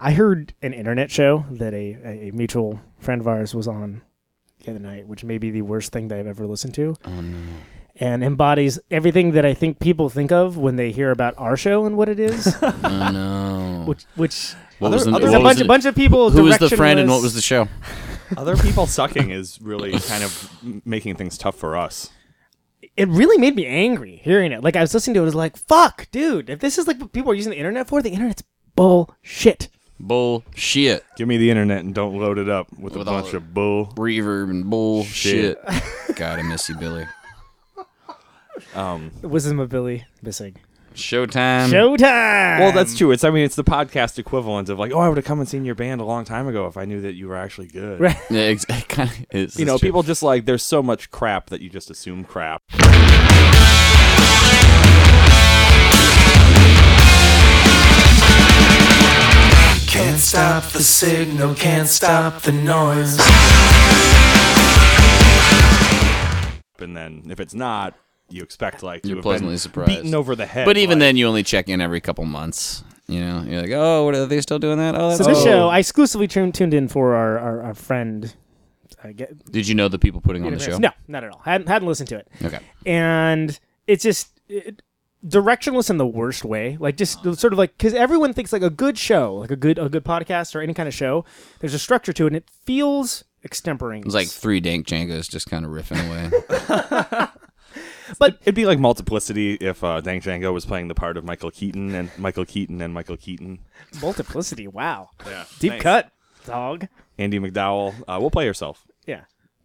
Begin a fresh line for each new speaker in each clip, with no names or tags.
I heard an internet show that a, a, a mutual friend of ours was on the other night, which may be the worst thing that I've ever listened to,
Oh no.
and embodies everything that I think people think of when they hear about our show and what it is.
Oh no.
which which
What was the,
Other-
is
what
a bunch,
the-
a bunch of people.
Who was the friend and what was the show?
Other people sucking is really kind of making things tough for us.
it really made me angry hearing it. Like I was listening to it, I was like, "Fuck, dude! If this is like what people are using the internet for, the internet's bullshit."
Bullshit.
Give me the internet and don't load it up with,
With
a
all
bunch
the-
of bull.
Reverb and bullshit. God, I miss you, Billy.
Um,
Wisdom of Billy missing.
Showtime.
Showtime.
well, that's true. It's I mean, it's the podcast equivalent of like, oh, I would have come and seen your band a long time ago if I knew that you were actually good.
Right.
Yeah, ex- it kind of is.
You know,
It's true.
people just like there's so much crap that you just assume crap.
Can't stop the signal, can't stop the noise.
And then if it's not, you expect like
You're
to have
pleasantly
been
surprised.
beaten over the head.
But even
like-
then, you only check in every couple months. You know, you're like, oh, what are they still doing that? Oh,
So
that's
this
cool.
show, I exclusively tuned, tuned in for our our, our friend. I get,
Did you know the people putting on the show?
No, not at all. Hadn't hadn't listened to it,
Okay.
and it's just it, directionless in the worst way. Like just sort of like because everyone thinks like a good show, like a good a good podcast or any kind of show. There's a structure to it, and it feels extemporaneous.
It's like three dank Jangas just kind of riffing away.
But it'd be like multiplicity if uh, Dang Django was playing the part of Michael Keaton and Michael Keaton and Michael Keaton.
multiplicity. Wow,
Yeah,
deep cut, dog.
Andie MacDowell. Uh, we'll play yourself.
Yeah.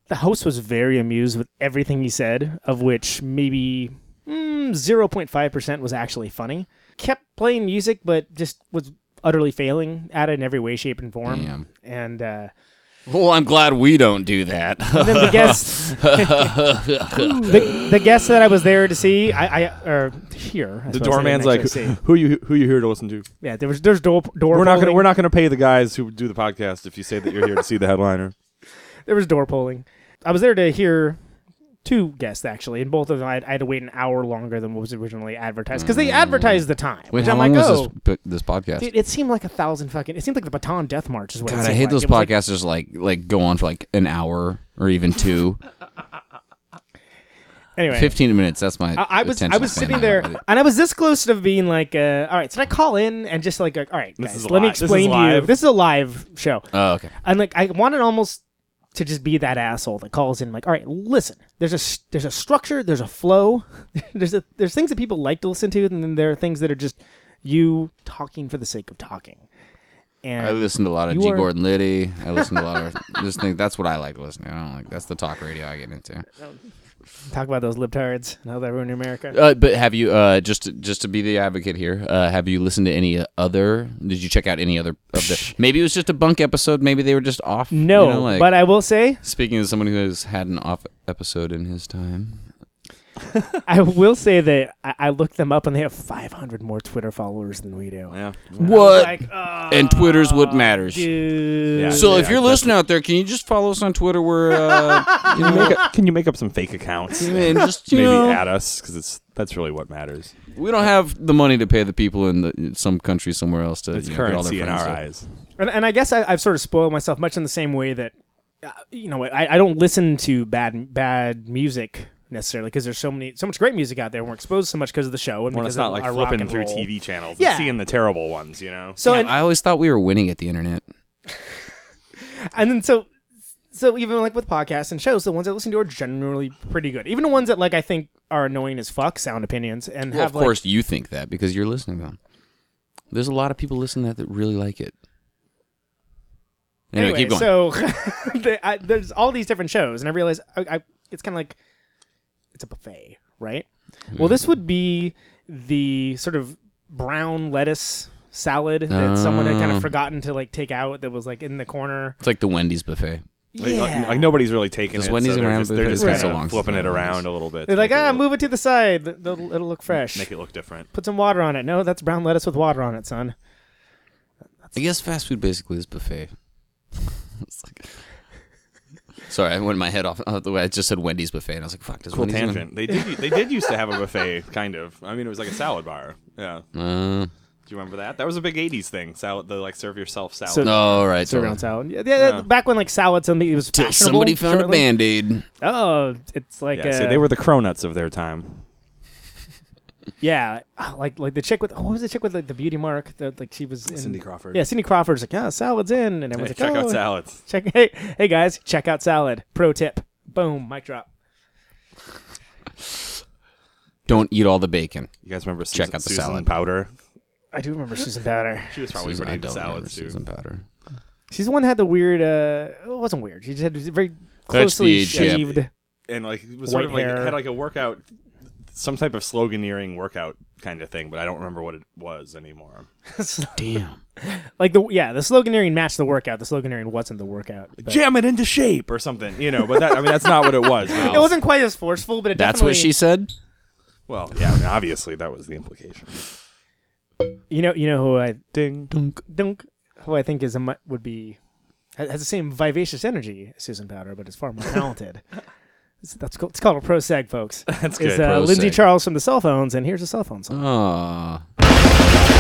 The host was very amused with everything he said, of which maybe mm, 0.5% was actually funny. Kept playing music, but just was utterly failing at it in every way, shape, and form.
Damn.
And, uh,
well, I'm glad we don't do that.
and then the guests, the, the guests that I was there to see, I, I or hear. I
The doorman's like, "Who you who you here to listen to?"
yeah, there was there's door door.
We're not gonna we're not gonna pay the guys who do the podcast if you say that you're here to see the headliner.
There was door polling. I was there to hear two guests actually, and both of them I had, I had to wait an hour longer than what was originally advertised because they advertised the time.
Wait,
which
how
I'm
long
like,
was
oh,
this, this podcast?
Dude, it seemed like a thousand fucking. It seemed like the Bataan Death March is what. it
I hate
like.
those
It was like-
like like go on for like an hour or even two.
anyway,
Fifteen minutes. That's my.
I, I was I was sitting there, and I was this close to being like, uh, all right, should I call in and just like, uh, all right, guys,
is
let me
li- this
explain to you. This is a live show,
Oh, okay.
and like I wanted almost to just be that asshole that calls in, like, all right, listen, there's a there's a structure, there's a flow, there's a there's things that people like to listen to, and then there are things that are just you talking for the sake of talking. And
I listen to a lot of G.
are-
Gordon Liddy. I listen to a lot of just think that's what I like listening. I don't like that's the talk radio I get into.
Talk about those libtards and how they ruin America.
Uh, but have you uh, just to, just to be the advocate here? Uh, have you listened to any other? Did you check out any other of the? Maybe it was just a bunk episode. Maybe they were just off. you
no,
know, like-
but I will say
speaking as someone who has had an off episode in his time.
I will say that I, I looked them up and they have 500 more Twitter followers than we do.
Yeah.
What?
Like, oh,
and Twitter's what matters.
dude.
Yeah.
So if you're listening out there, can you just follow us on Twitter? We're uh,
Can you, make up, can you make up some fake accounts?
and just you
Maybe
know,
add us because it's that's really what matters.
we don't have the money to pay the people in the in some country somewhere else to
It's
you know, get all
currency
their
in our
to-
eyes.
And, and I guess I, I've sort of spoiled myself much in the same way that, uh, you know, I, I don't listen to bad bad music necessarily because there's so many so much great music out there. and We're exposed so much because of the show and
When
because
it's not
of
like
our rock
flipping
and
through
roll.
TV channels,
Yeah.
and seeing the terrible ones, you know.
So
Yeah,
and,
I always thought we were winning at the internet.
and then so so even like with podcasts and shows, the ones I listen to are generally pretty good. Even the ones that like I think are annoying as fuck, sound opinions, and
Well,
have
of
like,
course you think that because you're listening to them. There's a lot of people listening to that that really like it. Anyway,
anyway,
keep going.
so the, I, there's all these different shows, and I realize I, I, it's kind of like it's a buffet, right? Well, this would be the sort of brown lettuce salad that someone had kind
Oh.
of forgotten to like take out that was like in the corner.
it's like the Wendy's buffet.
Like,
Yeah.
like nobody's really taking
Does
it.
Wendy's
so they're
around
just,
with
they're just
It's
kind of
long
flipping it around a little bit.
They're like,
make it
ah,
look-
move it to the side. It'll, it'll look fresh.
make it look different.
Put some water on it. No, that's brown lettuce with water on it, son.
I guess fast food basically is buffet. It's like- Sorry, I went my head off, off the way. I just said Wendy's buffet, and I was like, "Fuck, does
Cool
Wendy's even-
tangent. They did. They did used to have a buffet, kind of. I mean, it was like a salad bar. Yeah.
Uh,
Do you remember that? That was a big '80s thing. Salad, the like serve yourself salad.
So-
Oh, right.
Serve
totally.
salad. Yeah, yeah,
Yeah.
back when like salad something it was fashionable.
somebody found a band aid.
Oh, it's like
yeah,
uh,
see, they were the cronuts of their time.
Yeah, ah, like like the chick with what was the chick with like the beauty mark? that like she was in,
Cindy Crawford.
Yeah, Cindy Crawford's like, yeah, salad's in, and
Hey,
everyone's
check
like, oh,
out salads.
check hey hey guys, check out salad. Pro tip. Boom, mic drop.
Don't eat all the bacon.
You guys remember
Check
Susan,
out the
Susan
salad.
Powter?
I do remember Susan Powter.
She was probably
Susan, I
pretty into
don't remember
salads too.
Susan Powter.
She's the one that had the weird. uh It wasn't weird. She just had very closely
the age gap.
shaved.
And like it was sort
White
of like
hair.
had like a workout, some type of sloganeering workout kind of thing, but I don't remember what it was anymore.
Damn.
like the yeah, the sloganeering matched the workout. The sloganeering wasn't the workout. but-
Jam it into shape or something, you know. But that I mean, that's not what it was.
It wasn't quite as forceful, but it
That's
definitely.
what she said?
Well, yeah, I mean, obviously that was the implication.
You know, you know who I
Ding.
dunk dunk who I think is a mu- would be has has the same vivacious energy as Susan Powter, but is far more talented. It's- That's called, it's called a pro seg, folks.
That's good.
uh, Lindsay. Charles from the Cell Phones, and here's a cell phone song.
Aw.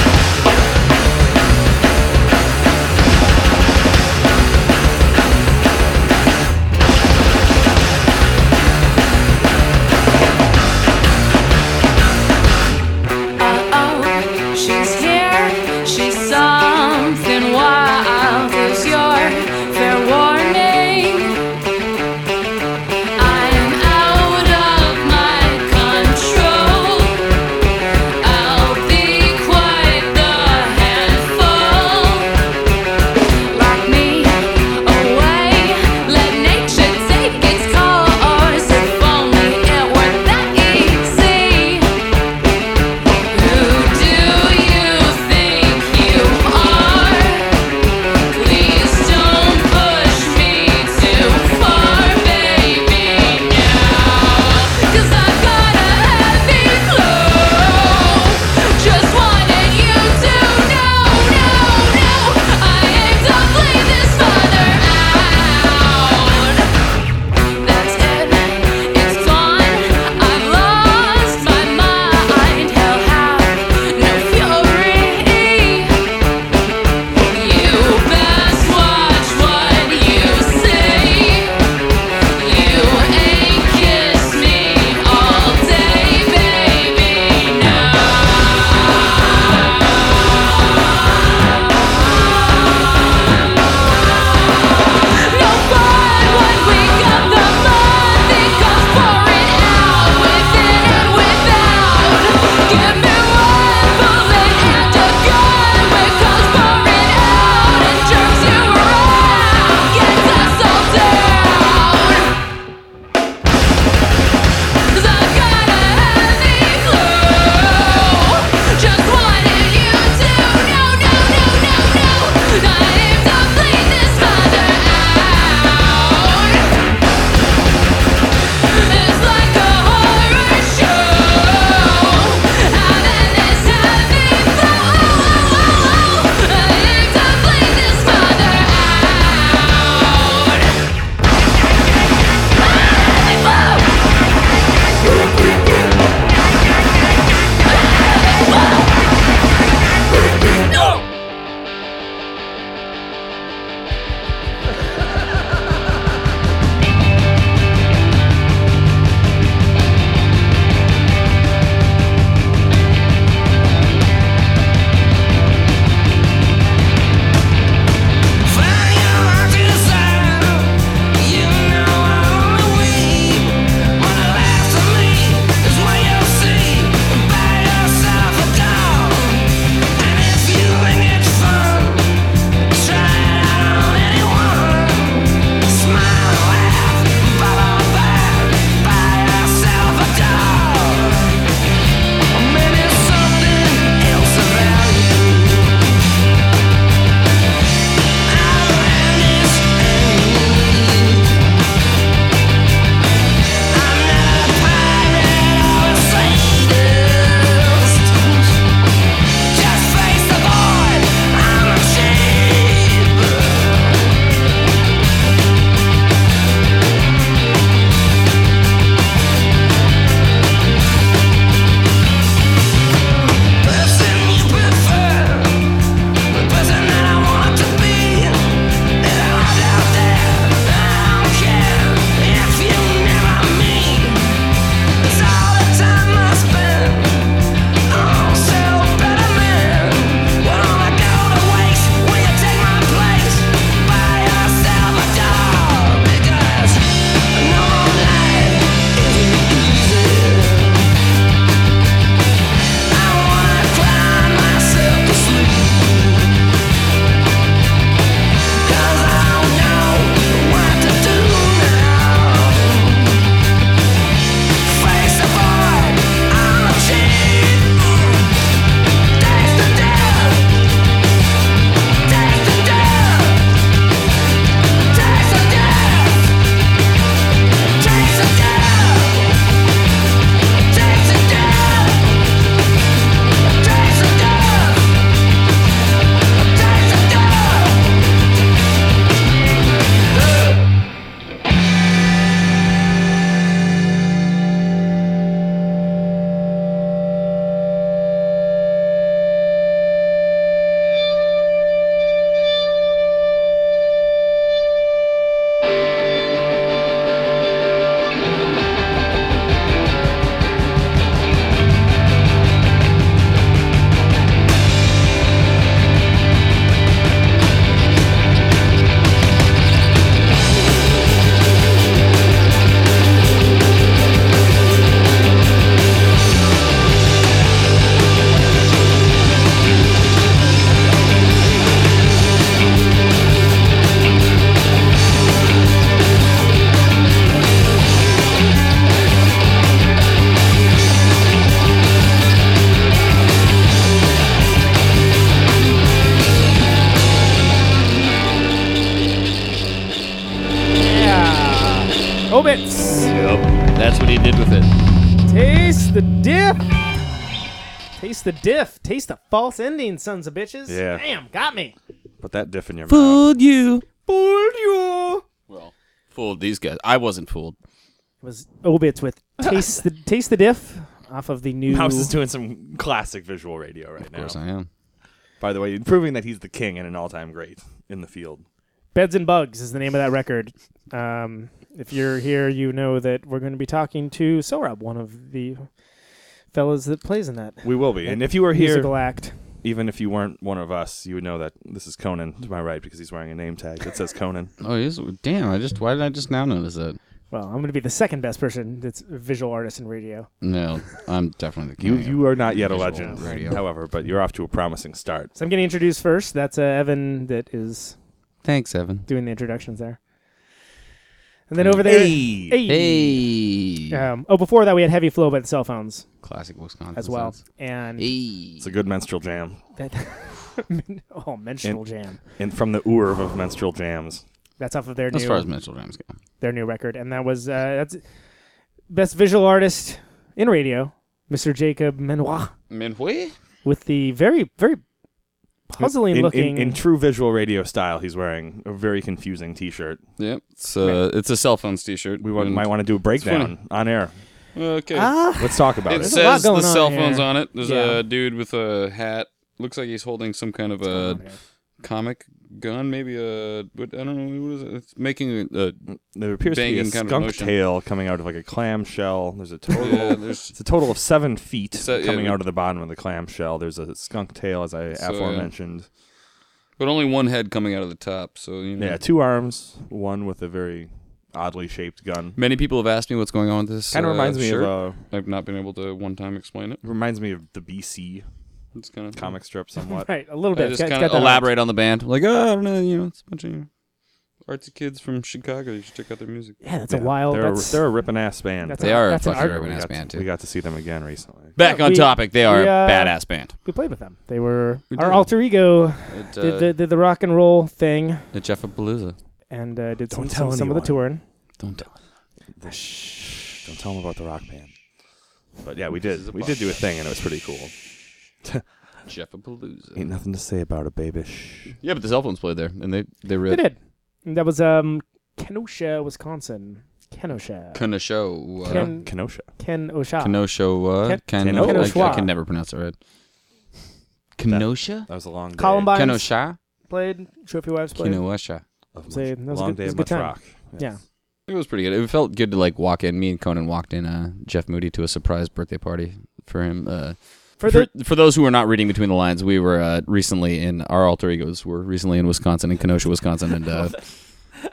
The diff. Taste the false ending, sons of bitches.
Yeah.
Damn, got me.
Put that diff in your mouth.
Fooled you.
Fooled you.
Well, fooled these guys. I wasn't fooled.
It was Obits with taste the taste the diff off of the new.
Mouse is doing some classic visual radio right now.
Of
now.
course I am.
By the way, proving that he's the king and an all-time great in the field.
Beds and Bugs is the name of that record. Um, if you're here, you know that we're going to be talking to Sohrab, one of the fellas that plays in that
We will be. And if you were here,
musical act.
even if you weren't one of us, you would know that this is Conan to my right because he's wearing a name tag that says Conan.
Oh, he's, damn! I just why did I just now notice that?
Well, I'm going to be the second best person that's a visual artist in radio.
No, I'm definitely the king.
You
of
you are not yet a
visual
legend,
radio.
however, but you're off to a promising start.
So I'm getting introduced first. That's uh, Evan that is
Thanks, Evan.
doing the introductions there. And then over there,
Hey.
Hey.
Hey,
Um, oh, before that we had Heavy Flow by the Cell Phones
classic Wisconsin
as well,
sounds.
and
Hey,
It's a good menstrual jam.
that oh, Menstrual Jam.
And from the Urv of menstrual jams.
That's off of their
as
new
far as mental drams go.
their new record, and that was uh, that's best visual artist in radio, Mr. Jacob Menoir,
Minhui?
with the very very puzzling
in, in-
looking.
In, true visual radio style, he's wearing a very confusing T-shirt.
Yep, it's uh, it's a cell phones T-shirt.
We want, might want to do a breakdown on air.
Okay.
ah,
Let's talk about
it
it.
There's a
says the
going on
cell
here.
phones on it. There's
Yeah.
a dude with a hat. Looks like he's holding some kind of a comic gun, maybe a what, I don't know what is it. It's making a,
There appears to be a
banging kind of
skunk
motion.
tail coming out of like a clamshell. There's a total.
yeah. There's
It's a total of seven feet
So, yeah,
coming
we-
out of the bottom of the clamshell. There's a skunk tail, as I
So, yeah.
aforementioned.
but only one head coming out of the top. So you know.
Yeah, two arms, one with a very oddly shaped gun.
Many people have asked me what's going on with this.
Kind of
uh,
reminds me
shirt.
of uh,
I've not been able to one time explain it.
reminds me of the BC
It's kind of
comic strip somewhat.
right a little
I
bit.
just
It's got-
kind of elaborate on the band. Like, oh, I don't know, you know, it's a bunch of artsy kids from Chicago. You should check out their music.
Yeah, that's
Yeah,
a wild.
They're, a,
that's,
they're a ripping ass band.
That's
They
a-
are a
that's an
fucking
art-
we,
ripping ass band too.
we got to see them again recently.
Back
Yeah,
on
we-
topic, they are
we, uh,
a badass band.
we played with them. They were
We
our
did.
alter ego.
At,
Did
uh,
the, did the rock and roll thing
at Jeffapalooza.
and uh, did some,
Don't tell
some, some of the
anyone.
touring.
Don't tell.
Shh, don't tell them about the rock band. But yeah, we did. We did do a thing, and it was pretty cool.
Jeffapalooza.
Ain't nothing to say about it, baby. Shh.
Yeah, but the cell phones played there, and they they
They
ripped.
did. And that was um Kenosha, Wisconsin. Kenosha.
Kenosha. Uh,
Ken-
Kenosha.
Kenosha.
Kenosha. Uh,
Ken-
Ken-
Kenosha.
I, I can never pronounce it right. Kenosha.
That was a long day.
Columbine
Kenosha.
played. Trophy Wives played.
Kenosha.
Of
Say,
much-
that was a
long
good-
day
it was
of
a good
much
time.
rock.
Yeah.
It was pretty good. It felt good to like walk in. Me and Conan walked in uh, Jeff Moody to a surprise birthday party for him. Uh,
For
for,
the
for those who are not reading between the lines, we were uh, recently in our alter egos were recently in Wisconsin, in Kenosha, Wisconsin, and uh,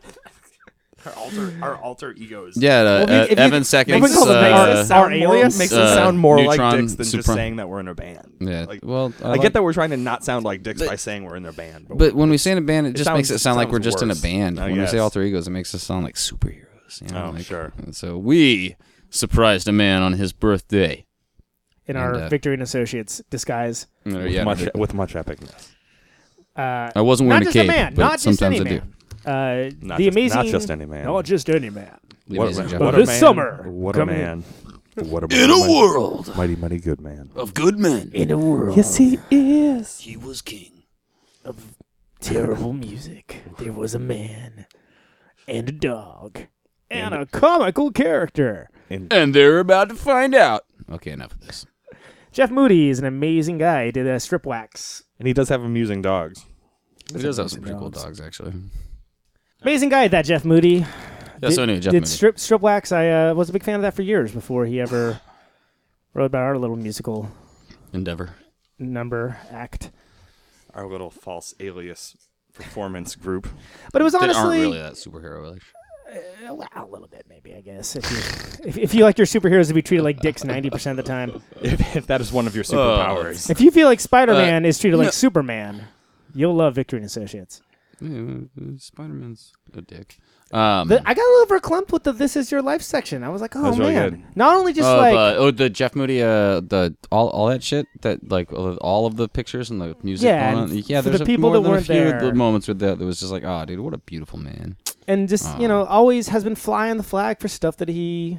Our alter, our alter egos.
yeah, uh,
Well, if
uh,
if
Evan seconds.
Nobody
uh,
makes it Our alias?
makes
Uh,
it sound more
Neutron,
like dicks than just saying that we're in a band.
yeah,
Like,
well, I,
I,
like-
get that we're trying to not sound like dicks
But-
by saying we're in their band. But,
But when we say in a band, it,
It
just makes it sound like we're just in a band.
I
when we say alter egos, it makes us sound like superheroes. You know,
Oh,
like-
sure.
So we surprised a man on his birthday.
In
And,
our
uh,
Victory and Associates disguise.
Uh,
with,
yeah,
much, with much epicness.
Uh,
I wasn't
not
wearing a
just
cape,
a man,
but
not just
sometimes
any
I do.
Uh,
Not
the
just,
amazing,
not just any man.
not just any man.
The
what, a,
Jeff
what
But
a
this
man.
summer,
What a man. What a
In a
mighty-
world
mighty, mighty good man.
of good men,
In a world Yes,
he is.
he was king.
of terrible music, there was a man and a dog and a comical character.
And they're about to find out. Okay, enough of this.
Jeff Moody is an amazing guy. He did a strip wax.
And he does have amusing dogs.
He does have some
amazing
pretty cool
dogs.
dogs, actually.
Amazing guy, that Jeff Moody.
Yeah,
did,
so anyway, Jeff
did
Moody.
strip strip wax. I uh, was a big fan of that for years before he ever wrote about our little musical
Endeavor.
number act.
Our little false alias performance group.
But it was
They aren't really that superhero. Like.
Uh, well, a little bit, maybe. I guess if you if, if you like your superheroes to be treated like dicks ninety percent of the time,
If, if that is one of your superpowers.
if you feel like Spider Man is treated like
no.
Superman, you'll love Victory and Associates.
Spider Man's a dick. Um,
The, I got a little verklempt with the "This Is Your Life" section. I was like, oh
was really
man,
good.
not only just
oh,
like
the, oh, the Jeff Moody, uh, the all, all that shit that like all all of the pictures and the music.
Yeah,
on. yeah.
for the
There's a-
people
more
that
than
weren't
a few
there-
the moments with that that was just like, oh, dude, what a beautiful man.
And just you uh. know always has been flying the flag for stuff that he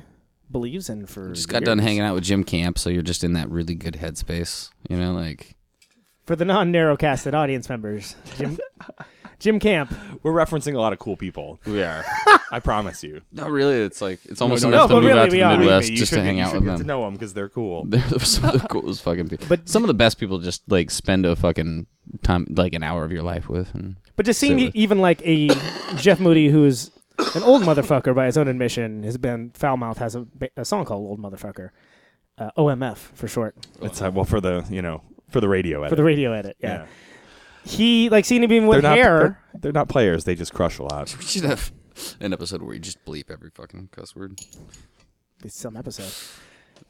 believes in for
Just got done
years.
hanging out with Jim Camp, so you're just in that really good headspace. You know, like
for the non-narrowcasted audience members jim jim camp
We're referencing a lot of cool people.
we are.
I promise you.
no, really, it's like it's almost
no,
enough
no,
to
but
move
really
out to
we
the
are.
Midwest
You
just
should
to hang
you
out
should
with
get
them.
to know them because they're cool.
They're some of the coolest fucking people.
But-
But some of the best people just like spend a fucking time, like an hour of your life with. And
But just seeing
So-
e- even like a Jeff Moody who's an old motherfucker by his own admission, his band Foulmouth has a, a song called "Old Motherfucker," uh, OMF for short,
It's uh, well for the you know for the radio edit.
for the radio edit. Yeah, he like seeing him even
They're
with
not
hair.
they're, they're not players. They just crush a lot.
we should have an episode where you just bleep every fucking cuss word.
It's some episode.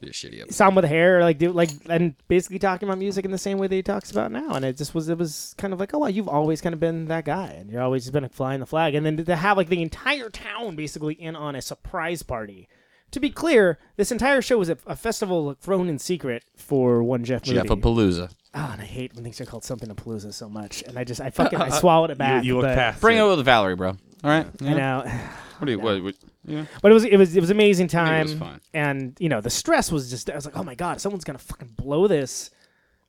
Be a shitty episode.
Saw with hair, like do like and basically talking about music in the same way that he talks about now, and it just was it was kind of like, oh wow, you've always kind of been that guy, and you're always just been flying the flag, and then to have like the entire town basically in on a surprise party. To be clear, this entire show was a, a festival thrown in secret for one Jeff Moody.
Jeff Palooza.
Oh, and I hate when things are called something to Palooza so much, and I just I fucking I swallowed it back.
you, you look
but,
past
Bring
it.
it with Valerie, bro. All right.
I know.
What do you? What? what yeah.
But it was it was it was amazing
think it
time,
was fine.
and you know the stress was just I was like, oh my god, someone's gonna fucking blow this.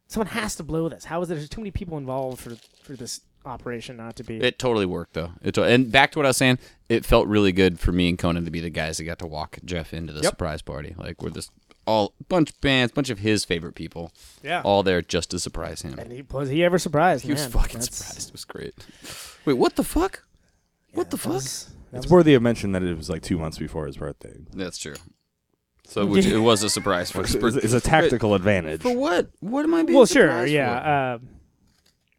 Someone has to blow this. How is there? There's too many people involved for for this operation not to be.
It totally worked though. It to- and back to what I was saying, it felt really good for me and Conan to be the guys that got to walk Jeff into the surprise party. Like we're this all bunch of bands, bunch of his favorite people,
yeah.
all there just to surprise him.
and he was he ever surprised?
He was fucking
that's-
surprised. It was great. Wait, what the fuck? What the fuck?
was-
It's
was-
worthy of mention that it was like two months before his birthday.
That's true. So which, it was a surprise for
It's, it's a tactical advantage.
For what? What am I being
well, sure,
surprised
yeah. Um,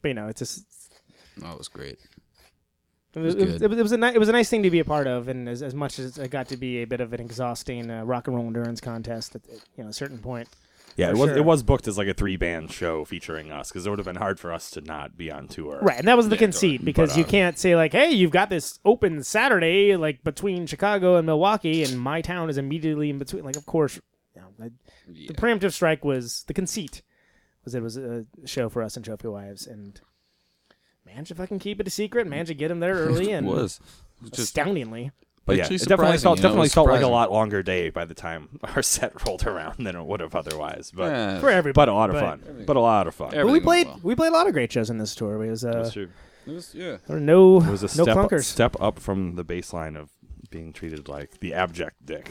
but you know, it's just
for? Oh, it was great.
It was,
was
it was, it was, it was a ni- it was a nice thing to be a part of, and as, as much as it got to be a bit of an exhausting uh, rock and roll endurance contest at at, you know a certain point.
yeah, it was
sure.
it was booked as like a three band show featuring us because it would have been hard for us to not be on tour.
Right, and that was the
Yeah,
conceit because
But,
you
uh,
can't say like, "Hey, you've got this open Saturday like between Chicago and Milwaukee, and my town is immediately in between." Like, of course, you know, I-
Yeah.
the preemptive strike was the conceit was it was a show for us and Trophy Wives, and managed to fucking keep it a secret, managed to get him there early, and
was. It was just
astoundingly.
But yeah, it definitely felt
you know, it
definitely felt like a lot longer day by the time our set rolled around than it would have otherwise. But
Yeah.
for everybody.
but a lot of
but-
fun. But a lot of fun.
But we played
well.
we played a lot of great shows in this tour. It was uh,
That's true.
It was, yeah.
there were no
It was a
no
step
clunkers.
step up from the baseline of being treated like the abject dick.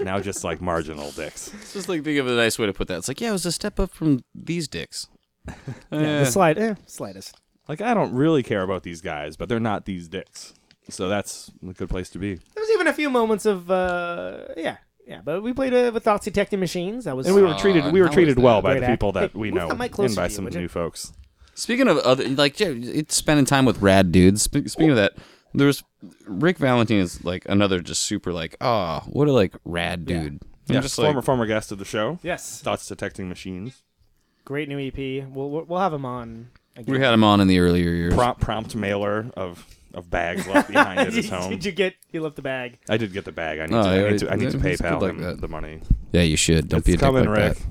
now just like marginal dicks.
It's just like think of a nice way to put that. It's like, yeah, it was a step up from these dicks.
Yeah,
Eh.
the slide, eh, slightest.
Like I don't really care about these guys, but they're not these dicks. So that's a good place to be.
There was even a few moments of uh, yeah, yeah. But we played uh, with thoughts detecting machines. That was
And we were treated we were treated well by
Great
the
act.
people that
Hey,
we
move
know
that mic
and
closer
by
to you,
some
would you?
new folks.
Speaking of other, like, yeah, it's spending time with rad dudes. Spe- Speaking of that, there was Rick Valentine is like another just super like, oh, what a like rad dude. I'm
Yeah,
just
former former guest of the show.
yes,
Thoughts detecting machines.
great new EP. We'll we'll we'll have him on. Again.
we had him on in the earlier years.
Prompt prompt mailer of of bags left behind at his home.
did you get? You left the bag.
I did get the bag. I need
Oh,
to. I
yeah,
need to, I need to PayPal
like
him
that.
the money.
Yeah, you should. Don't
it's
be a dick
coming,
like
Rick.
that.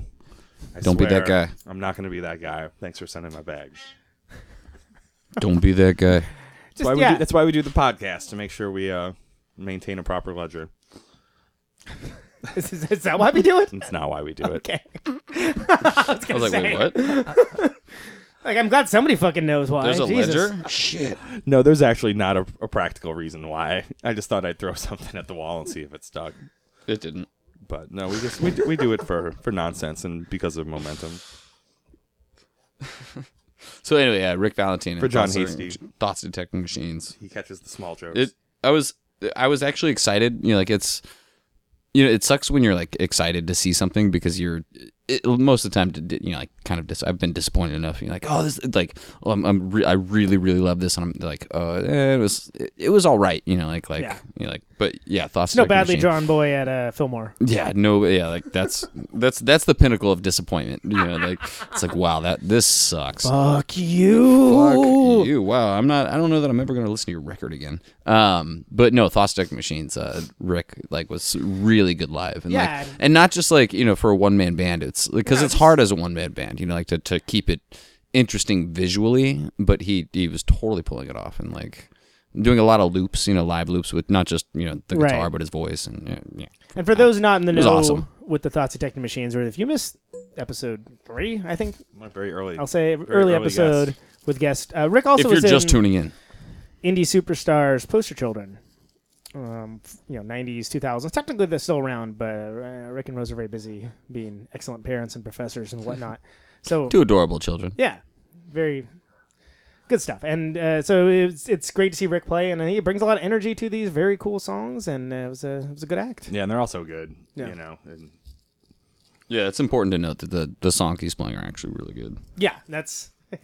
I
Don't be that guy.
I'm not going to be that guy. Thanks for sending my bag.
Don't be that guy.
That's
Just
why, we
yeah.
do, that's why we do the podcast to make sure we uh, maintain a proper ledger.
is, is, is that why we do it?
It's not why we do it.
Okay. I was
I was like,
say,
wait, what?
Like, I'm glad somebody fucking knows why.
There's a
Jesus.
ledger? Shit.
No, there's actually not a, a practical reason why. I just thought I'd throw something at the wall and see if it stuck.
It didn't.
But no, we just we, do- we do it for for nonsense and because of momentum.
So anyway, yeah, Rick Valentine
For
and
John
thoughts,
Hasty.
thoughts detecting machines.
He catches the small jokes.
It. I was. I was actually excited. You know, like it's. You know, it sucks when you're like excited to see something because you're it, most of the time, you know, like kind of dis- I've been disappointed enough. You're like, oh, this like, oh, I'm, I'm re- I really, really love this, and I'm like, uh, eh, it was, it, it was all right, you know, like, like,
Yeah.
you know, like, but yeah, thoughts.
No badly
Machine.
drawn boy at uh, Fillmore.
Yeah, no, yeah, like that's that's that's the pinnacle of disappointment. You know, like it's like, wow, that this sucks.
Fuck you.
Fuck you. Wow, I'm not. I don't know that I'm ever gonna listen to your record again. Um, but no, Thoughts Detecting Machines. Uh, Rick like was really good live, and
Yeah.
like, and not just like you know for a one man band. It's because it's hard as a one man band. You know, like to to keep it interesting visually, but he he was totally pulling it off, and like doing a lot of loops, you know, live loops with not just you know the
Right.
guitar but his voice and yeah, yeah.
And for those not in the
was
know
awesome.
with the thoughts detecting machines, or if you missed episode three, I think
Like very early.
I'll say early,
early
episode
guest.
with guest uh, Rick. Also,
if you're
was
just
in
tuning in,
indie superstars poster children. Um, you know, 90s, 2000s. Technically, they're still around, but uh, Rick and Rose are very busy being excellent parents and professors and whatnot. So,
two adorable children.
yeah, very good stuff. And uh, so it's it's great to see Rick play, and he brings a lot of energy to these very cool songs, and uh, it was a it was a good act.
Yeah, and they're also good.
Yeah.
You know, and
Yeah, it's important to note that the the songs he's playing are actually really good.
Yeah, that's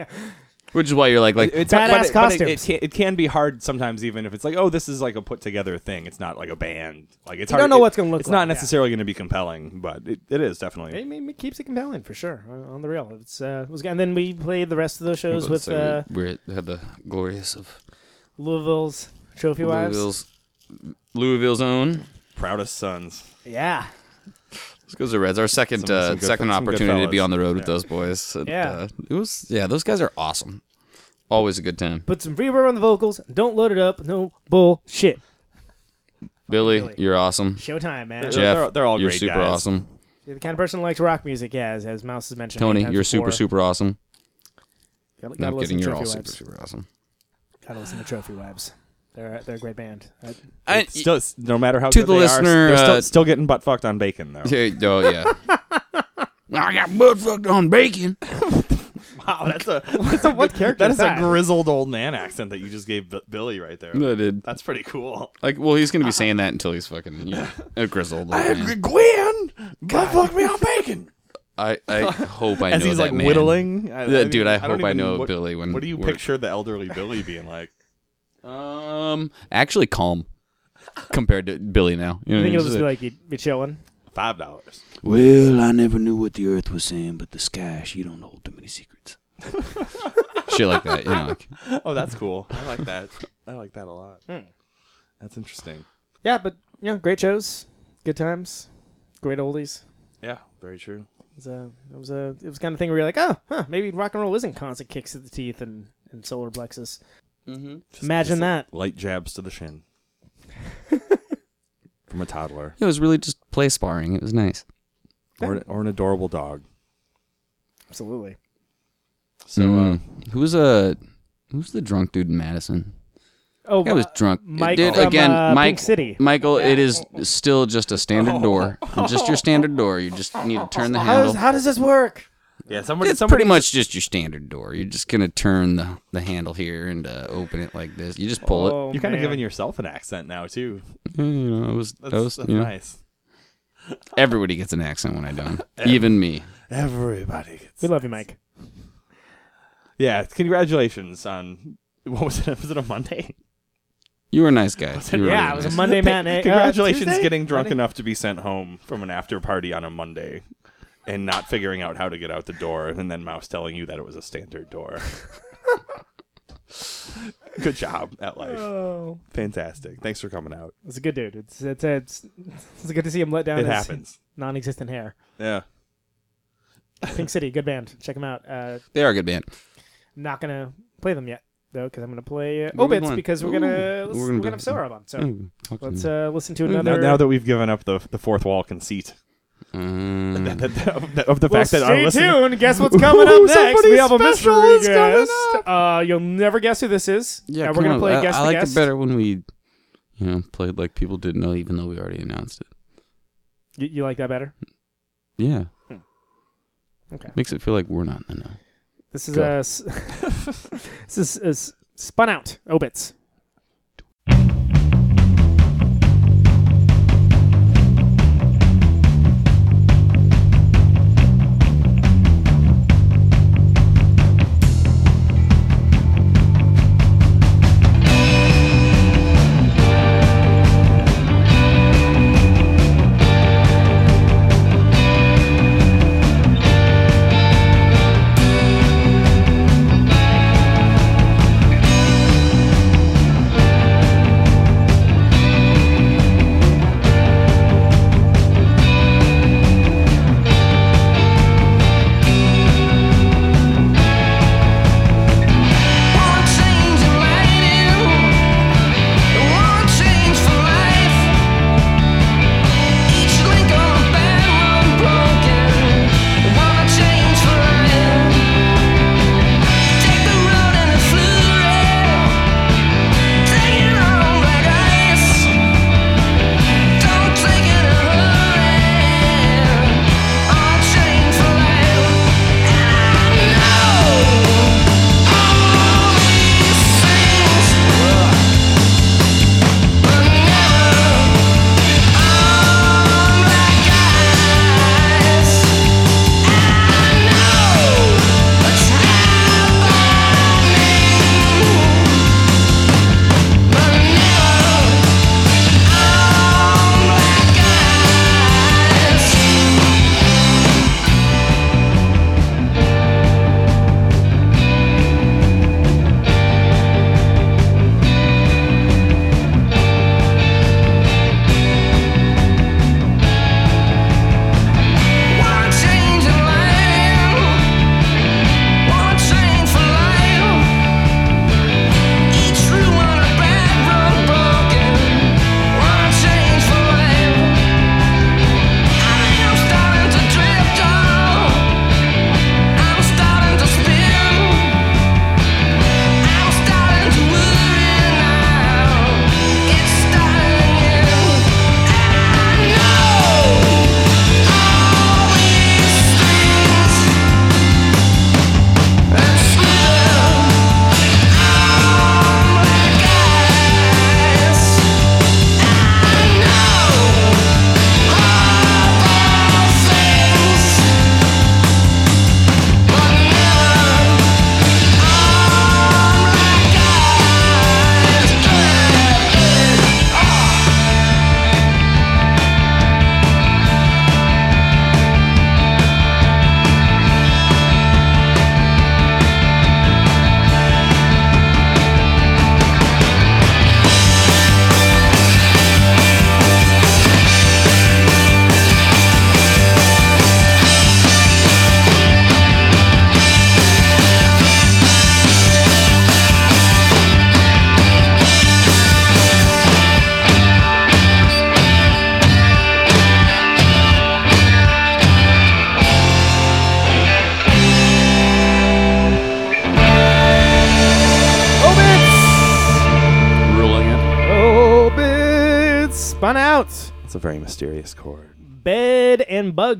Which is why you're like like
it's
Badass
but it, but it- It, can, it can be hard sometimes, even if it's like, oh, this is like a put together thing. It's not like a band. Like it's
You
hard.
don't know
it-
what's gonna look
It's
like,
not
yeah.
necessarily going to be compelling, but it, it is definitely.
it, it keeps it compelling for sure on on the real. It's uh, it was, and then we played the rest of those shows with
so
uh,
we we had the glorious of
Louisville's trophy wives.
Louisville's Louisville's own.
Proudest sons.
Yeah,
Let's go to the Reds. Our second
Some-
uh,
some
second
good
opportunity to be on the road with those boys. And,
Yeah.
uh, it was yeah. Those guys are awesome. Always a good time.
put some reverb on the vocals. Don't load it up. No bullshit.
Billy,
Billy.
you're awesome.
Showtime, man.
They're-
Jeff,
they're- they're all
you're
great
super
guys.
awesome.
You're the kind of person who likes rock music, yeah, as, as Mouse has mentioned.
Tony, you're super
before.
super awesome.
Gotta, gotta
I'm
listen
kidding.
to
You're all
Trophy
super super awesome.
Gotta listen to Trophy Wives. They're they're a great band. I,
I,
still, no matter how
To
good
the
they
listener,
are, they're still,
uh,
still getting butt fucked on bacon though.
yeah, oh yeah. I got butt fucked on bacon.
Wow, that's a, that's a
what character
That
is
is a grizzled old man accent that you just gave B- Billy right there.
I did.
That's pretty cool.
Like, well, he's gonna be saying that until he's fucking you know, a grizzled. old man.
Gwen, butt fuck me on bacon.
I, I hope I know
As he's
that
like
man.
whittling. I,
Yeah, dude, I
don't
hope I know
what,
Billy when.
What do you
we're-
picture the elderly Billy being like?
Um, actually, calm compared to Billy now. You know,
I think
what
it'll
I
just be like you'd be chilling.
Five dollars.
Well, I never knew what the Earth was saying, but the sky, she don't hold too many secrets. Shit like that, you know. Like,
Oh, that's cool. I like that. I like that a lot.
Hmm.
That's interesting.
Yeah, but you know, great shows, good times, great oldies.
Yeah, very true.
It was a, it was a, it was kind of thing where you're like, oh, huh, maybe rock and roll isn't constant kicks to the teeth and, and solar plexus.
Just-
Imagine
just
that.
Light jabs to the shin. From a toddler
it was really just play sparring. It was nice.
or, an- or an adorable dog.
Absolutely.
So uh,
Mm. who's a who's the drunk dude in Madison?
Oh,
I was
uh,
drunk.
Mike
Dude,
from,
again,
uh,
Mike.
Pink City.
Michael, it is still just a standard door, just your standard door. You just need to turn the
How
handle.
does, how does this work?
Yeah, somebody.
It's pretty much just your standard door. You're just gonna turn the, the handle here and uh, open it like this. You just pull it.
Oh,
You're kind of giving yourself an accent now too.
You know, it was,
That's,
was
that's
you know,
nice.
everybody gets an accent when I do. Even me.
Everybody. Gets...
We love you, Mike.
Yeah, congratulations on what was it? Was it a Monday?
You were a nice guy. You were
yeah,
really
it was
nice.
a Monday matinee. Uh,
Congratulations
Tuesday?
getting drunk
Monday?
enough to be sent home from an after party on a Monday and not figuring out how to get out the door and then Mouse telling you that it was a standard door. Good job at life.
Oh,
Fantastic. Thanks for coming out.
it's a good dude. It's it's it's, it's good to see him let down
It
his
happens.
non-existent hair.
Yeah.
Pink City, good band. Check them out. Uh,
They are a good band.
not gonna play them yet though, because I'm gonna play uh,
What are we
Obits because we're
Ooh,
gonna
we're
we're
gonna
gonna,
do-
have Solar on. So
Mm, talk to
let's uh, listen to
Now,
another.
now that we've given up the the fourth wall conceit
Mm.
of the, of the
well,
fact that
stay
our listener,
tuned. Guess what's coming up
Ooh,
next?
somebody
We have a
special
mystery
is coming
guest. Uh, you'll never guess who this is.
yeah,
Uh, we're gonna
on.
play
I,
guess
I
the
like it better when we, you know, played like people didn't know, even though we already announced it.
You, you like that better?
Yeah.
Okay.
Makes it feel like we're not in the know.
This is
Go.
uh, this is, is spun out obits.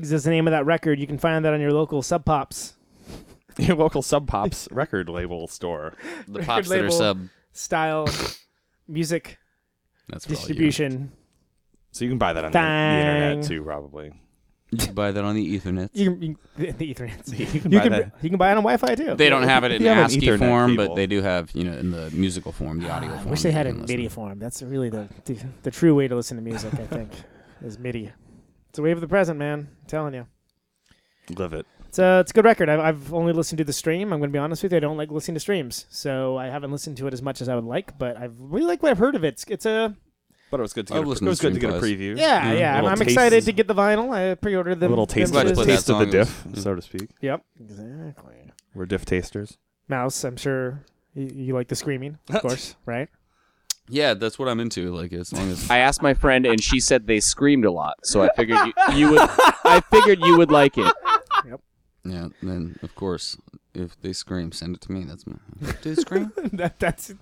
And Bugs is the name of that record. You can find that on your local Sub Pops
Your local Sub Pops record label store.
The pops that are
label.
sub.
style music
That's for all you.
distribution.
So you can buy that on the, the
Dang.
internet too, probably.
You can buy that on the Ethernet.
You can, you can the Ethernet.
You can
You
buy
can
that.
you can buy it on Wi-Fi too.
They don't have it in
you have an
ASCII
Ethernet
form,
cable.
but they do have, you know, in the musical form, the ah, audio
I
form.
wish they
you
had it
can
in
listen.
MIDI form. That's really the, the the true way to listen to music. I think is MIDI. It's a wave of the present, man. I'm telling you.
Live it.
It's a, it's a good record. I've, I've only listened to the stream. I'm going to be honest with you. I don't like listening to streams, so I haven't listened to it as much as I would like. But I really like what I've heard of it. It's, it's a
But it was good to get. A, it was
to
good to get a preview.
yeah, mm-hmm.
Yeah,
yeah. I'm, I'm excited to get the vinyl. I pre-ordered
A
them.
little
them
taste,
Glad you
to-
put that
taste of the diff,
in.
so to speak.
Yep, exactly.
We're diff tasters.
Mouse, I'm sure you, you like the screaming, of course, right?
Yeah, that's what I'm into. Like as long as
I asked my friend, and she said they screamed a lot. So I figured you, you would. I figured you would like it.
yeah, then of course if they scream, send it to me. That's my. Do they scream?
that, that's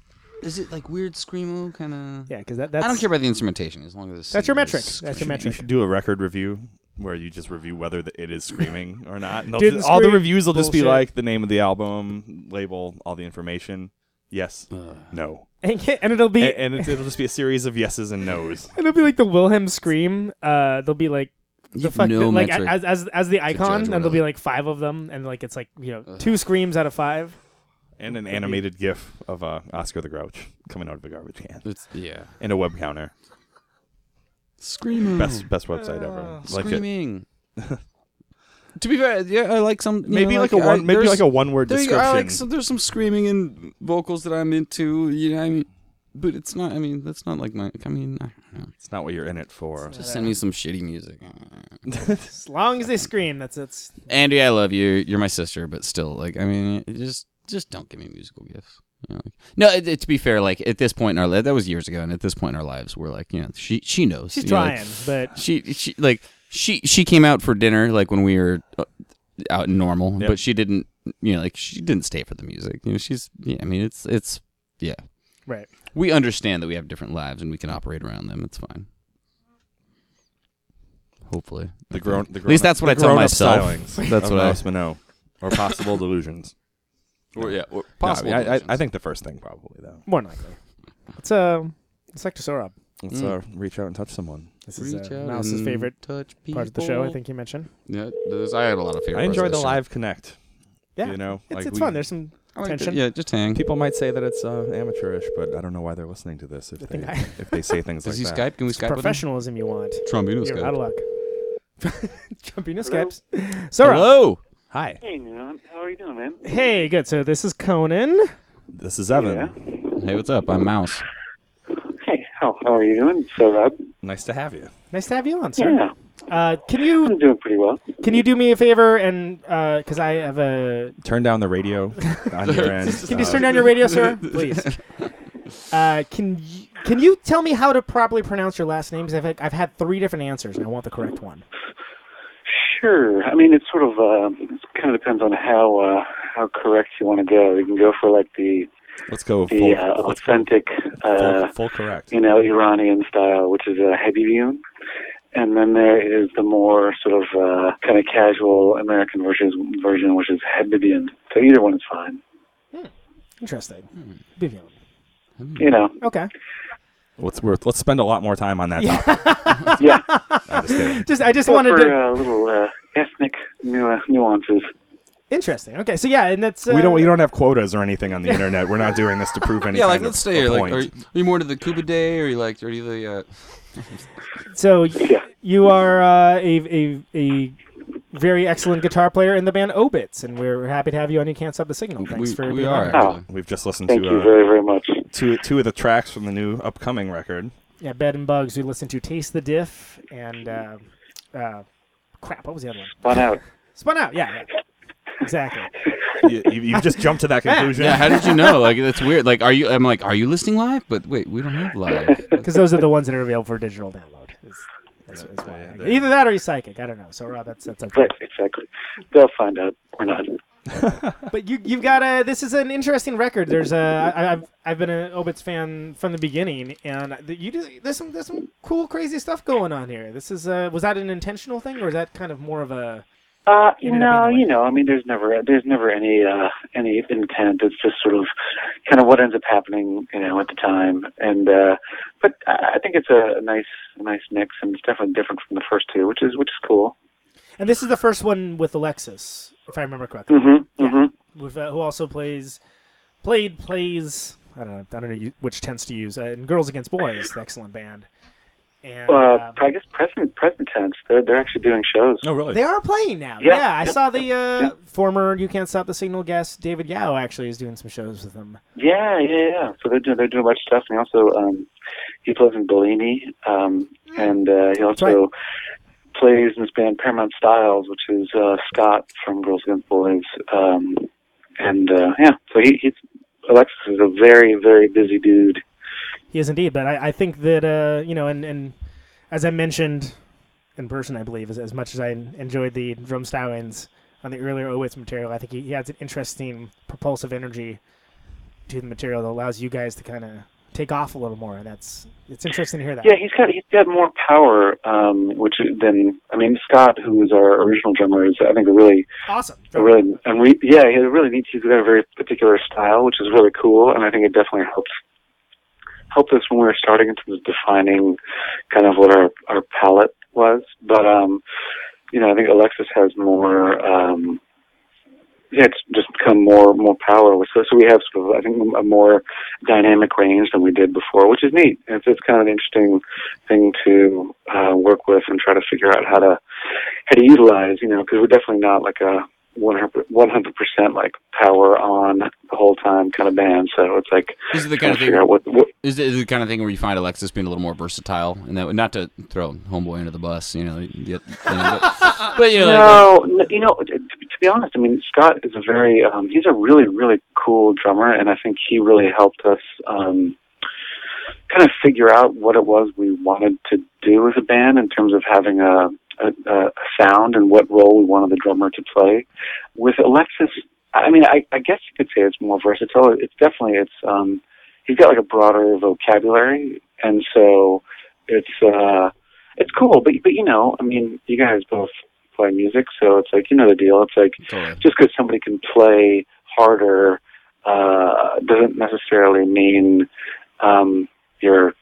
Is it like weird screamo kind of?
yeah, because that, that's
I don't care about the instrumentation as long as it's
That's your
singing
metric.
is
That's your
screaming.
You
metric.
should do a record review where you just review whether the, it is screaming or not. And they'll
Didn't
just- all the
scream.
reviews will just be
Bullshit.
like the name of the album, label, all the information. Yes,
Ugh.
no,
and, and it'll be
A- and, it's, it'll just be a series of yeses and nos.
it'll be like the Wilhelm scream. Uh, they'll be like
You
the
have
fuck
no
like
metric.
as as as the icon,
judge
and
what
there'll
I
be
like.
like five of them, and like it's like you know
Ugh.
two screams out of five.
And an animated GIF of uh, Oscar the Grouch coming out of a garbage can,
It's yeah.
and a web counter.
Screaming.
Best best website ever. Like it.
Screaming. to be fair, yeah, I like some.
Maybe
know,
like, a one, maybe like a one word
there you
description.
I like some, there's some screaming and vocals that I'm into. You know, I mean, but it's not. I mean, that's not like my. I mean, I don't know.
It's not what you're in it for.
just send me some shitty music.
As long as they scream, that's it's.
Andy, I love you. You're my sister, but still, like, I mean, just just don't give me musical gifts. You know, like, no, it, it- to be fair, like at this point in our life, that was years ago, and at this point in our lives, we're like, you know, she she knows.
She's
you know, like,
trying, but
she she like she she came out for dinner like when we were uh, out in normal,
Yep.
but she didn't. You know, like she didn't stay for the music. You know, she's yeah. I mean, it's it's yeah.
right.
We understand that we have different lives and we can operate around them. It's fine. Hopefully,
The grown, the grown
At least that's what I tell myself. That's what I-
I Minot, or possible delusions.
Or, yeah, or
No,
possible.
I, I,
delusions.
I think the first thing probably though.
More than likely. It's uh, it's like to Sohrab.
Let's
Mm.
uh, reach out and touch someone.
This is
Reach
uh,
out
Mouse's
and
favorite
touch
part of the show. I think you mentioned.
Yeah, there's, I had a lot of favorite.
I
parts
enjoy
of
the
show.
live connect.
Yeah,
you know,
it's
like
it's
we-
fun. There's some
I like
tension.
that- Yeah, just hang.
People might say that it's uh, amateurish, but I don't know why they're listening to this if they
think I-
if they say things
Does
like
he
that.
Skype? Can we Skype with him?
professionalism you want.
Trombino
You're
Skype.
out of luck. Jumpino Skypes. Sohrab.
Hello.
Hi,
Hey, man. How are you doing, man?
Hey, good. So this is Conan.
this is Evan.
Yeah.
Hey, what's up? I'm Mouse.
Hey, how, how are you doing? Sohrab?
Nice to have you.
Nice to have you on, sir.
Yeah,
Uh, can you
I'm doing pretty well.
can you do me a favor and because I have a
Turn down the radio on your end.
can you
Uh,
turn down your radio, sir, please? Uh, can you, can you tell me how to properly pronounce your last name? 'Cause I've I've had three different answers and I want the correct one.
Sure. I mean, it's sort of uh, it kind of depends on how uh, how correct you want to go. You can go for like the
Let's go
the
full,
uh, authentic,
full,
uh,
full correct.
you know, Iranian style, which is a Habibion. And then there is the more sort of uh, kind of casual American version, version, which is Habibion. So either one is fine.
Interesting. Vivian.
You know,
Okay.
Let's we're, let's spend a lot more time on that topic.
yeah.
I'm just.
Just I just
Well,
wanted
for
to.
uh, little uh, ethnic uh, nuances.
Interesting. Okay. So yeah, and that's uh,
we don't we don't have quotas or anything on the internet. We're not doing this to prove anything.
Yeah, like let's stay here. Like, are you, are you more to the Cuba Day, or are you like, are you the? Uh,
So
Yeah.
you are uh, a a a very excellent guitar player in the band Obits, and we're happy to have you on. You can't stop the signal. Thanks
we,
for
we
being
are.
Oh.
We've just listened
Thank
to
you
uh,
very, very much.
two two of the tracks from the new upcoming record.
Yeah, Bed and Bugs. We listened to Taste the Diff and uh, uh, crap. What was the other one?
Spun out.
Spun out. Yeah, yeah. Exactly.
you, you, you just jumped to that conclusion.
Yeah, how did you know? Like that's weird. Like, are you? I'm like, are you listening live? But wait, we don't have live.
Because those are the ones that are available for digital download. Is, is, is why.
yeah,
Either that or he's psychic. I don't know. So Rob, that's that's okay.
Right, exactly. They'll find out. We're not.
but you you've got a this is an interesting record. There's a I, I've I've been an Obits fan from the beginning, and you just, there's some there's some cool crazy stuff going on here. This is uh was that an intentional thing or is that kind of more of a
Uh,
Ended
no,
up being the
you know, I mean, there's never, there's never any, uh, any intent. It's just sort of, kind of what ends up happening, you know, at the time. And, uh, but I think it's a, nice, nice mix, and it's definitely different from the first two, which is, which is cool.
and this is the first one with Alexis, if I remember correctly,
Mm-hmm. Mm-hmm.
with uh, who also plays played plays I don't know I don't know which tense to use uh, in Girls Against Boys, the excellent band. And
Uh,
um,
I guess present, present tense. They're, they're actually doing shows.
No, really?
They are playing now.
Yeah,
Yeah, I
yeah,
saw the uh,
yeah.
former "You Can't Stop the Signal" guest David Yow actually is doing some shows with them.
Yeah, yeah, yeah. So they're doing, they're doing a bunch of stuff, and he also, um, he plays in Bellini, um, and uh, he also
right.
plays in this band Paramount Styles, which is uh, Scott from Girls Against Boys. Um, and uh, yeah, so he, he's Alexis is a very, very busy dude.
He is indeed, but I, I think that uh, you know, and, and as I mentioned in person, I believe, as, as much as I enjoyed the drum stylings on the earlier Obits material, I think he, he has an interesting propulsive energy to the material that allows you guys to kind of take off a little more, and that's it's interesting to hear that.
Yeah, he's got he's got more power, um, which than I mean Scott, who is our original drummer, is I think a really
awesome.
a really and we yeah he really needs he's got a very particular style, which is really cool, and I think it definitely helps helped us when we were starting in terms of defining kind of what our our palette was. But um, you know, I think Alexis has more. Um, yeah, it's just become more more power. So, so we have sort of, I think, a more dynamic range than we did before, which is neat. It's, it's kind of an interesting thing to uh, work with and try to figure out how to how to utilize. You know, because we're definitely not like a 100 percent like power on the whole time kind of band. So it's like
Is it the kind of thing?
out what, what
Is it, is it the kind of thing where you find Alexis being a little more versatile, and that not to throw Homeboy under the bus, you know, yet, you know, but, but, you know,
no, n- you know, to, to be honest, I mean, Scott is a very, um, he's a really, really cool drummer, and I think he really helped us um, kind of figure out what it was we wanted to do as a band in terms of having a, a, a sound and what role we wanted the drummer to play. With Alexis, I mean, I, I guess you could say it's more versatile. It's definitely, it's, um, he's got like a broader vocabulary, and so it's, uh, it's cool. But, but you know, I mean, you guys both play music, so it's like you know the deal. It's like
totally.
just because somebody can play harder uh, doesn't necessarily mean um, you're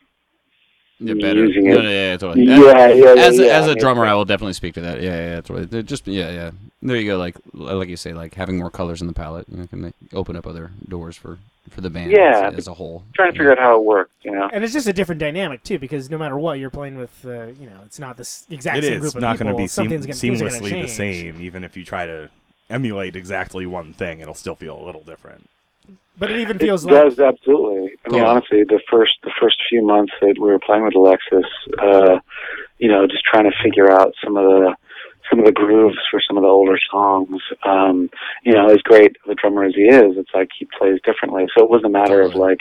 Yeah, better.
using it.
no, yeah, totally.
yeah, yeah, yeah.
as a,
yeah,
as
I
a
mean,
drummer, I will definitely speak to that. Yeah, yeah, that's right. They're Just yeah, yeah. There you go. Like like you say, like having more colors in the palette, you know, can make, open up other doors for for the band
Yeah,
as, as a whole.
trying to figure out how it works. You know,
And it's just a different dynamic too, because no matter what you're playing with, uh, you know, it's not this exact
It
same
is
group of
not
people.
going to be seam-
Something's gonna, gonna
seamlessly the same, even if you try to emulate exactly one thing. It'll still feel a little different.
But it even
it
feels like
does absolutely. I mean,
Totally.
honestly, the first the first few months that we were playing with Alexis, uh, you know, just trying to figure out some of the some of the grooves for some of the older songs. Um, you know, as great of a drummer as he is, it's like he plays differently. So it wasn't a matter of like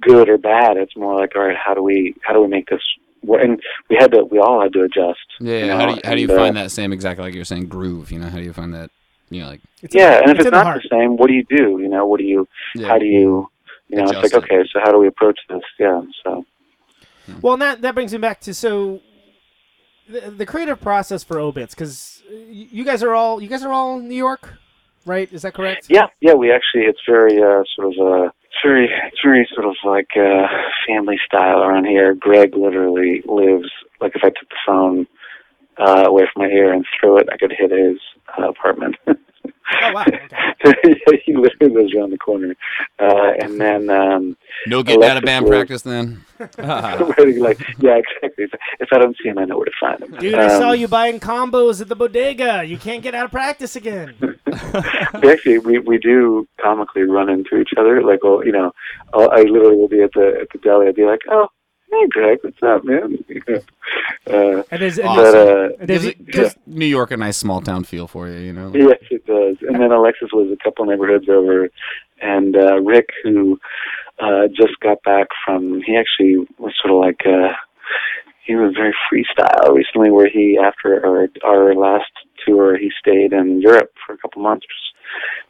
good or bad. It's more like, all right, how do we how do we make this? work? And we had to, we all had to adjust.
Yeah,
you know,
how do you, how do you
and, uh,
find that same exactly like you're saying groove? You know, how do you find that? You know, like
it's
Yeah,
the-
and if
it's
it's
in the
not the same, what do you do? You know, what do you?
yeah.
How do you? You know, it's like
it.
okay, so how do we approach this? Yeah, so.
Well, and that that brings me back to so the, the creative process for Obits, because you guys are all you guys are all in New York, right? Is that correct?
Yeah, yeah, we actually it's very uh sort of uh it's very it's very sort of like uh family style around here. Greg literally lives like if I took the phone uh away from my ear and threw it, I could hit his uh, apartment.
Oh wow. Okay.
he literally lives around the corner. Uh and then um
no getting out of band
was-
practice then.
like yeah, exactly. If, if I don't see him I know where to find him.
Dude, I saw
Um,
you buying combos at the bodega. You can't get out of practice again.
we actually we we do comically run into each other. Like, well, you know, I'll, I literally will be at the at the deli. I'll be like, "Oh, hey, Greg, what's up, man?" uh,
And is,
Awesome.
but
does,
uh,
Gives,
he,
it, gives New York a nice small town feel for you. You know.
yes, it does. And then Alexis was a couple neighborhoods over, and uh, Rick, who uh, just got back from, he actually was sort of like. Uh, he was very freestyle recently, where he after our our last tour, he stayed in Europe for a couple months,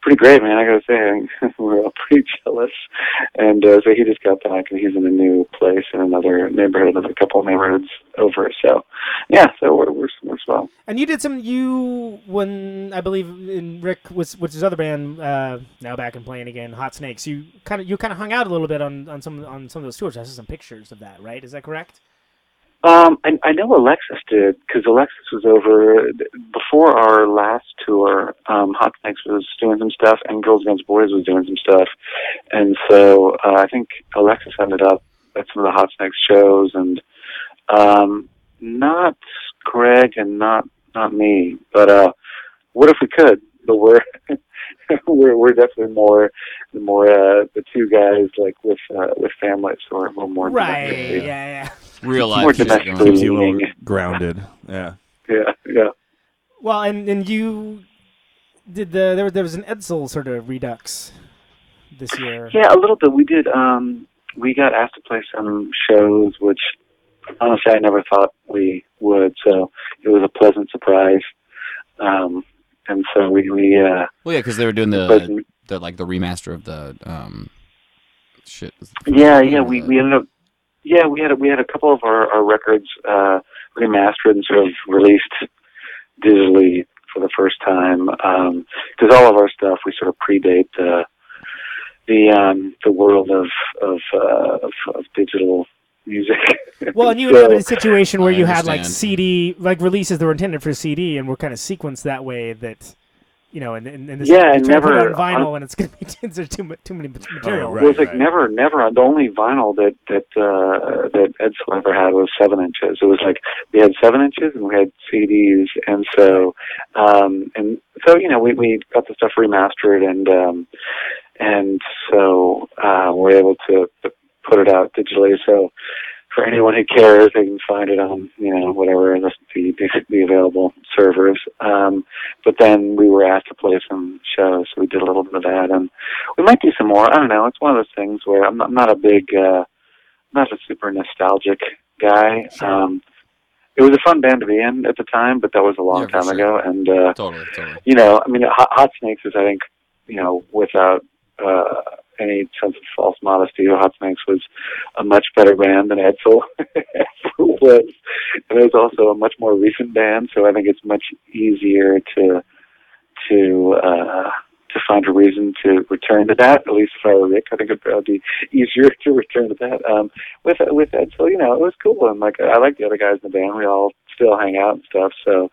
pretty great, man. I gotta say, we're all pretty jealous. And uh, so he just got back, and he's in a new place in another neighborhood, another couple of neighborhoods over. So, yeah, so we're we're, we're swell.
And you did some you when I believe in Rick was which his other band uh, now back and playing again, Hot Snakes. You kind of you kind of hung out a little bit on, on some on some of those tours. I saw some pictures of that, right? Is that correct?
Um, I, I know Alexis did because Alexis was over before our last tour. Um, Hot Snakes was doing some stuff, and Girls Against Boys was doing some stuff, and so uh, I think Alexis ended up at some of the Hot Snakes shows, and um, not Greg and not not me, but uh, what if we could? But we're we're we're definitely more the more uh, the two guys like with uh, with families, so we're a little more
Right. Yeah. Yeah.
Real
more
life shit going
domestically.
Keeps you a little
leaning.
grounded. Yeah.
Yeah, yeah.
Well, and and you did the there was there was an Edsel sort of redux this year.
Yeah, a little bit. We did. Um, we got asked to play some shows, which honestly I never thought we would. So it was a pleasant surprise. Um, and so we we uh,
Well, yeah, because they were doing the,
pleasant-
the like the remaster of the um shit.
yeah, yeah. We we ended up. Yeah, we had a, we had a couple of our, our records uh, remastered and sort of released digitally for the first time because all of our stuff we sort of predate the the um, the world of of, uh, of of digital music.
Well, and you
So-
had a situation where
I
you had like. CD, like releases that were intended for CD and were kind of sequenced that way that, you know, and and, and this,
Yeah,
you
and
try to put it
never-
on vinyl and it's gonna be there's too too many material.
right.
it was like never, never. The only vinyl that that uh, that Edsel ever had was seven inches. It was like we had seven inches and we had CDs, and so um, and so you know we we got the stuff remastered and um, and so uh, we're able to put it out digitally. So for anyone who cares, they can find it on you know whatever the the, the available servers. Um, but then we were asked to play some shows, so we did a little bit of that, and we might do some more. I don't know. It's one of those things where I'm not, I'm not a big, uh, not a super nostalgic guy. Um, it was a fun band to be in at the time, but that was a long
Yeah,
time
sure.
ago, and uh,
Totally, totally.
you know, I mean, Hot, Hot Snakes is, I think, you know, without uh, any sense of false modesty, Hot Snakes was a much better band than Edsel was, and it was also a much more recent band. So I think it's much easier to to uh, to find a reason to return to that. At least were Rick, I think it'd be easier to return to that. Um, with with Edsel, you know, it was cool, and like I like the other guys in the band. We all still hang out and stuff. So.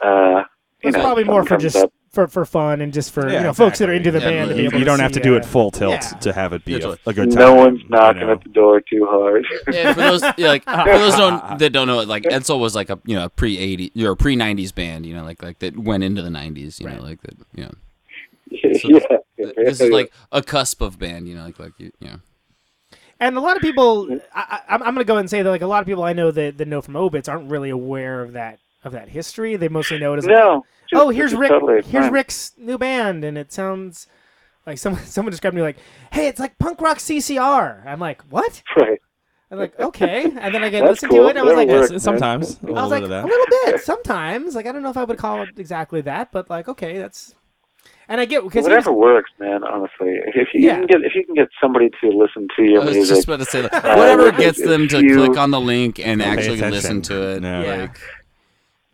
Uh,
It's
know,
probably more for just
up-
for for fun and just for
Yeah,
you know folks that are into the
Yeah,
band to be
You,
able
you
to
don't have to do
uh,
it full tilt
yeah.
to have it be a, a good time.
no one's
you
knocking
know?
at the door too hard.
Yeah, for those yeah, like for those don't that don't know, it, like Edsel was like a you know a pre eighty or pre nineties band, you know, like like that went into the nineties, you know, like that, you know. So
yeah, yeah,
This is like a cusp of band, you know, like like you, you know.
And a lot of people, I, I, I'm going to go and say that like a lot of people I know that, that know from Obits aren't really aware of that of that history. They mostly know it as like,
no. just-
oh, here's Rick.
Totally
here's
fine.
Rick's new band, and it sounds like someone someone described me like, hey, it's like punk rock CCR. I'm like, what?
Right.
I'm like, okay, and then I get
That's
listen
cool.
to it, and I was like,
That'll work.
Yes, sometimes a
I
little
was like,
bit of
a little bit sometimes. Like I don't know if I would call it exactly that, but like, okay, that's. And I get because
Whatever works, man. Honestly, if you
Yeah.
can get if you can get somebody to listen to your
I was
music,
just about to say like, whatever
Uh,
gets them to
you-
click on the link and actually listen to it.
Yeah.
Yeah.
Like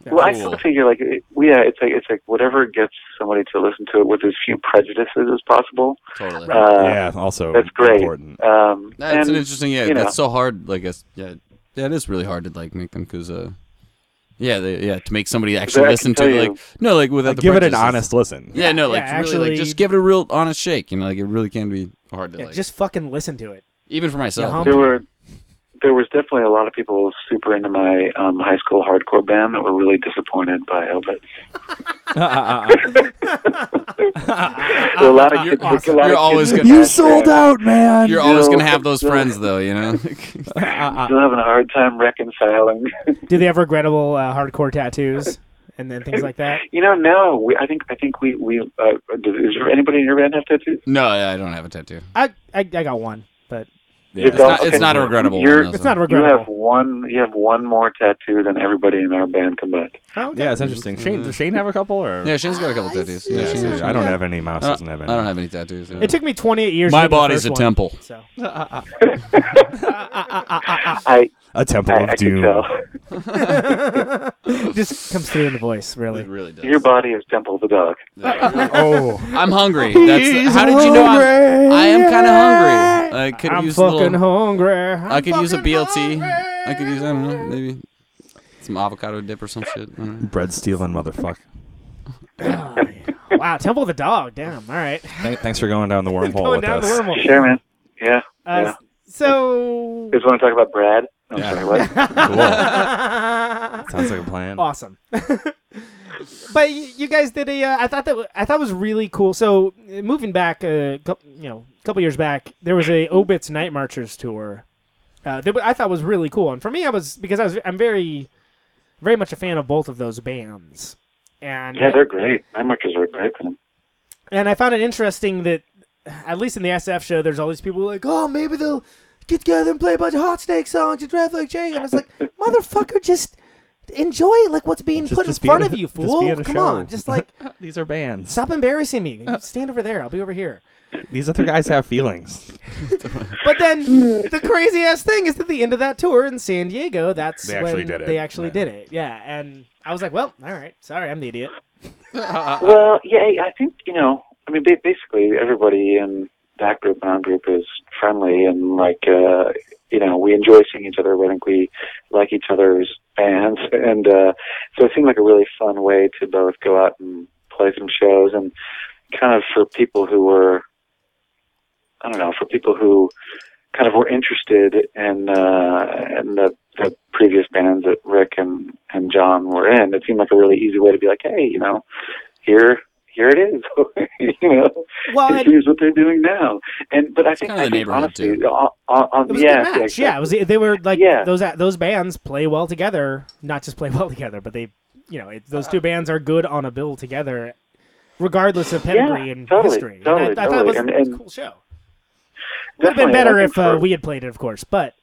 well, I
Cool.
still figure like it, yeah, it's like it's like whatever gets somebody to listen to it with as few prejudices as possible.
totally.
Uh,
yeah, also
that's great.
important.
Um,
That's
and,
an interesting. Yeah,
you know.
that's so hard. Like, it's, yeah, yeah, it is really hard to like make them because, uh, yeah, they, yeah, to make somebody actually
I
listen to it,
you-
like no, like without
Like,
the
give it an honest listen.
Yeah, no, like
Yeah,
really, like
actually-
just give it a real honest shake. You know, like it really can be hard to
Yeah,
like,
just fucking listen to it.
even for myself.
hum-
there were there was definitely a lot of people super into my um, high school hardcore band that were really disappointed by Obits. a lot of
You're
kids, a lot
You're
of
always
kids
gonna-
you sold
then
out, man.
You're always
No,
gonna have those friends, though. You know.
Still having a hard time reconciling.
Do they have regrettable uh, hardcore tattoos and then things like that?
you know, no. We, I think I think we we uh, does, is there anybody in your band have tattoos?
no, I don't have a tattoo.
I I, I got one, but
Yeah.
You
It's
don't-
not- it's not regrettable
You're,
one,
It's not
you
regrettable.
have one. You have one more tattoo than everybody in our band combined.
Oh, okay.
Yeah, it's interesting. Shane, mm-hmm. does Shane have a couple or?
Yeah, Shane's got a couple tattoos. Yeah,
Yeah,
Shane-
I don't have any. Mouse uh,
I
doesn't
don't,
have
I
any.
don't have any tattoos. yeah.
It took me 28 years.
My
to get the
body's
first
a
one,
temple.
So
I
A temple
I,
of
I can
doom.
tell.
just comes through in the voice, really.
It really does.
Your body is Temple of the Dog.
Oh,
I'm hungry. That's how did you know I'm, I am kind of hungry. I could
I'm
use a
fucking
little,
hungry. I'm
I could use a BLT.
hungry.
I could use I don't know maybe some avocado dip or some shit. I don't
bread stealing motherfucker.
Wow, Temple of the Dog. Damn. All right.
Th- thanks for going down the wormhole
Going
with
down the
us.
wormhole.
Sure, man. Yeah.
Uh,
yeah.
So.
You guys want to talk about Brad? I'm
Yeah.
sorry. What?
Cool. Sounds like a plan.
awesome. but y- you guys did a. Uh, I thought that w- I thought it was really cool. So uh, moving back, a couple, you know, a couple years back, there was a Obits Night Marchers tour. Uh, that I thought was really cool, and for me, I was because I was I'm very, very much a fan of both of those bands, and
yeah, they're great. My markers are great for them.
and I found it interesting that at least in the SF show, there's all these people like, oh, maybe they'll get together and play a bunch of Hot Snake songs and Drive Like Jehu. And it's like, motherfucker, just enjoy like what's being
Just-
put
just
in
be
front
at
of
a-
you,
just be
fool.
at a
Come
show.
on, just like
These are bands.
stop embarrassing me. Stand over there. I'll be over here.
These other guys have feelings.
But then the crazy ass thing is at the end of that tour in San Diego, that's
They actually
when
did it.
they actually
Yeah.
did it. Yeah, and I was like, well, all right, sorry, I'm the idiot.
Well, yeah, I think you know. I mean, ba- basically, everybody in that group and our group is friendly, and like, uh, you know, we enjoy seeing each other. I think we like each other's bands, and uh, so it seemed like a really fun way to both go out and play some shows, and kind of for people who were, I don't know, for people who kind of were interested in uh, in the, the previous bands that Rick and and John were in. It seemed like a really easy way to be like, hey, you know, here here it is. you know,
Well, and
here's what they're doing now. And but I think,
kinda
I
the
think
neighborhood,
honestly,
too.
on, on, on-
It was
yeah,
a good match. Yeah, it was. They were like
Yeah.
those those bands play well together. Not just play well together, but they, you know, it, those two bands are good on a bill together, regardless of pedigree and
totally,
history.
totally,
and I, I thought it was
totally.
a
And- and-
cool show. Would have been better if uh, we had played it, of course. But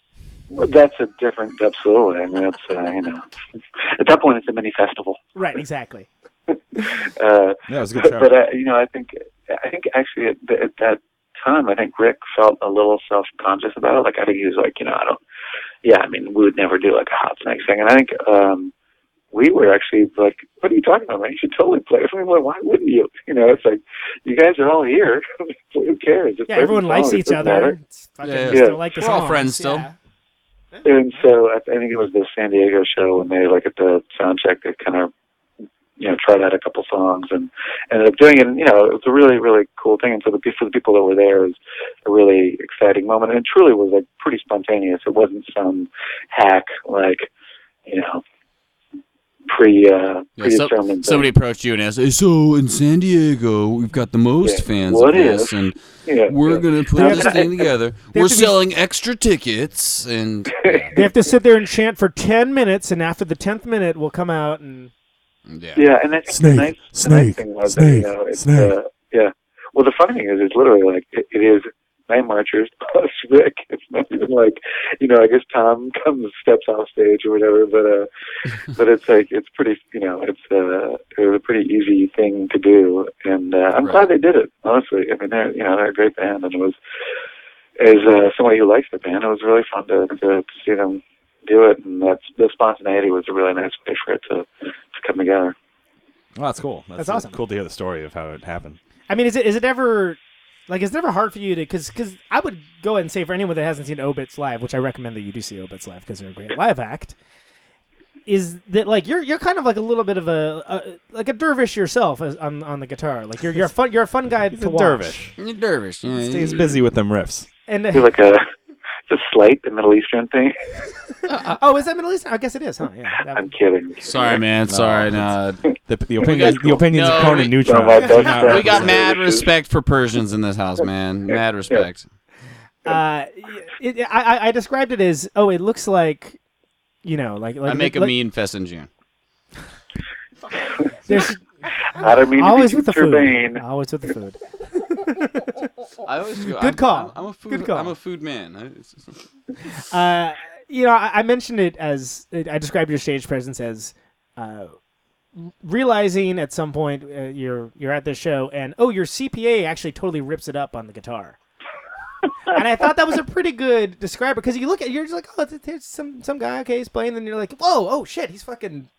That's a different, absolutely. I mean, it's uh, you know, at that point, it's a mini festival.
right, exactly.
Uh,
Yeah, it was a good
but
show.
but uh, you know, I think I think actually at, th- at that time, I think Rick felt a little self conscious about it. Like I think he was like, you know, I don't. Yeah, I mean, we would never do like a hot snake thing, and I think um we were actually like, "What are you talking about, man? You should totally play." I mean, why why wouldn't you? You know, it's like you guys are all here. Who cares? Just
Yeah, everyone likes each other.
matter.
It's fucking,
Yeah,
yeah.
still like the
We're all friends still.
yeah.
And so I, I think it was the San Diego show when they like at the sound check they kind of you know tried out a couple songs and ended up doing it. And, you know, it was a really really cool thing. And for the for the people that were there, it was a really exciting moment. And it truly was like pretty spontaneous. It wasn't some hack like you know pre uh
Yeah, so-
predetermined.
somebody approached you and asked, "Hey, "So in San Diego, we've got the most
Yeah.
fans
What
of this, and
yeah,
we're
yeah.
gonna put
They
this thing together. We're
have to be-
selling extra tickets, and
They have to sit there and chant for ten minutes, and after the tenth minute, we'll come out and
yeah,
Yeah, and I think
Snake,
the nice, the
snake,
nice thing was
snake,
that, you know, it's,
snake.
Uh, yeah. Well, the funny thing is, it's literally like it, it is Night Marchers plus Rick. It's not even like, you know, I guess Tom comes steps off stage or whatever, but uh, but it's like it's pretty, you know, it's uh, it was a pretty easy thing to do, and uh, I'm
Right.
glad they did it. Honestly, I mean, they're you know they're a great band, and it was as uh, somebody who likes the band, it was really fun to to, to see them do it, and that's the spontaneity was a really nice way for it to to come together.
Oh, that's cool. That's,
That's awesome.
Cool to hear the story of how it happened.
I mean, is it is it ever like is it ever hard for you to because because I would go ahead and say for anyone that hasn't seen Obits live, which I recommend that you do see Obits live because they're a great live act. Is that like you're you're kind of like a little bit of a, a like a dervish yourself as, on on the guitar? Like you're you're a fun you're a fun guy
He's
to
a
watch.
dervish.
You're dervish. Yeah,
He stays
you-
busy with them riffs.
And
It's like a it's a slight, the Middle Eastern thing.
oh, is that Middle Eastern? I guess it is, huh? Yeah. that-
I'm kidding.
Sorry, man. Sorry. No,
The, the opinions, the opinions
no,
of Conan
we-
Neutron.
No, my best
we got mad respect for Persians in this house, man. Mad respect.
uh, it, I I- I described it as oh, it looks like. You know, like, like
I make a
like,
mean fest in June.
There's
I don't mean
always
to
with the food.
urbane.
Always with the food.
I always go,
Good
I'm,
call.
I'm, I'm a food.
Good call.
I'm a food man.
Uh, you know, I, I mentioned it as I described your stage presence as uh, realizing at some point uh, you're you're at this show and oh, your CPA actually totally rips it up on the guitar. and I thought that was a pretty good describer because you look at you're just like oh it's- there's some some guy okay he's playing and you're like whoa oh shit he's fucking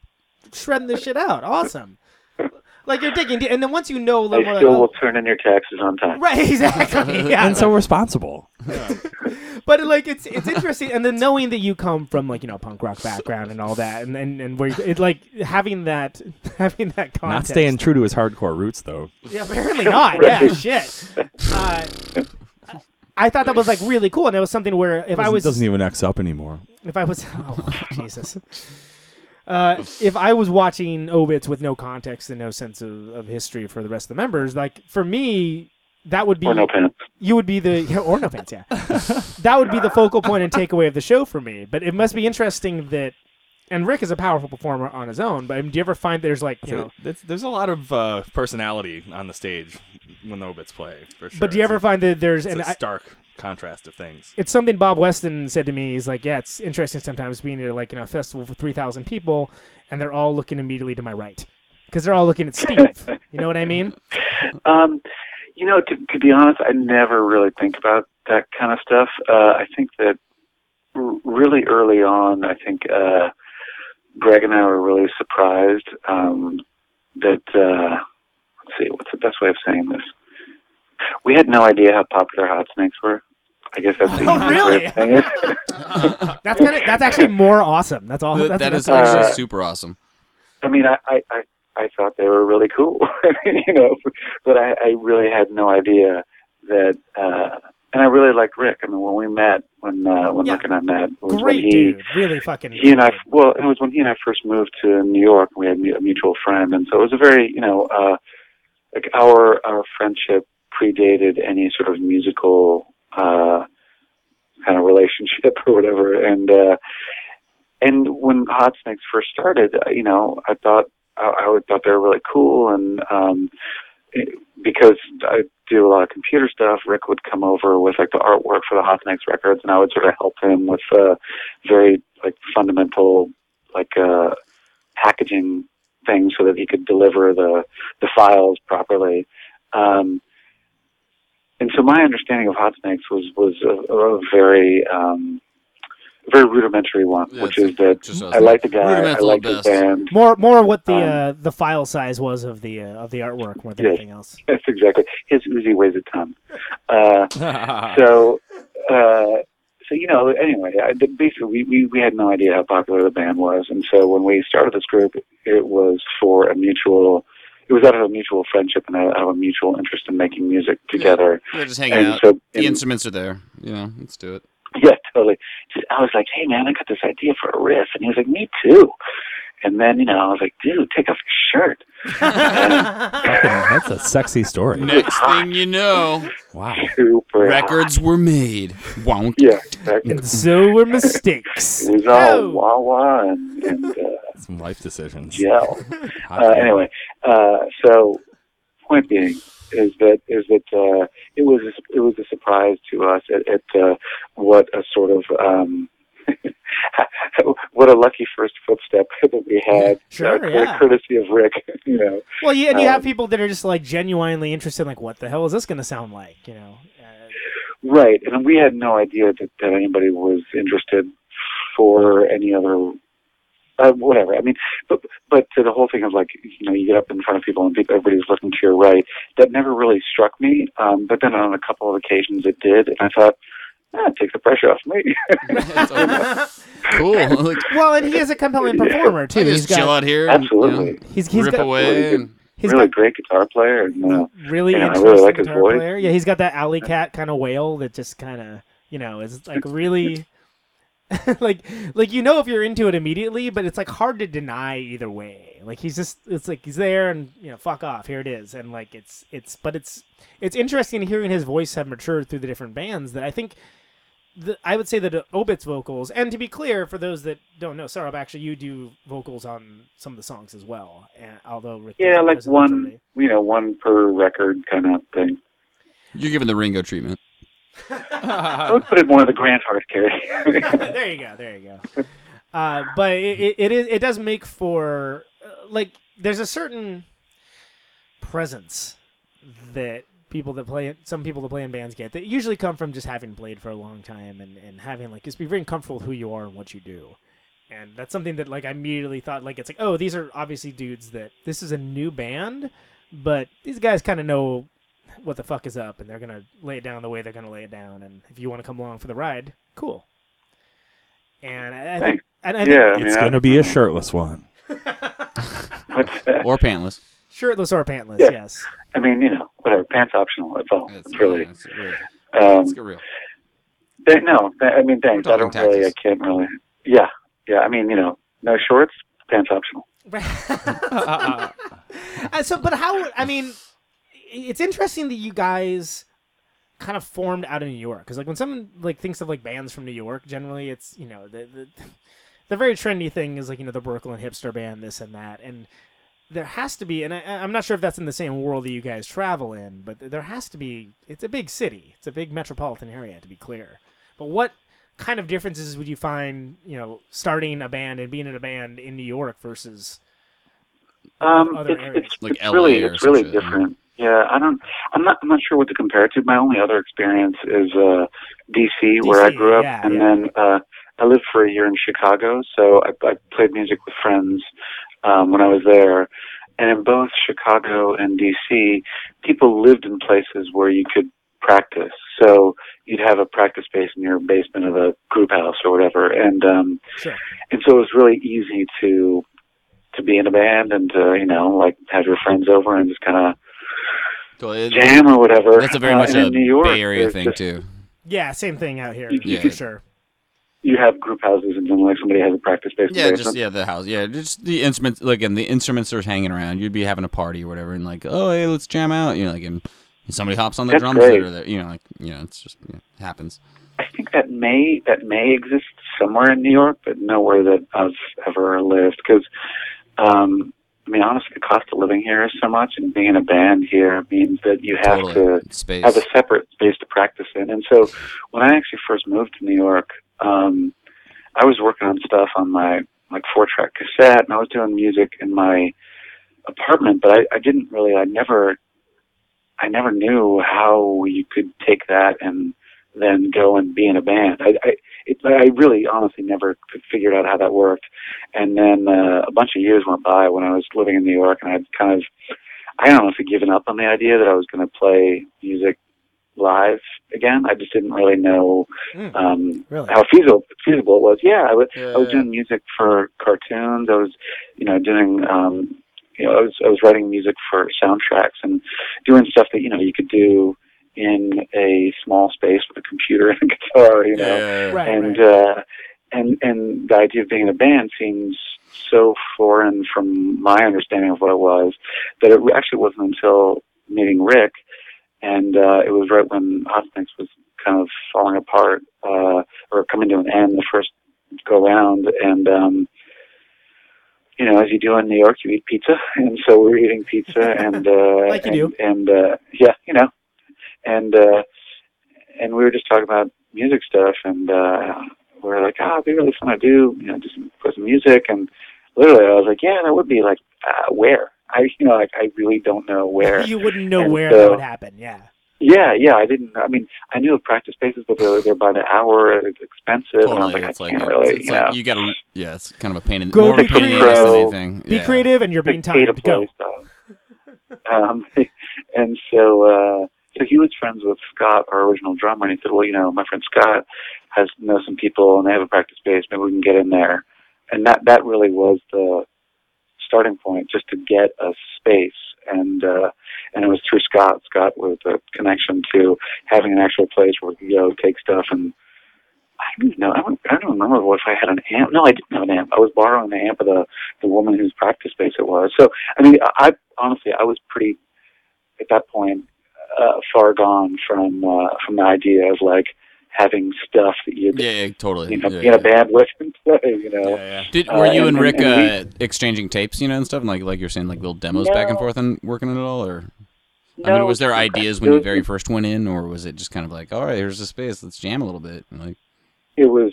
shredding this shit out awesome like you're digging deep. and then once you know a
They
little more like,
still
oh,
will turn in your taxes on time.
right exactly yeah
and so responsible.
but like it's it's interesting and then knowing that you come from like you know punk rock background and all that and and, and where you, it like having that having that context
Not staying true to his hardcore roots, though.
yeah apparently not yeah shit uh, I thought that was like really cool and it was something where if I
Doesn't-
was
doesn't even X up anymore.
if I was oh Jesus uh, if I was watching obits with no context and no sense of, of history for the rest of the members like for me that would be
Or no pants.
you would be the yeah, or no pants, yeah. that would be the focal point and takeaway of the show for me. But it must be interesting that, and Rick is a powerful performer on his own. But I mean, do you ever find there's like you know?
There's, there's a lot of uh, personality on the stage when the Obits play, for sure.
But do you
It's
ever
a-
find that there's
it's
and
a
I,
stark contrast of things.
it's something Bob Weston said to me. He's like, yeah, it's interesting sometimes being at like in a festival for three thousand people, and they're all looking immediately to my right because they're all looking at Steve. you know what I mean?
Um, you know, to, to be honest, I never really think about that kind of stuff. Uh, I think that r- really early on, I think uh, Greg and I were really surprised um, that. Uh, let's see, what's the best way of saying this? We had no idea how popular Hot Snakes were. I guess that's the
Oh, really?
way of saying it.
That's kind of that's actually more awesome. That's all.
That-
That's, that's
is actually
Uh,
super awesome.
I mean, I, I, I, I thought they were really cool, you know, but I, I really had no idea that, uh, and I really liked Rick. I mean, when we met, when, uh, when
Yeah.
Rick and I met, it was when
great
he,
dude. Really fucking.
he and I, well, it was when he and I first moved to New York. We had a mutual friend, and so it was a very, you know, uh, like our our friendship predated any sort of musical uh, kind of relationship or whatever. And uh, and when Hot Snakes first started, uh, you know, I thought I, I thought they were really cool, and um, because I do a lot of computer stuff, Rick would come over with like the artwork for the Hot Snakes records, and I would sort of help him with uh, very like fundamental like uh, packaging things so that he could deliver the the files properly. Um, and so my understanding of Hot Snakes was was a, a very um, very rudimentary one,
Yeah,
which is that. I like the guy, I like
at
his band.
More, more what the
Um,
uh, the file size was of the uh, of the artwork more than
Yes.
anything else.
That's exactly his Uzi weighs a ton. Uh, so, uh, so you know, anyway, I, the- basically, we, we we had no idea how popular the band was, and so when we started this group, it was for a mutual. It was out of a mutual friendship and out of a mutual interest in making music together.
Yeah, we're just hanging
And
out.
so,
the
in-
instruments are there. You know, let's do it.
Yeah, totally. I was like, hey man, I got this idea for a riff, and he was like, me too. And then you know, I was like, dude, take off your shirt.
That's a sexy story.
Next thing you know,
Wow.
Super hot.
records were made. Wonk.
Yeah, exactly.
And so were mistakes.
It was all
Oh.
wah wah and, and uh,
Some life decisions. Yeah.
Uh, anyway, uh, so point being is that is that uh, it was a, it was a surprise to us at, at uh, what a sort of um, what a lucky first footstep that we had.
Sure,
uh,
yeah.
courtesy of Rick. You know,
Well, yeah, and you have
Um,
people that are just like genuinely interested, like, what the hell is this going to sound like? You know, uh,
right? And we had no idea that, that anybody was interested for any other. Uh, whatever. I mean, but but to the whole thing of like, you know, you get up in front of people and people, everybody's looking to your right. That never really struck me. Um, but then on a couple of occasions it did, and I thought, ah, take the pressure off me.
cool. Like,
well, and he is a compelling performer too.
I
He's
just chill out here. And,
Absolutely.
You know,
he's he's
rip
got
away. And,
he's
really
got
great guitar player, and uh,
really
Yeah, I
interesting
really like his
guitar
voice.
player. Yeah, he's got that alley cat kind of wail that just kind of you know is like really. like like you know if you're into it immediately but it's like hard to deny either way like he's just it's like he's there and you know fuck off here it is and like it's it's but it's it's interesting hearing his voice have matured through the different bands that i think the, I would say that Obit's vocals, and to be clear, for those that don't know, Sohrab, actually, you do vocals on some of the songs as well. And although Rick
yeah, like one,
necessarily-
you know, one per record kind of thing.
You're giving the Ringo treatment.
I would put it more of the Grant Hart category.
there you go. There you go. Uh, but it, it, it is it does make for uh, like there's a certain presence that people that play some people that play in bands get that usually come from just having played for a long time and, and having like just be very comfortable with who you are and what you do. And that's something that like I immediately thought like it's like oh these are obviously dudes that this is a new band, but these guys kind of know what the fuck is up and they're gonna lay it down the way they're gonna lay it down. And if you want to come along for the ride, cool. And I, I think, and I think
yeah, I mean,
It's
I-
going to be a shirtless one.
Or pantless.
shirtless or pantless,
Yeah.
yes.
I mean, you know, whatever. Pants optional. That's all.
It's,
It's really.
yeah, it's real.
Um,
Let's get real.
th- no, th- I mean, thanks.
We're
I don't
talking
really. I can't really. Yeah, yeah. I mean, you know, no shorts, pants optional.
Uh, so, but how? I mean, it's interesting that you guys kind of formed out of New York because, like, when someone like thinks of like bands from New York, generally it's you know the the, the very trendy thing is like you know the Brooklyn hipster band, this and that, and there has to be, and I, I'm not sure if that's in the same world that you guys travel in, but there has to be. It's a big city. It's a big metropolitan area, to be clear. But what kind of differences would you find, you know, starting a band and being in a band in New York versus
Um,
other
it's,
areas?
it's,
Like
it's
LA
really it's really
shit,
different. Yeah, I don't. I'm not. I'm not sure what to compare it to. My only other experience is uh, DC, where I grew up,
yeah,
and
yeah.
then uh, I lived for a year in Chicago. So I, I played music with friends um, when I was there. And in both Chicago and DC, people lived in places where you could practice. So you'd have a practice space in your basement of a group house or whatever, and um,
Sure.
and so it was really easy to to be in a band and to you know like have your friends over and just kind of
So
jam or whatever.
that's a very
Uh,
much a
in New York,
Bay Area thing
just-
too.
Yeah, same thing out here.
Yeah.
for sure.
You have group houses and then like somebody has a practice space.
Yeah, just yeah, the house. Yeah, just the instruments. Like, and the instruments are hanging around. You'd be having a party or whatever, and like, oh, hey, let's jam out. You know, like, and somebody hops on the
That's
drums
great.
that are there. You know, like, you know, it's just you know, it happens.
I think that may that may exist somewhere in New York, but nowhere that I've ever lived. Because, um, I mean, honestly, the cost of living here is so much, and being in a band here means that you have
Totally,
to
space.
have a separate space to practice in. And so, when I actually first moved to New York, um, I was working on stuff on my like four track cassette, and I was doing music in my apartment, but I, I didn't really. I never, I never knew how you could take that and then go and be in a band. I, I, it, I really honestly never could figure out how that worked. And then uh, a bunch of years went by when I was living in New York, and I'd kind of, I don't know if I'd given up on the idea that I was going to play music live again. I just didn't really know
Mm,
um,
really?
how feasible feasible it was. Yeah, I was I was
Yeah.
doing music for cartoons. I was, you know, doing um, you know, I was I was writing music for soundtracks and doing stuff that you know you could do in a small space with a computer and a guitar. You know,
Right,
and
right.
uh, and and the idea of being in a band seems so foreign from my understanding of what it was that it actually wasn't until meeting Rick, and uh, it was right when Hot Snakes was kind of falling apart uh, or coming to an end the first go round, and um, you know, as you do in New York, you eat pizza, and so we were eating pizza, and uh,
Like you
and,
do.
and uh, yeah, you know, and uh, and we were just talking about music stuff, and uh, we were like, oh, it'd be really fun to do, you know, just put some music, and literally, I was like, yeah, that would be like, uh, where? I, you know, like I really don't know where.
You wouldn't know
And
where
so-
that would happen. Yeah.
Yeah, yeah, I didn't. I mean, I knew of practice spaces, but they're they're by the hour. It's expensive. and I was
Totally,
like,
it's
I
like
can't really,
it's
you
like you gotta. Yeah, it's kind of a pain in
Go
more
to
pain in the
Pro.
ass than anything.
Be
yeah.
creative, and you're being
pay to
timed. Go.
um, and so, uh, so he was friends with Scott, our original drummer, and he said, "Well, you know, my friend Scott has knows some people, and they have a practice space. Maybe we can get in there." And that that really was the starting point, just to get a space. And uh, and it was through Scott. Scott with a connection to having an actual place where we could go take stuff and. I don't know. I don't, I don't remember if I had an amp. No, I didn't have an amp. I was borrowing the amp of the the woman whose practice space it was. So I mean, I, I honestly I was pretty at that point uh, far gone from uh, from the idea of like having stuff that you'd
Yeah, yeah, totally.
you know
yeah,
be in a band with and play. You know,
Did
Uh,
were you
and-
and Rick
and
uh, exchanging tapes, you know, and stuff, and like like you're saying, like little demos back and forth and working it all, or I mean, was there
okay.
ideas when
It
you very first went in, or was it just kind of like, all right, here's the space, let's jam a little bit? And like,
it was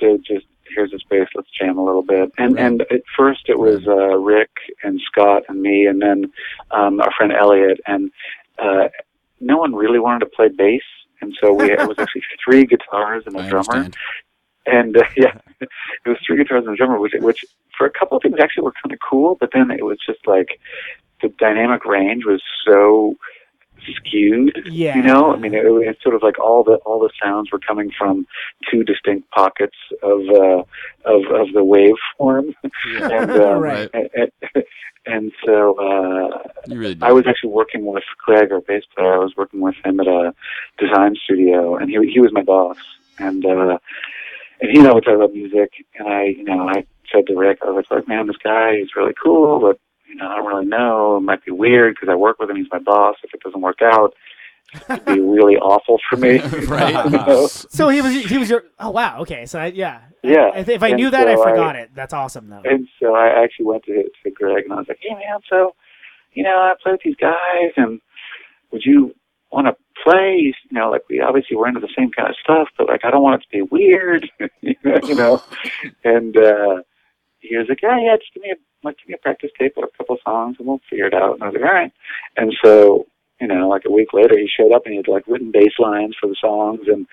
to just here's a space, let's jam a little bit. And
Right.
and at first it was uh, Rick and Scott and me, and then um, our friend Elliot, and uh, no one really wanted to play bass, and so we it was actually three guitars and a
I
drummer,
understand.
and uh, yeah, it was three guitars and a drummer, which which for a couple of things actually were kind of cool, but then it was just like the dynamic range was so skewed
Yeah.
you know, I mean, it, it's sort of like all the all the sounds were coming from two distinct pockets of uh, of of the waveform, and, um,
Right.
and, and, and so uh,
You really did.
I was actually working with Greg, our bass player. I was working with him at a design studio, and he he was my boss, and uh, and he knows I love music, and I you know I said to Rick, I was like, man, this guy is really cool, but you know I don't really know. It might be weird because I work with him. He's my boss. If it doesn't work out, it'd be really awful for me.
Right.
You know?
So he was he was your oh wow okay so I, yeah
Yeah.
if, if I
And
knew that I
so I-
forgot it that's awesome though
And so I actually went to, to Greg and I was like, hey man, so, you know, I play with these guys and would you want to play? You know, like we obviously were into the same kind of stuff, but like I don't want it to be weird, you know? And, uh, he was like, yeah, yeah, just give me a, like, give me a practice tape or a couple songs and we'll figure it out. And I was like, all right. And so, you know, like a week later he showed up and he had like written bass lines for the songs and,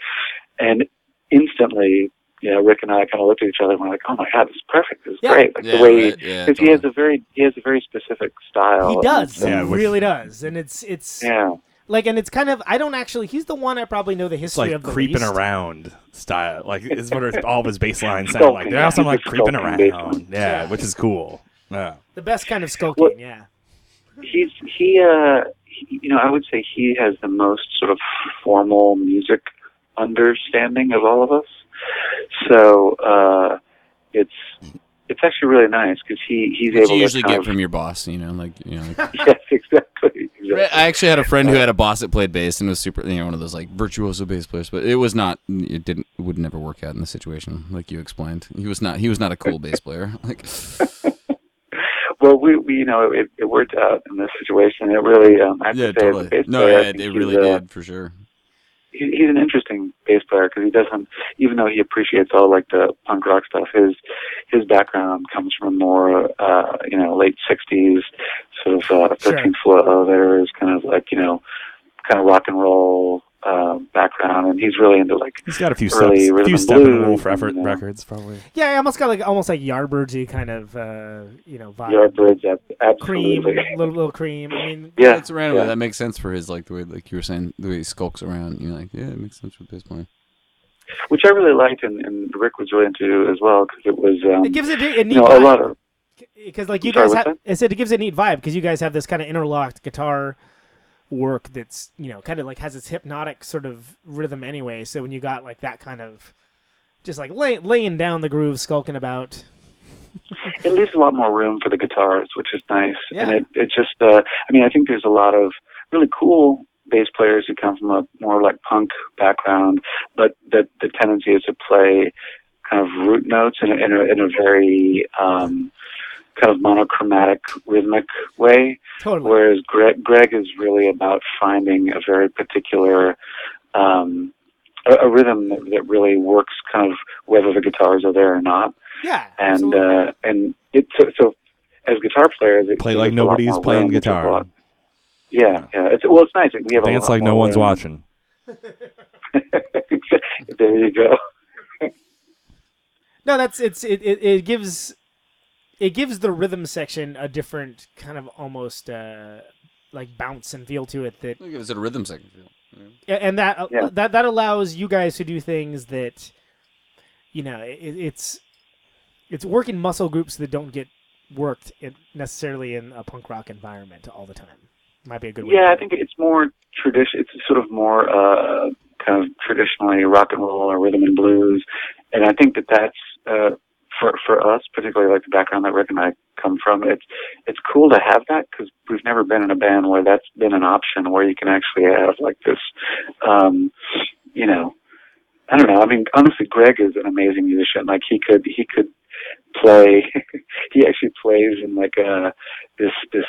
and instantly, you know, Rick and I kind of looked at each other and we're like, oh my God, this is perfect. This is
Yeah.
great. Like
Yeah,
the way
right, yeah,
because he has a very he has a very specific style.
he does
And,
Yeah,
he really does and it's it's
yeah,
like and it's kind of I don't actually he's the one I probably know the
It's
history
like
of the
creeping
least.
around style. Like is what all of his bass lines sound like. They
yeah.
all sound like creeping around. Yeah,
Yeah.
which is cool. Yeah.
the best kind of skulking
What-
yeah
he's he uh he, you know I would say he has the most sort of formal music understanding of all of us. So uh it's it's actually really nice because he he's
What
able
you
to
usually
kind
get
of,
from your boss, you know, like you know. Like,
yes exactly, exactly.
I actually had a friend who had a boss that played bass and was super, you know, one of those like virtuoso bass players. But it was not, it didn't, it would never work out in the situation like you explained. He was not, he was not a cool bass player. Like,
Well, we, we you know it, it worked out in this situation. It really um, I have
yeah,
to say, as a
totally.
bass
No,
player,
yeah,
think
it really
uh,
did for sure.
He, he's an interesting bass player because he doesn't, even though he appreciates all like the punk rock stuff, his his background comes from more, uh, you know, late '60s sort of uh,
Sure.
13th Floor. There is kind of like you know, kind of rock and roll uh, background, and he's really into like
He's got a few
Early
steps,
rhythm
few
and
Steppenwolf
blues
effort
and, uh,
records probably.
yeah I almost got like almost like Yardbirdsy kind of uh you know vibe
Yardbirds. ab-
cream
Absolutely.
little little cream I mean
Yeah,
it's around.
yeah.
That makes sense for his like the way, like you were saying, the way he skulks around. You're like, yeah, it makes sense with this playing.
which I really liked, and, and Rick was really into as well because it was, um,
it gives it a, a neat
you know, a
vibe.
lot of
because like you
Sorry,
guys have, I said it gives it a neat vibe because you guys have this kind of interlocked guitar work that's you know kind of like has its hypnotic sort of rhythm anyway. So when you got like that kind of just like lay, laying down the groove, skulking about.
it leaves a lot more room for the guitars, which is nice.
Yeah.
And it, it just, uh, I mean, I think there's a lot of really cool bass players who come from a more like punk background, but the, the tendency is to play kind of root notes in a, in a, in a very, um, kind of monochromatic rhythmic way.
Totally.
Whereas Greg, Greg is really about finding a very particular, um, a, a rhythm that, that really works kind of whether the guitars are there or not
yeah.
and uh, and it so, so as guitar players, it
Play like
us a lot
nobody's playing
room, which is a
guitar.
lot- Yeah, yeah. It's well, it's nice. We have a
Dance
lot
like no one's
room.
watching.
there you go.
no, that's it's it, it, it gives it gives the rhythm section a different kind of almost uh like bounce and feel to it that
It gives it a rhythm section feel.
A- and that uh,
Yeah.
that that allows you guys to do things that you know it, it's it's working muscle groups that don't get worked in, necessarily in a punk rock environment all the time might be a good way
Yeah,
to
I think it's more tradition. It's sort of more uh, kind of traditionally rock and roll or rhythm and blues, and I think that that's uh, for for us, particularly like the background that Rick and I come from. It's it's cool to have that because we've never been in a band where that's been an option where you can actually have like this, um, you know. I don't know. I mean, honestly, Greg is an amazing musician. Like he could, he could play. he actually plays in like a this this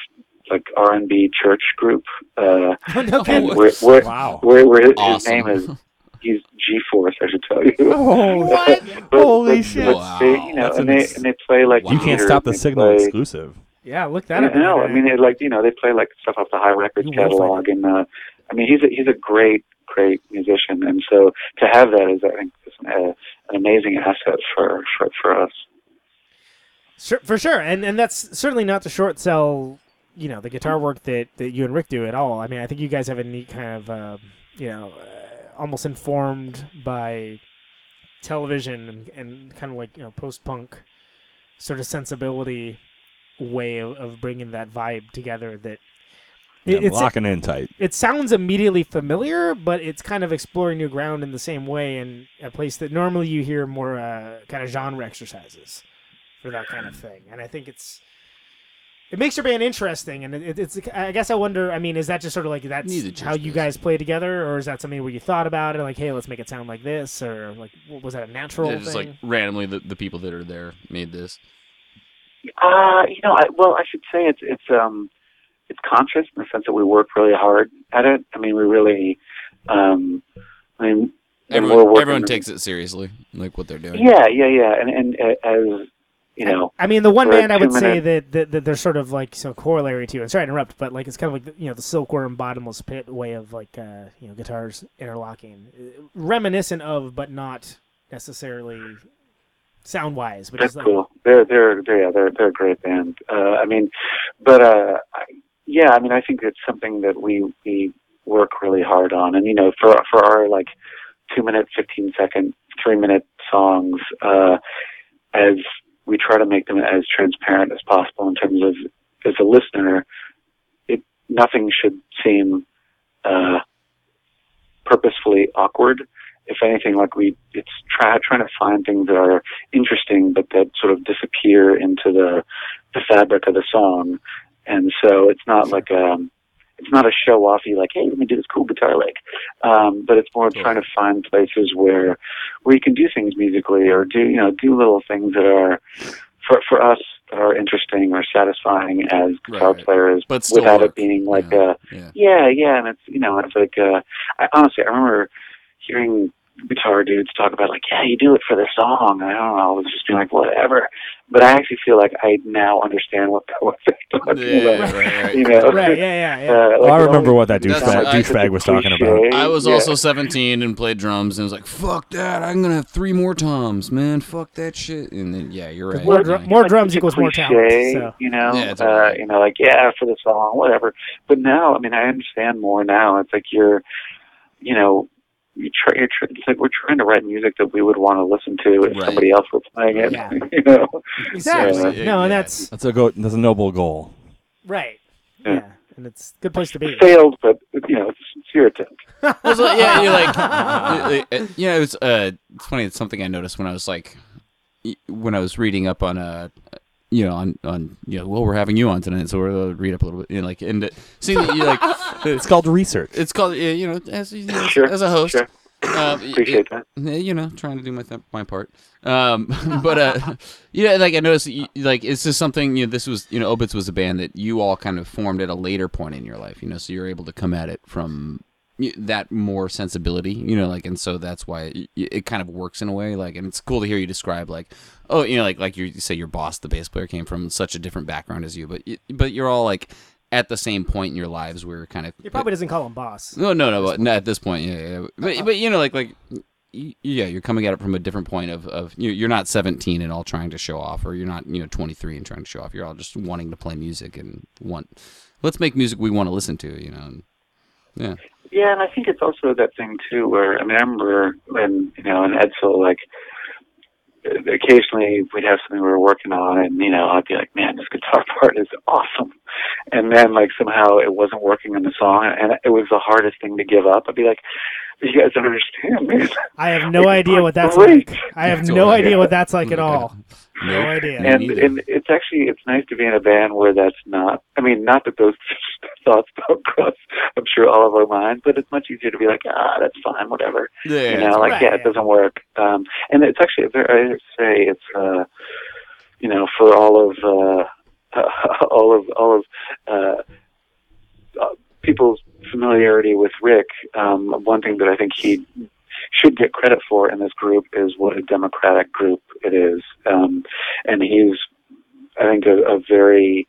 like R and B church group. Uh,
no
and
kidding.
where, where,
Wow.
where, where his, his
Awesome.
name is he's G Force, I should tell you.
Oh,
What?
But-
Holy
but-
shit.
but They, you know,
That's
and
an
they
ex-
and they play like
You can't stop the signal
play-
exclusive.
Yeah, look that
Yeah,
up.
no, I mean, it, like you know, they play like stuff off the Hi Records
You
catalog, and uh, I mean, he's a, he's a great, great musician, and so to have that is, I think, is an, uh, an amazing asset for for for us.
Sure, for sure, and and that's certainly not to short sell, you know, the guitar work that, that you and Rick do at all. I mean, I think you guys have a neat kind of, uh, you know, uh, almost informed by television and, and kind of like you know post punk sort of sensibility way of, of bringing that vibe together. That
Yeah,
it, it's
locking in tight.
it sounds immediately familiar, but it's kind of exploring new ground in the same way, in a place that normally you hear more uh, kind of genre exercises for that kind of thing. And I think it's it makes your band interesting, and it, it's. I guess I wonder. I mean, is that just sort of like that's
Neither
how you guys play together, or is that something where you thought about it, like, hey, let's make it sound like this, or like, was that a natural
Yeah, just
thing?
like randomly, the, the people that are there made this.
Uh, you know, I, well, I should say it's it's um it's conscious in the sense that we work really hard at it. I mean, we really, um, I mean,
Everyone, everyone takes it seriously, like what they're doing.
Yeah, yeah, yeah, and and uh, as you know,
I mean, the one band I would say that, that that they're sort of like so corollary to. And sorry to interrupt, but like it's kind of like the, you know the silkworm bottomless pit way of like uh, you know guitars interlocking, Uh, reminiscent of, but not necessarily sound wise. But
That's
like
cool. They're they're they're yeah, they're they're a great band. Uh, I mean, but uh, yeah, I mean, I think it's something that we we work really hard on, and you know, for for our like two minute, fifteen second, three minute songs, uh, as we try to make them as transparent as possible in terms of as a listener, it nothing should seem uh, purposefully awkward. If anything, like we, it's try, trying to find things that are interesting, but that sort of disappear into the the fabric of the song. And so it's not like um, it's not a show offy like, hey, let me do this cool guitar lick. Um, but it's more trying to find places where where you can do things musically or do you know do little things that are for for us that are interesting or satisfying as guitar
Right.
players,
But
without
work.
it being like
Yeah.
a
Yeah.
yeah, yeah, and it's you know, it's like uh I honestly I remember hearing guitar dudes talk about like, yeah, you do it for the song. I don't know, I was just being like, whatever. But I actually feel like I now understand what what they're talking
Yeah,
about.
right, right.
You know,
right, yeah, yeah, yeah.
Uh, like,
I remember what that
That's-
douchebag,
I-
douchebag was talking about.
I was
Yeah.
also 17 and played drums and was like, "Fuck that! I'm gonna have three more toms, man. Fuck that shit." And then, yeah, you're right.
more
Like,
drum- more drums
it's a
equals more
cliche,
talent. So.
You know,
Yeah, it's
uh,
alright.
you know, like yeah, for the song, whatever. But now, I mean, I understand more now. It's like you're, you know, you try. You're tr- it's like we're trying to write music that we would want to listen to if
Right.
somebody else were playing it.
Yeah.
you know,
Exactly.
Yeah.
No, and that's
That's a go. That's a noble goal.
right.
Yeah.
Yeah, and it's a good place to be.
failed, but you know, it's a sincere attempt.
Well, so, yeah, you're like, yeah, it was. Uh, it's funny. It's something I noticed when I was like, when I was reading up on uh you know, on on you know, well, we're having you on tonight, so we'll read up a little bit, you know, like, and uh, seeing that you like,
It's called research.
it's called, yeah, you know, as you know,
Sure,
as a host,
sure.
uh, y-
Appreciate that.
You know, trying to do my th- my part. Um, but uh, yeah, like I noticed, you, like it's just something. You know, this was you know, Obits was a band that you all kind of formed at a later point in your life. You know, so you're able to come at it from that more sensibility. You know, like, and so that's why it, it kind of works in a way. Like, and it's cool to hear you describe like, oh, you know, like like you say your boss, the bass player, came from such a different background as you, but y- but you're all like at the same point in your lives where kind of
He probably doesn't call him boss.
no, no, no, but not at this point. Yeah, yeah. But, but you know, like, like, yeah, you're coming at it from a different point of, of you you're not 17 and all trying to show off, or you're not, you know, 23 and trying to show off. You're all just wanting to play music and want, let's make music we want to listen to, you know. And, yeah.
Yeah, and I think it's also that thing too, where I mean, I remember when you know in Edsel, like occasionally we'd have something we were working on, and you know I'd be like, "Man, this guitar part is awesome," and then like somehow it wasn't working in the song, and it was the hardest thing to give up. I'd be like, "You guys don't understand, man."
I have no idea what that's
Great.
like. I have no
all right.
idea what that's like at all. No idea.
And and it's actually it's nice to be in a band where that's not. I mean, not that those thoughts don't cross. I'm sure all of our minds, but it's much easier to be like, ah, that's fine, whatever.
Yeah,
you know, like
right,
yeah,
yeah.
it doesn't work. Um, and it's actually a very, I would say it's uh, you know, for all of uh, all of all of uh, familiarity with Rick, um, one thing that I think he should get credit for in this group is what a democratic group it is, um, and he's, I think, a, a very,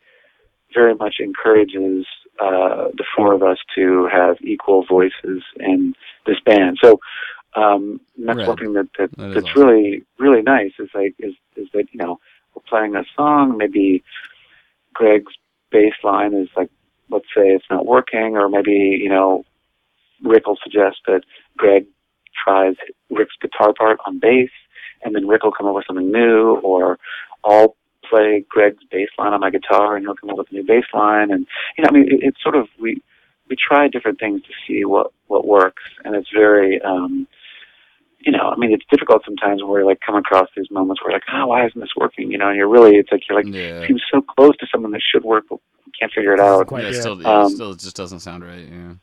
very much encourages uh, the four of us to have equal voices in this band. So um, that's
Right.
one thing that, that,
That
that's
awesome.
really really nice is like is is that you know we're playing a song maybe Greg's bass line is like let's say it's not working or maybe you know Rick will suggest that Greg tries Rick's guitar part on bass and then Rick will come up with something new or I'll play Greg's bass line on my guitar and he'll come up with a new bass line and you know I mean it, it's sort of we we try different things to see what what works and it's very um you know, I mean, it's difficult sometimes where like come across these moments where we're like, oh, why isn't this working? You know, and you're really, it's like you're like,
Yeah.
seems so close to something that should work, but can't figure it out.
Quite
Yeah,
yet.
still, yeah,
Um,
still, it just doesn't sound right. Yeah.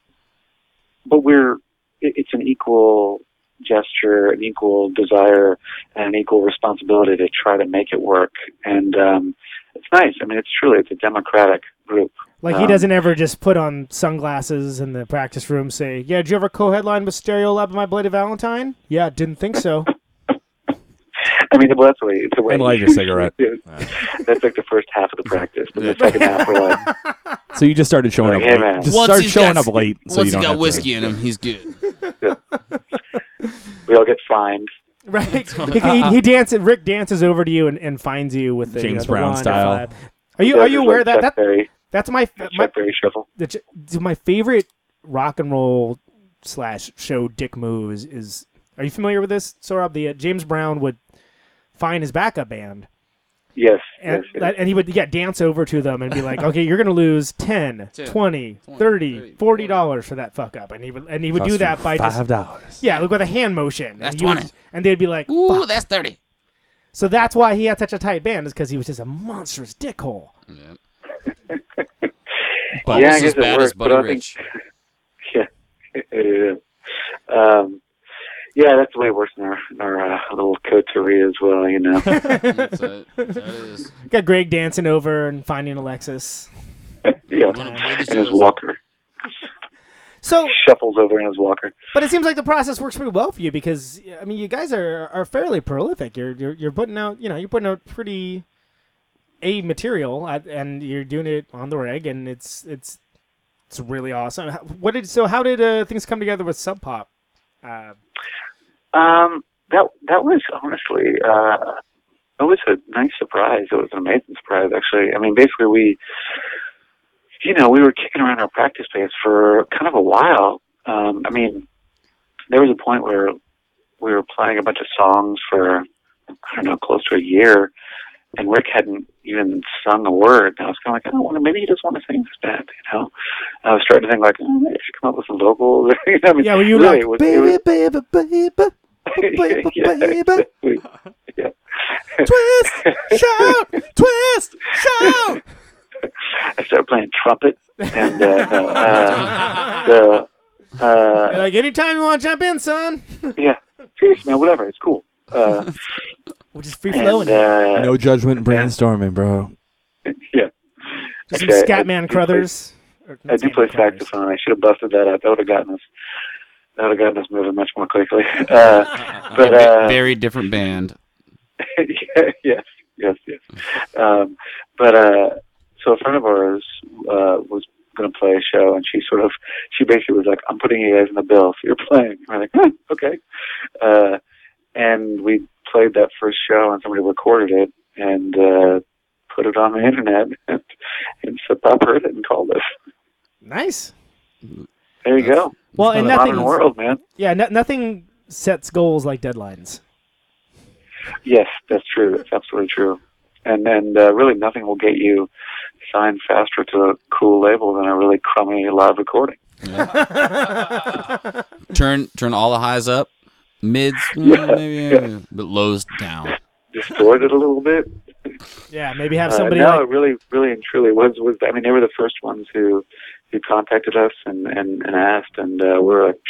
But we're, it, it's an equal gesture, an equal desire, and an equal responsibility to try to make it work. And um, it's nice. I mean, it's truly, it's a democratic group.
Like he
Um,
doesn't ever just put on sunglasses in the practice room, say, "Yeah, did you ever co-headline with Stereolab and My Bloody Valentine?" Yeah, didn't think so.
I mean, well, that's the way. It's the way.
And light a cigarette.
that's like the first half of the practice, but the second half we're like,
So you just started showing
Like,
up
hey,
late. Just
Once
start showing
got-
up late so
Once
you
he
don't
got
have to-
whiskey in him, he's good.
we all get fined.
Right? he, he, he dances. Rick dances over to you and, and finds you with the, you
James
know, the
Brown style.
Are you
Yeah,
are you aware
like
that, that
Berry,
that's my my
Berry shuffle.
the, my favorite rock and roll slash show dick move is, is are you familiar with this Sohrab the uh, James Brown would find his backup band
Yes,
and
yes, yes.
and he would yeah dance over to them and be like okay you're gonna lose 10
10,
20
20,
30
30,
40 dollars for that fuck up and he would and he would do that by just
five dollars.
yeah look with a hand motion
That's
and, you would- and they'd be like
Ooh,
"Fuck."
that's thirty.
so that's why he had such a tight band is because he was just a monstrous dickhole
Yeah.
But
Yeah, I guess
as
it
bad as
works, but
Buddy
I think-
Rich.
yeah. Um, yeah, that's the way worse than our, our uh, little coterie as well. You know.
That's it. That is.
got Greg dancing over and finding Alexis
yeah,
Wanna play the
in his
shows.
walker,
so
shuffles over in his walker.
But it seems like the process works pretty well for you because I mean, you guys are are fairly prolific. You're you're, you're putting out you know you're putting out pretty a material at, and you're doing it on the reg and it's it's it's really awesome. What did so how did uh, things come together with Sub Pop? Uh,
Um, that that was honestly uh, it was a nice surprise. It was an amazing surprise, actually. I mean, basically, we, you know, we were kicking around our practice space for kind of a while. Um, I mean, there was a point where we were playing a bunch of songs for I don't know, close to a year, and Rick hadn't even sung a word. And I was kind of like, oh, well, maybe he just want to sing this band, you know. I was starting to think like, oh, maybe I should come up with some vocals. You know, I mean,
yeah, were you
really,
like
was-
baby,
was-
baby, baby, baby,
yeah,
baby,
we- yeah.
twist, shout, twist, shout.
I started playing trumpet, and uh, uh, the uh,
You're like anytime you want to jump in, son,
yeah, seriously, man, whatever, it's cool. Uh,
we're just free flowing.
and, uh,
No judgment, brainstorming, bro.
yeah,
Just some
actually, I- I
Scatman
do play-
Crothers.
I do play
Scatman Crothers.
saxophone. I should have busted that up. That would have gotten us. That would have gotten us moving much more quickly. Uh, but uh,
Very different band.
yeah, yes, yes, yes. Um, but uh, so a friend of ours uh, was going to play a show, and she sort of, she basically was like, "I'm putting you guys in the bill, so you're playing." And we're like, "Huh, "Okay," uh, and we played that first show, and somebody recorded it and uh, put it on the internet, and, and so Bob heard it and called us.
Nice.
There you go.
Well, and
the
nothing.
modern world, man.
Yeah, no, nothing sets goals like deadlines.
Yes, that's true. That's absolutely true. And and uh, really, nothing will get you signed faster to a cool label than a really crummy live recording.
Turn turn all the highs up, mids
Yeah,
maybe, uh, but lows down.
Distort it a little bit.
Yeah, maybe have
Uh,
somebody
no,
like
it really, really and truly was was. I mean, they were the first ones who who contacted us and and, and asked, and uh, we're like,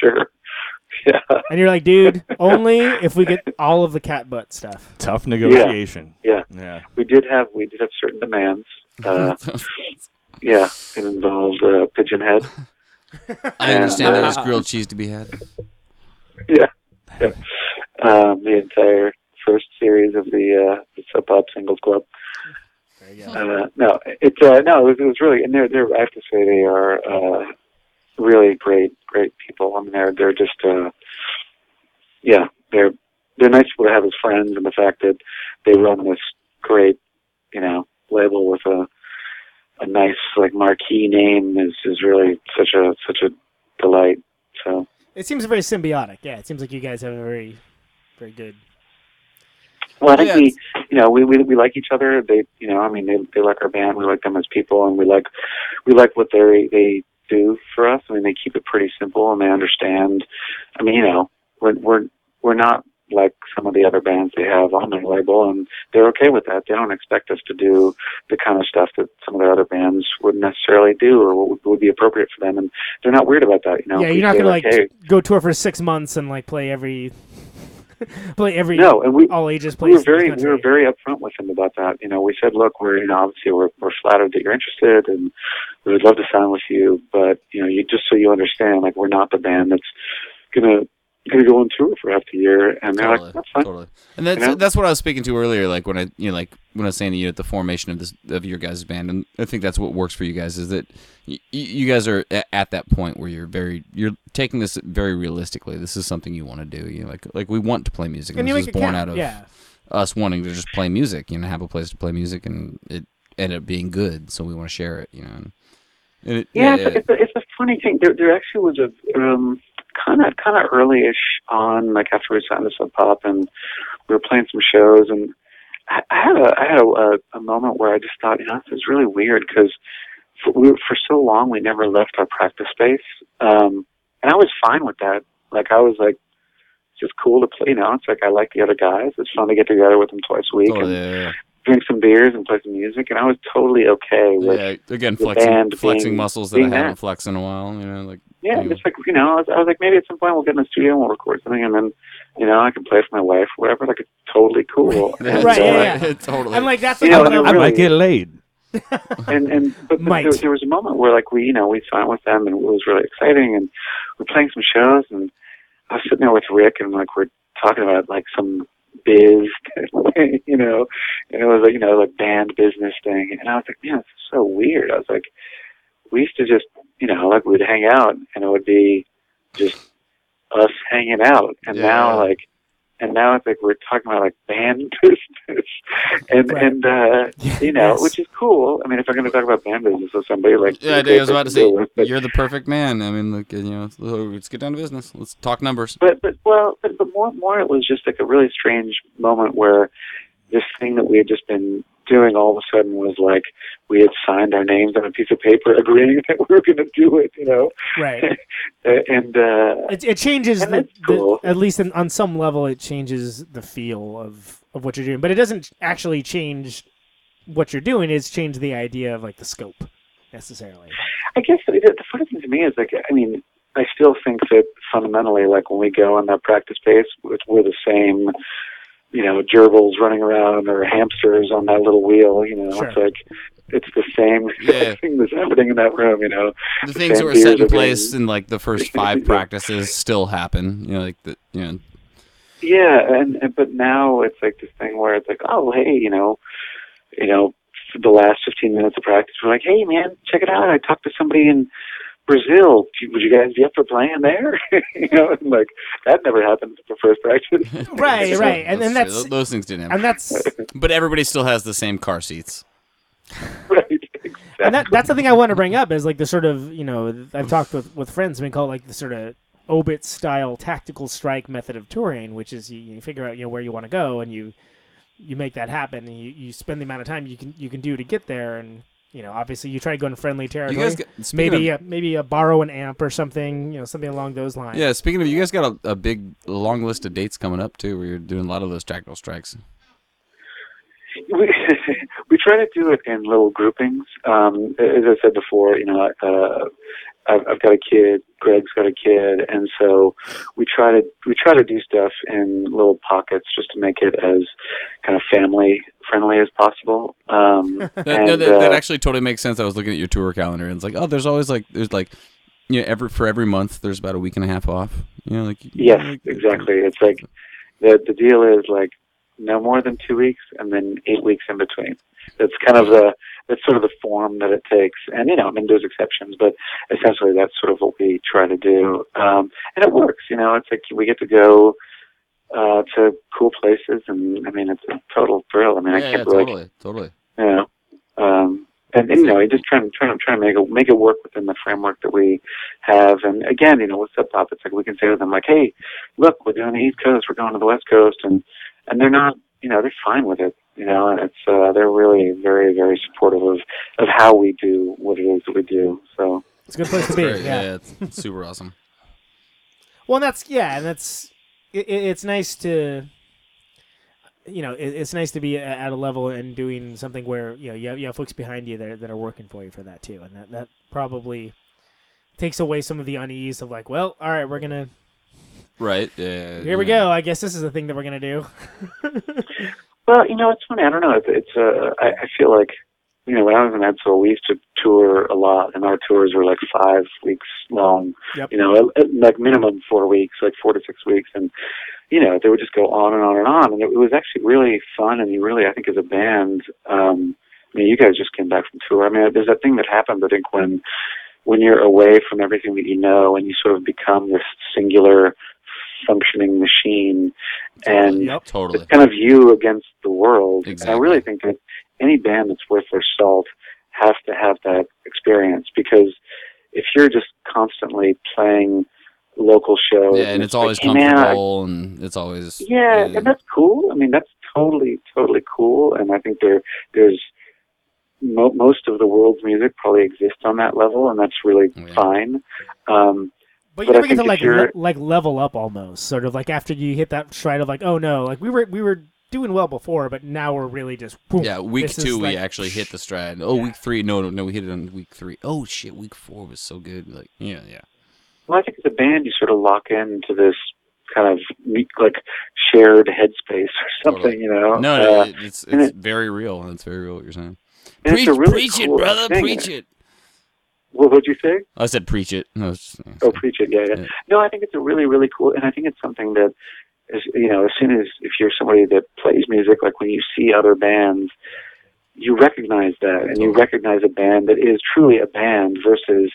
sure, yeah,
And you're like, dude, only if we get all of the cat butt stuff.
Tough negotiation.
yeah.
Yeah.
We did have we did have certain demands. Uh, yeah, it involved uh, Pigeonhed.
I understand there's grilled cheese to be had.
yeah. yeah. Um, the entire first series of the uh, the Sub Pop Singles Club. Uh, no, it's uh, no, it was, it was really, and they're, they're, I have to say, they are uh, really great, great people. I mean, they're they're just, uh, yeah, they're they're nice people to have as friends, and the fact that they run this great, you know, label with a a nice like marquee name is is really such a such a delight. So
It seems very symbiotic. Yeah, it seems like you guys have a very, very good.
Well, I think
Yeah,
we, you know, we, we we like each other. They, you know, I mean, they they like our band. We like them as people, and we like we like what they they do for us. I mean, they keep it pretty simple, and they understand. I mean, you know, we're we're we're not like some of the other bands they have on their label, and they're okay with that. They don't expect us to do the kind of stuff that some of their other bands wouldn't necessarily do, or would, would be appropriate for them, and they're not weird about that. You know,
yeah, you're not gonna like
hey,
go tour for six months and like play every, play every
no, and we
all ages
we were very we were very upfront with him about that. You know, we said, look, we're you know obviously we're we're flattered that you're interested, and we would love to sign with you, but you know, you just so you understand, like we're not the band that's gonna gonna go on tour for half the year, and they're
Totally,
like, that's fine.
totally. And that's
You know?
that's what I was speaking to earlier. Like when I you know like when I was saying to you at the formation of this of your guys' band, and I think that's what works for you guys is that y- y- you guys are at that point where you're very you're taking this very realistically. This is something you want to do. You know, like like we want to play music.
and
And
you
this is born
count.
out of
yeah.
us wanting to just play music. You know, have a place to play music, and it ended up being good. So we want to share it. You know. And, and it,
Yeah,
yeah,
it's, it's, a, it's a funny thing. There, there actually was a um, kind of kind of early-ish on, like after we signed to Sub Pop, and we were playing some shows, and I, I had a I had a, a, a moment where I just thought, you know, this is really weird because for, we, were- for so long we never left our practice space, um, and I was fine with that. Like I was like, it's just cool to play. You know, it's like I like the other guys. It's fun to get together with them twice a week
Totally,
and
yeah,
drink some beers and play some music, and I was totally okay with.
Yeah, again,
the
flexing flexing
being-
muscles that I haven't
that.
flexed in a while. You know, like
Yeah,
Yeah.
just like you know, I was, I was like, maybe at some point we'll get in the studio and we'll record something, and then you know, I can play for my wife, or whatever. Like it's totally cool. And,
Right,
uh,
yeah, yeah.
totally.
And like that's
You
what
know,
I
and it
I
about-
might get laid.
And and but, but
Might.
there, there was a moment where like we, you know, we signed with them, and it was really exciting, and we're playing some shows, and I was sitting there with Rick, and like we're talking about like some biz, you know, and it was like you know like band business thing, and I was like, man, it's so weird. I was like, we used to just, you know, like we'd hang out, and it would be just us hanging out, and
Yeah.
now like. And now it's like we're talking about like band business, and
Right.
and uh, you know, which is cool. I mean, if I'm going to talk about band business with somebody, like
Yeah, I was about to say
with, but,
you're the perfect man. I mean, like you know, let's get down to business. Let's talk numbers.
but but well, but, but more more, it was just like a really strange moment where this thing that we had just been doing all of a sudden was like we had signed our names on a piece of paper, agreeing that we were going to do it, you know,
right.
And uh,
It, it changes
And
the,
cool.
the at least in, on some level it changes the feel of of what you're doing, but it doesn't actually change what you're doing. It's change the idea of like the scope necessarily.
I guess the, the funny thing to me is like I mean I still think that fundamentally like when we go in that practice space we're the same you know gerbils running around or hamsters on that little wheel you know it's like it's the same
Yeah.
thing that's happening in that room you know
The things that were set in
are being-
place in like the first five practices still happen. You know, like the you know.
yeah and, and but now it's like this thing where it's like oh hey you know you know the last 15 minutes of practice we're like hey man check it out I talked to somebody in Brazil, would you guys be up for playing there? you know, and like that never happened at the first practice.
Right, right, and and
true.
that's
Th- those things didn't happen.
and that's
But everybody still has the same car seats.
right. Exactly.
and that, that's the thing I want to bring up is like the sort of you know I've talked with with friends we call it like the sort of obit style tactical strike method of touring, which is you, you figure out you know where you want to go and you you make that happen and you, you spend the amount of time you can you can do to get there and you know obviously you try to go in friendly
You
territory.
guys, got,
maybe
of,
uh, maybe uh, borrow an amp or something you know something along those lines.
yeah. Speaking of, you guys got a, a big, long list of dates coming up too, where you're doing a lot of those tactical strikes.
we we try to do it in little groupings. Um, as I said before, you know, uh, I've, I've got a kid, Greg's got a kid, and so we try to we try to do stuff in little pockets just to make it as kind of family friendly as possible. Um,
That,
and,
no, that, that
uh,
actually totally makes sense. I was looking at your tour calendar and it's like, oh, there's always like, there's like, you know, every for every month there's about a week and a half off. You know, like
Yes,
like-
exactly. It's like the the deal is like no more than two weeks, and then eight weeks in between. That's kind of the that's sort of the form that it takes. And you know, I mean, there's exceptions, but essentially that's sort of what we try to do, um, and it works. You know, it's like we get to go uh, to cool places, and I mean, it's a total thrill. I mean, I
Yeah, yeah,
can't really,
totally, totally.
you know. Um, and, and you know, you just trying trying trying to make it make it work within the framework that we have. And again, you know, with Sub Pop, it's like we can say to them, like, "Hey, look, we're doing the East Coast, we're going to the West Coast," and and they're not, you know, they're fine with it. You know, and it's uh, they're really very very supportive of of how we do what it is that we do. So
It's a good place to be.
Great,
yeah.
yeah, it's super awesome.
Well, that's yeah, and that's it, it- it's nice to you know it, it's nice to be at a level and doing something where you know you have, you have folks behind you that are, that are working for you for that too, and that that probably takes away some of the unease of like, well, all right, we're gonna
Right? Yeah.
here we go. I guess this is the thing that we're gonna do.
Well, you know, it's funny. I don't know. It's, it's uh, I, I feel like, you know, when I was in Edsel, we used to tour a lot, and our tours were like five weeks long.
Yep.
You know, at, at, like minimum four weeks, like four to six weeks, and you know, they would just go on and on and on, and it, it was actually really fun. And you really, I think, as a band, um, I mean, you guys just came back from tour. I mean, there's that thing that happens. I think when when you're away from everything that you know, and you sort of become this singular functioning machine, and
Yep.
Totally.
it's kind of you against the world. And I really think that any band that's worth their salt has to have that experience because if you're just constantly playing local shows,
Yeah, and it's
like,
always
"Hey, man, I-
comfortable, and it's always
yeah, and that's cool. I mean, that's totally, totally cool. And I think there, there's mo- most of the world's music probably exists on that level, and that's really
Yeah.
fine. Um,
But
But
you
I
never get to like le- like level up almost, sort of like after you hit that stride of like, oh no, like we were we were doing well before, but now we're really just boom,
Yeah, week
this is
two we
like-
actually hit the stride. Oh, week three, no, no, no, we hit it on week three. Oh shit, week four was so good. Like, yeah, yeah,
Well, I think as a band, you sort of lock into this kind of me- like shared headspace or something,
Totally.
you know.
no, no,
Uh,
it- it's
and
it's
it-
very real. It's very real what you're saying. Preach,
it's a really
preach
cool
it, brother,
thing.
preach it.
What would you say?
I said preach it. No, it's,
Oh, preach it, yeah, yeah,
Yeah.
No, I think it's a really, really cool, and I think it's something that is, you know, as soon as if you're somebody that plays music, like when you see other bands, you recognize that, and you recognize a band that is truly a band versus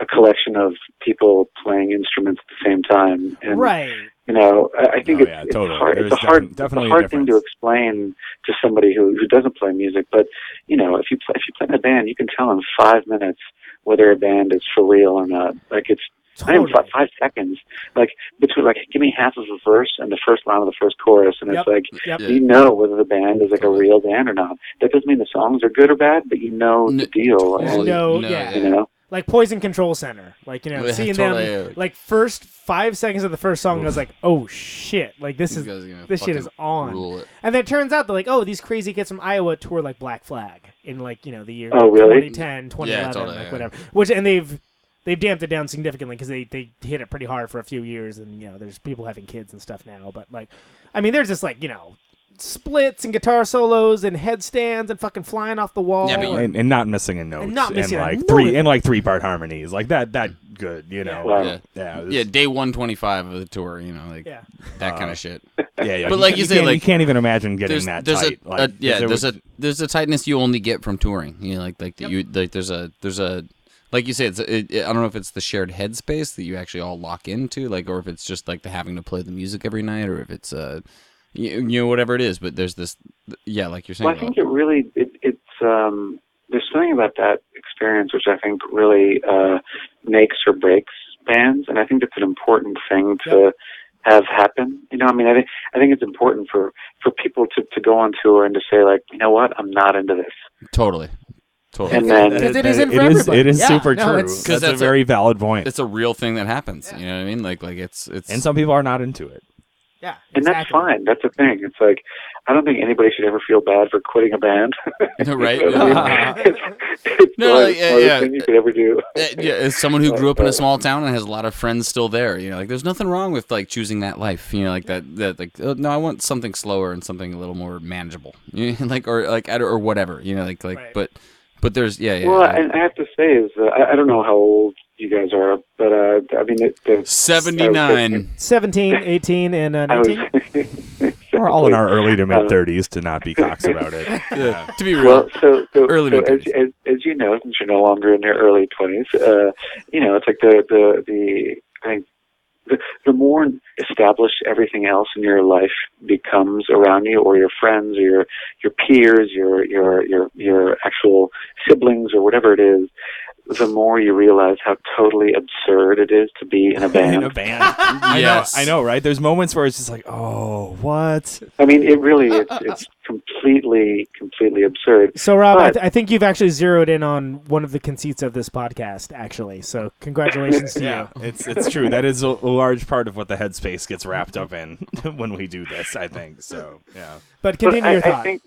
a collection of people playing instruments at the same time. And,
right.
You know, I, I think
Oh,
it's,
yeah,
it's
totally.
hard.
There's
It's a hard,
definitely
it's
a
a hard thing to explain to somebody who who doesn't play music. But you know, if you play, if you play in a band, you can tell in five minutes whether a band is for real or not. Like it's not even
Totally.
five, five seconds. Like between like give me half of a verse and the first line of the first chorus, and
Yep.
it's like
Yep.
Yeah.
you know whether the band is like a real band or not. That doesn't mean the songs are good or bad, but you know
N-
the deal.
totally.
And,
No,
No,
yeah.
you know.
Like Poison Control Center. Like, you know,
Yeah,
seeing
totally,
them like first five seconds of the first song, I was like, oh shit. Like this
These
is
guys are gonna
this shit is on. And then it turns out that like, oh, these crazy kids from Iowa tour like Black Flag in like, you know, the year
Oh, really?
2010, 2011,
totally,
like
yeah.
whatever. Which and they've they've damped it down significantly because they they hit it pretty hard for a few years, and you know, there's people having kids and stuff now. But like, I mean, there's just like you know. Splits and guitar solos and headstands and fucking flying off the wall.
Yeah, but you-
and, and not missing a note,
And not missing a
like
note.
three and like three part harmonies, like that. That good, you know.
Wow.
Yeah.
Yeah, it was-
Yeah, day one twenty five of the tour. You know, like
yeah.
that
Uh,
kind of shit.
yeah, yeah.
But like you say,
can't,
like,
you can't even imagine getting
There's,
that
there's
tight.
a,
like,
a yeah,
there
there's
was-
a there's a tightness you only get from touring. You know, like like that you like there's a there's a like you say it's a, it, it- I don't know if it's the shared headspace that you actually all lock into, like, or if it's just like the having to play the music every night, or if it's uh you, you know whatever it is. But there's this yeah, like you're saying.
Well, I think it really it, it's um, there's something about that experience which I think really uh, makes or breaks bands, and I think it's an important thing to have happen. You know, I mean, I think I think it's important for for people to to go on tour and to say like, you know what, I'm not into this,
totally, totally.
and then
Because it
that-
isn't for
it is it is
Yeah,
super
no,
true.
it's-
That's,
that's
a
a-
very valid point.
it's a real thing that happens. You know what I mean? Like like it's it's
and some people are not into it.
Yeah.
and that's fine. That's the thing. It's like I don't think anybody should ever feel bad for quitting a band.
Right.
You know what I mean? it's, it's
No,
the
like, yeah, yeah.
thing you could ever do.
Uh, yeah, as someone who grew up in a small town and has a lot of friends still there, you know, like there's nothing wrong with like choosing that life, you know, like that, that like oh, no, I want something slower and something a little more manageable, you know, like or like or whatever, you know, like like
Right.
but but there's yeah yeah
Well,
I-
and I have to say is uh, I, I don't know how old you guys are, but uh, I mean, it, the,
79.
17, 18, and uh,
I was,
19.
We're all in our early to mid thirties to not be cocks about it.
Yeah, to be real.
Well, so, so,
Early
so as, as, as you know, since you're no longer in your early 20s, uh, you know, it's like the, the, the, I think the, the more established everything else in your life becomes around you or your friends or your, your peers, your, your, your, your actual siblings or whatever it is, the more you realize how totally absurd it is to be in a band.
in
band.
a band. I
Yes.
know, I know, right? There's moments where it's just like, oh, what?
I mean, it really, it's, it's completely, completely absurd.
So, Rob, I, th- I think you've actually zeroed in on one of the conceits of this podcast, actually. So, congratulations to
Yeah,
you.
it's it's true. That is a, a large part of what the headspace gets wrapped up in when we do this. I think so. Yeah.
But continue
but
your
I,
thought.
I think,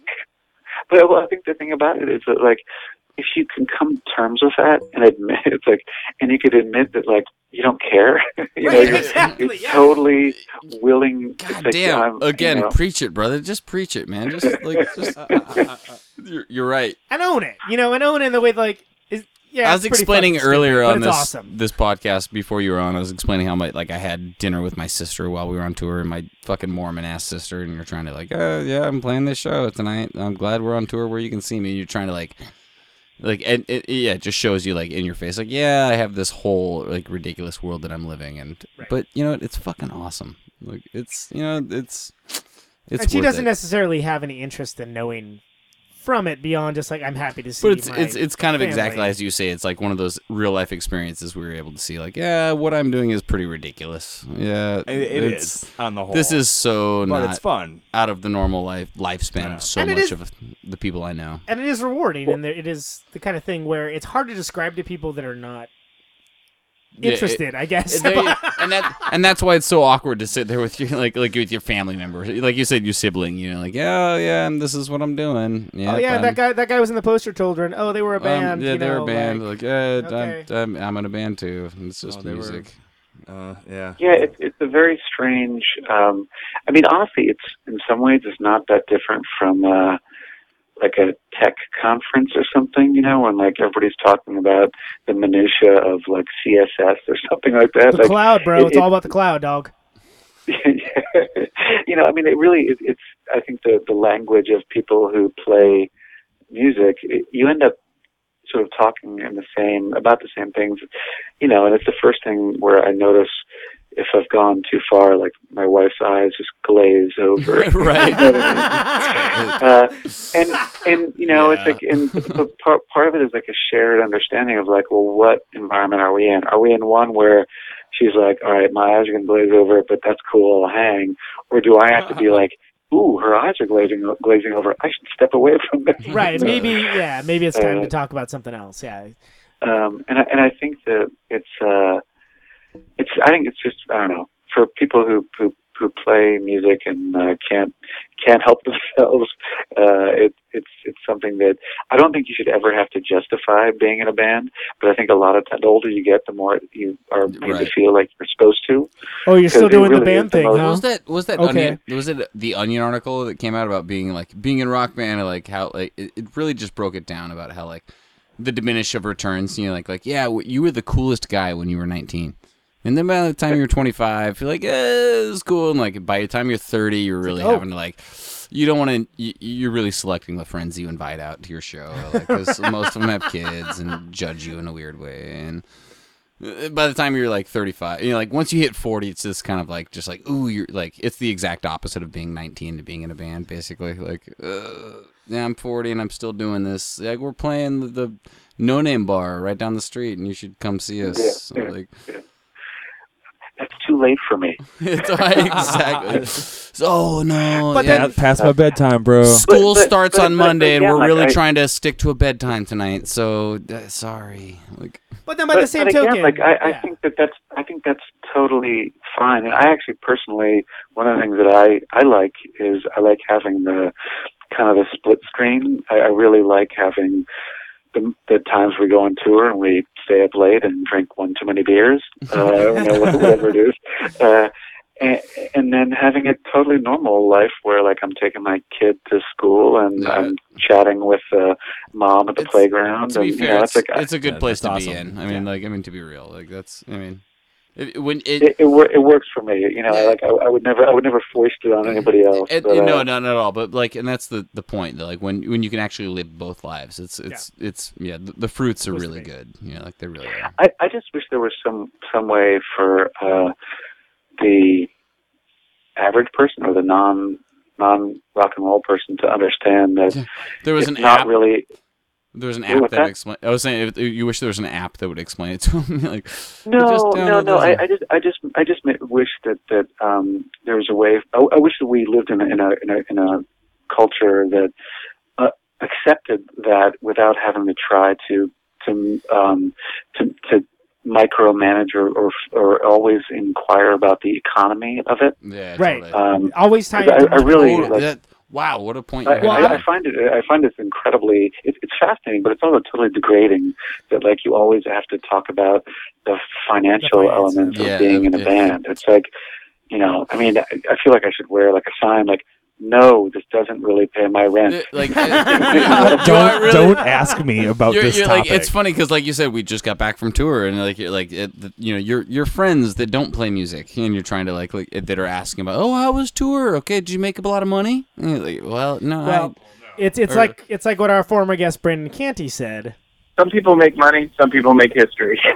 but well, I think the thing about it is that like, if you can come to terms with that and admit it's like, and you could admit that like you don't care, you know,
Right,
you're,
exactly,
you're
yeah.
totally willing.
God
like,
damn.
I'm- you
Again,
know,
preach it, brother. Just preach it, man. Just like, just. Uh, uh, uh, you're, you're right.
and own it. You know, and own it in the way like is yeah.
I was explaining earlier
stupid,
on this
awesome.
this podcast before you were on. I was explaining how my like I had dinner with my sister while we were on tour, and my fucking Mormon ass sister, and you're trying to like, oh yeah, I'm playing this show tonight. I'm glad we're on tour where you can see me. You're trying to like, like, and it, yeah, it just shows you like in your face, like, yeah, I have this whole like ridiculous world that I'm living, and but you know? It's fucking awesome. Like it's you know it's it's
and she doesn't
it.
necessarily have any interest in knowing from it beyond just like I'm happy to see.
But it's
my
it's it's kind of exactly as you say. It's like one of those real life experiences we were able to see. Like, yeah, what I'm doing is pretty ridiculous. Yeah,
It, it
it's-
is on the whole.
This is so
but
not
it's fun.
out of the normal life lifespan of so
And
much
is-
of the people I know.
and it is rewarding, and there, it is the kind of thing where it's hard to describe to people that are not
Yeah, it-
interested. I guess.
and, they- and that and that's why it's so awkward to sit there with you like like with your family member, like you said, your sibling. You know, like yeah, yeah, and this is what I'm doing. Yeah,
oh yeah,
I'm-
that guy. That guy was in the poster children. Oh, they were a
um,
band.
yeah,
you
they're
know,
a band.
like-
Like, yeah,
okay.
I'm, I'm I'm in a band too. It's just
Oh, they were-
music.
Uh, yeah.
Yeah, it's it's a very strange. Um, I mean, honestly, it's in some ways it's not that different from uh, like a tech conference or something. You know, when like everybody's talking about the minutia of like CSS or something like that.
the
like,
cloud, bro.
it-
it's
it-
all about the cloud, dog.
you know, I mean, it really is. It's I think the the language of people who play music. It, you end up sort of talking in the same about the same things, you know. And it's the first thing where I notice if I've gone too far, like my wife's eyes just glaze over.
right.
uh, and and you know
Yeah.
it's like and but part part of it is like a shared understanding of like well what environment are we in are we in one where she's like all right my eyes are gonna glaze over but that's cool I'll hang or do I have to be like ooh her eyes are glazing glazing over I should step away from this
right. Maybe. Yeah. Maybe it's time
Uh,
to talk about something else. Yeah.
um, and I, and I think that it's uh, it's I think it's just I don't know for people who who, who play music and uh, can't can't help themselves. Uh, it, it's it's something that I don't think you should ever have to justify being in a band. But I think a lot of times, the older you get, the more you are made to feel like you're supposed to.
Oh, you're still
Because it
doing the band
is the
thing, huh?
Was that was that
Okay.
onion? Was it the Onion article that came out about being like being in rock band and like how like it, it really just broke it down about how like the diminish of returns. You know, like like yeah, you were the coolest guy when you were nineteen. And then by the time you're 25, you're like, eh, it's cool. And like by the time you're 30, you're really
oh.
having to like, you don't want to. You, you're really selecting the friends you invite out to your show, because most of them have kids and judge you in a weird way. And uh, by the time you're like 35 you know like once you hit 40 it's just kind of like just like ooh you're like it's the exact opposite of being 19 to being in a band basically like uh, yeah i'm 40 and i'm still doing this like we're playing the, the no name bar right down the street and you should come see us
Yeah, yeah.
like
That's too late for me.
it's exactly so, oh no
But
yeah,
then-
Past my bedtime, bro.
school
But- but-
starts
but-
on
but- but
monday and
yeah,
we're
like,
really
I-
trying to stick to a bedtime tonight so uh, sorry like
But then by
but,
the same
but again,
token,
like I, I
yeah.
think that that's I think that's totally fine. And I actually personally, one of the things that I I like is I like having the kind of the split screen. I, I really like having the, the times we go on tour and we stay up late and drink one too many beers, uh, you know, whatever it is. Uh, and, and then having a totally normal life where like I'm taking my kid to school and
Yeah.
I'm chatting with uh, mom at the
It's-
playground.
To be
and, you
fair,
know,
it's,
it's like
it's a good
Yeah,
place to
that's
be in. I mean,
Yeah.
like, I mean, to be real, like that's. I mean, it, when it,
it, it, wor- it works for me. You know,
Yeah.
like I, I would never I would never foist it on anybody else.
it,
but,
no,
uh,
not at all. But like, and that's the the point. That, like when when you can actually live both lives, it's it's it's yeah. The, the fruits are really
be.
good. Yeah, like they really are.
I, I just wish there was some some way for uh, the average person or the non non rock and roll person to understand that
There was
it's
an
not
app.
really
There was an app that
that?
explain. I was saying, if, you wish there was an app that would explain it to them. like,
no
just
no no I, I just I just I just wish that that um, there was a way I, I wish that we lived in a in a in a, in a culture that uh, accepted that without having to try to to um, to, to micromanage or, or or always inquire about the economy of it.
yeah,
Right.
Totally.
Um,
Always tie
I,
to
I really like,
That- wow, what a point!
I,
you
I. I find it. I find this incredibly. It, it's fascinating, but it's also totally degrading. That like you always have to talk about the financial
The finances.
elements of being in a
yeah.
band. It's like, you know, I mean, I, I feel like I should wear like a sign like, "No, this doesn't really pay my rent."
like, uh,
Don't
really-
don't ask me about
you're,
this
you're
topic.
like it's funny because like you said we just got back from tour and like you're like it, you know your your friends that don't play music and you're trying to like, like that are asking about oh how was tour okay did you make up a lot of money like well no
Well, it's it's
Or-
like it's like what our former guest Brendan Canty said.
Some people make money, some people make history.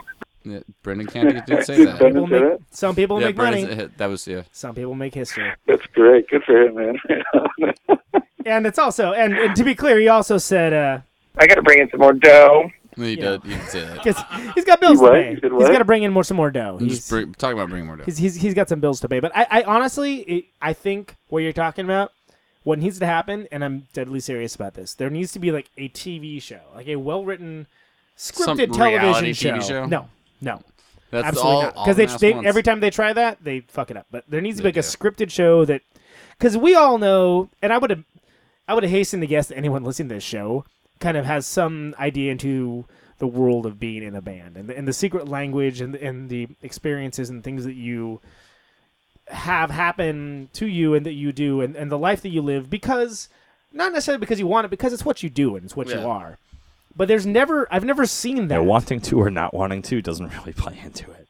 I, yeah, Brendan Canty did say that
People
say
make,
that?
some people
yeah,
make money.
Brendan- that was yeah
Some people make history.
That's great. Good for him, man.
And it's also and, and to be clear, he also said uh
I got to bring in some more dough.
he
Yeah.
did he did say that
'cause he's got bills
He
to pay.
He did
He's got to bring in more some more dough.
I'm
He's,
just bring, talking about bringing more dough
he's, he's he's got some bills to pay. But I, I honestly it, I think what you're talking about what needs to happen and I'm deadly serious about this. There needs to be like a TV show, like a well-written
Some
scripted
reality
television
TV show?
No. No.
that's
Absolutely
all
not. Because they, they every time they try that, they fuck it up. But there needs to be like a scripted show that, because we all know, and I would have, I would have hastened to guess that anyone listening to this show kind of has some idea into the world of being in a band and the, and the secret language and and the experiences and things that you have happen to you and that you do and, and the life that you live because not necessarily because you want it because it's what you do and it's what you are but there's never i've never seen that.
yeah, wanting to or not wanting to doesn't really play into it.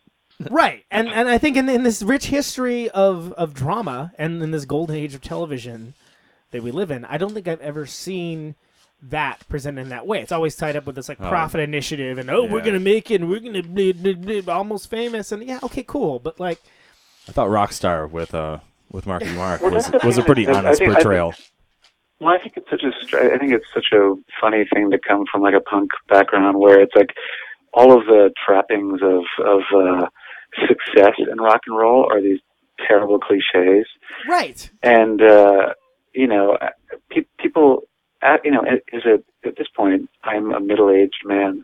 right and and i think in, in this rich history of of drama and in this golden age of television that we live in i don't think i've ever seen that presented in that way. It's always tied up with this like profit initiative and oh we're gonna make it and we're gonna be, be- be almost famous and yeah okay cool but like
I thought Rockstar with uh with Marky Mark was was a pretty
I- I
honest
think- I think-
portrayal.
Well, I think it's such a str- I think it's such a funny thing to come from like a punk background where it's like all of the trappings of of uh, success in rock and roll are these terrible cliches,
right.
And uh, you know, pe- people, uh, you know, is it at this point I'm a middle aged man,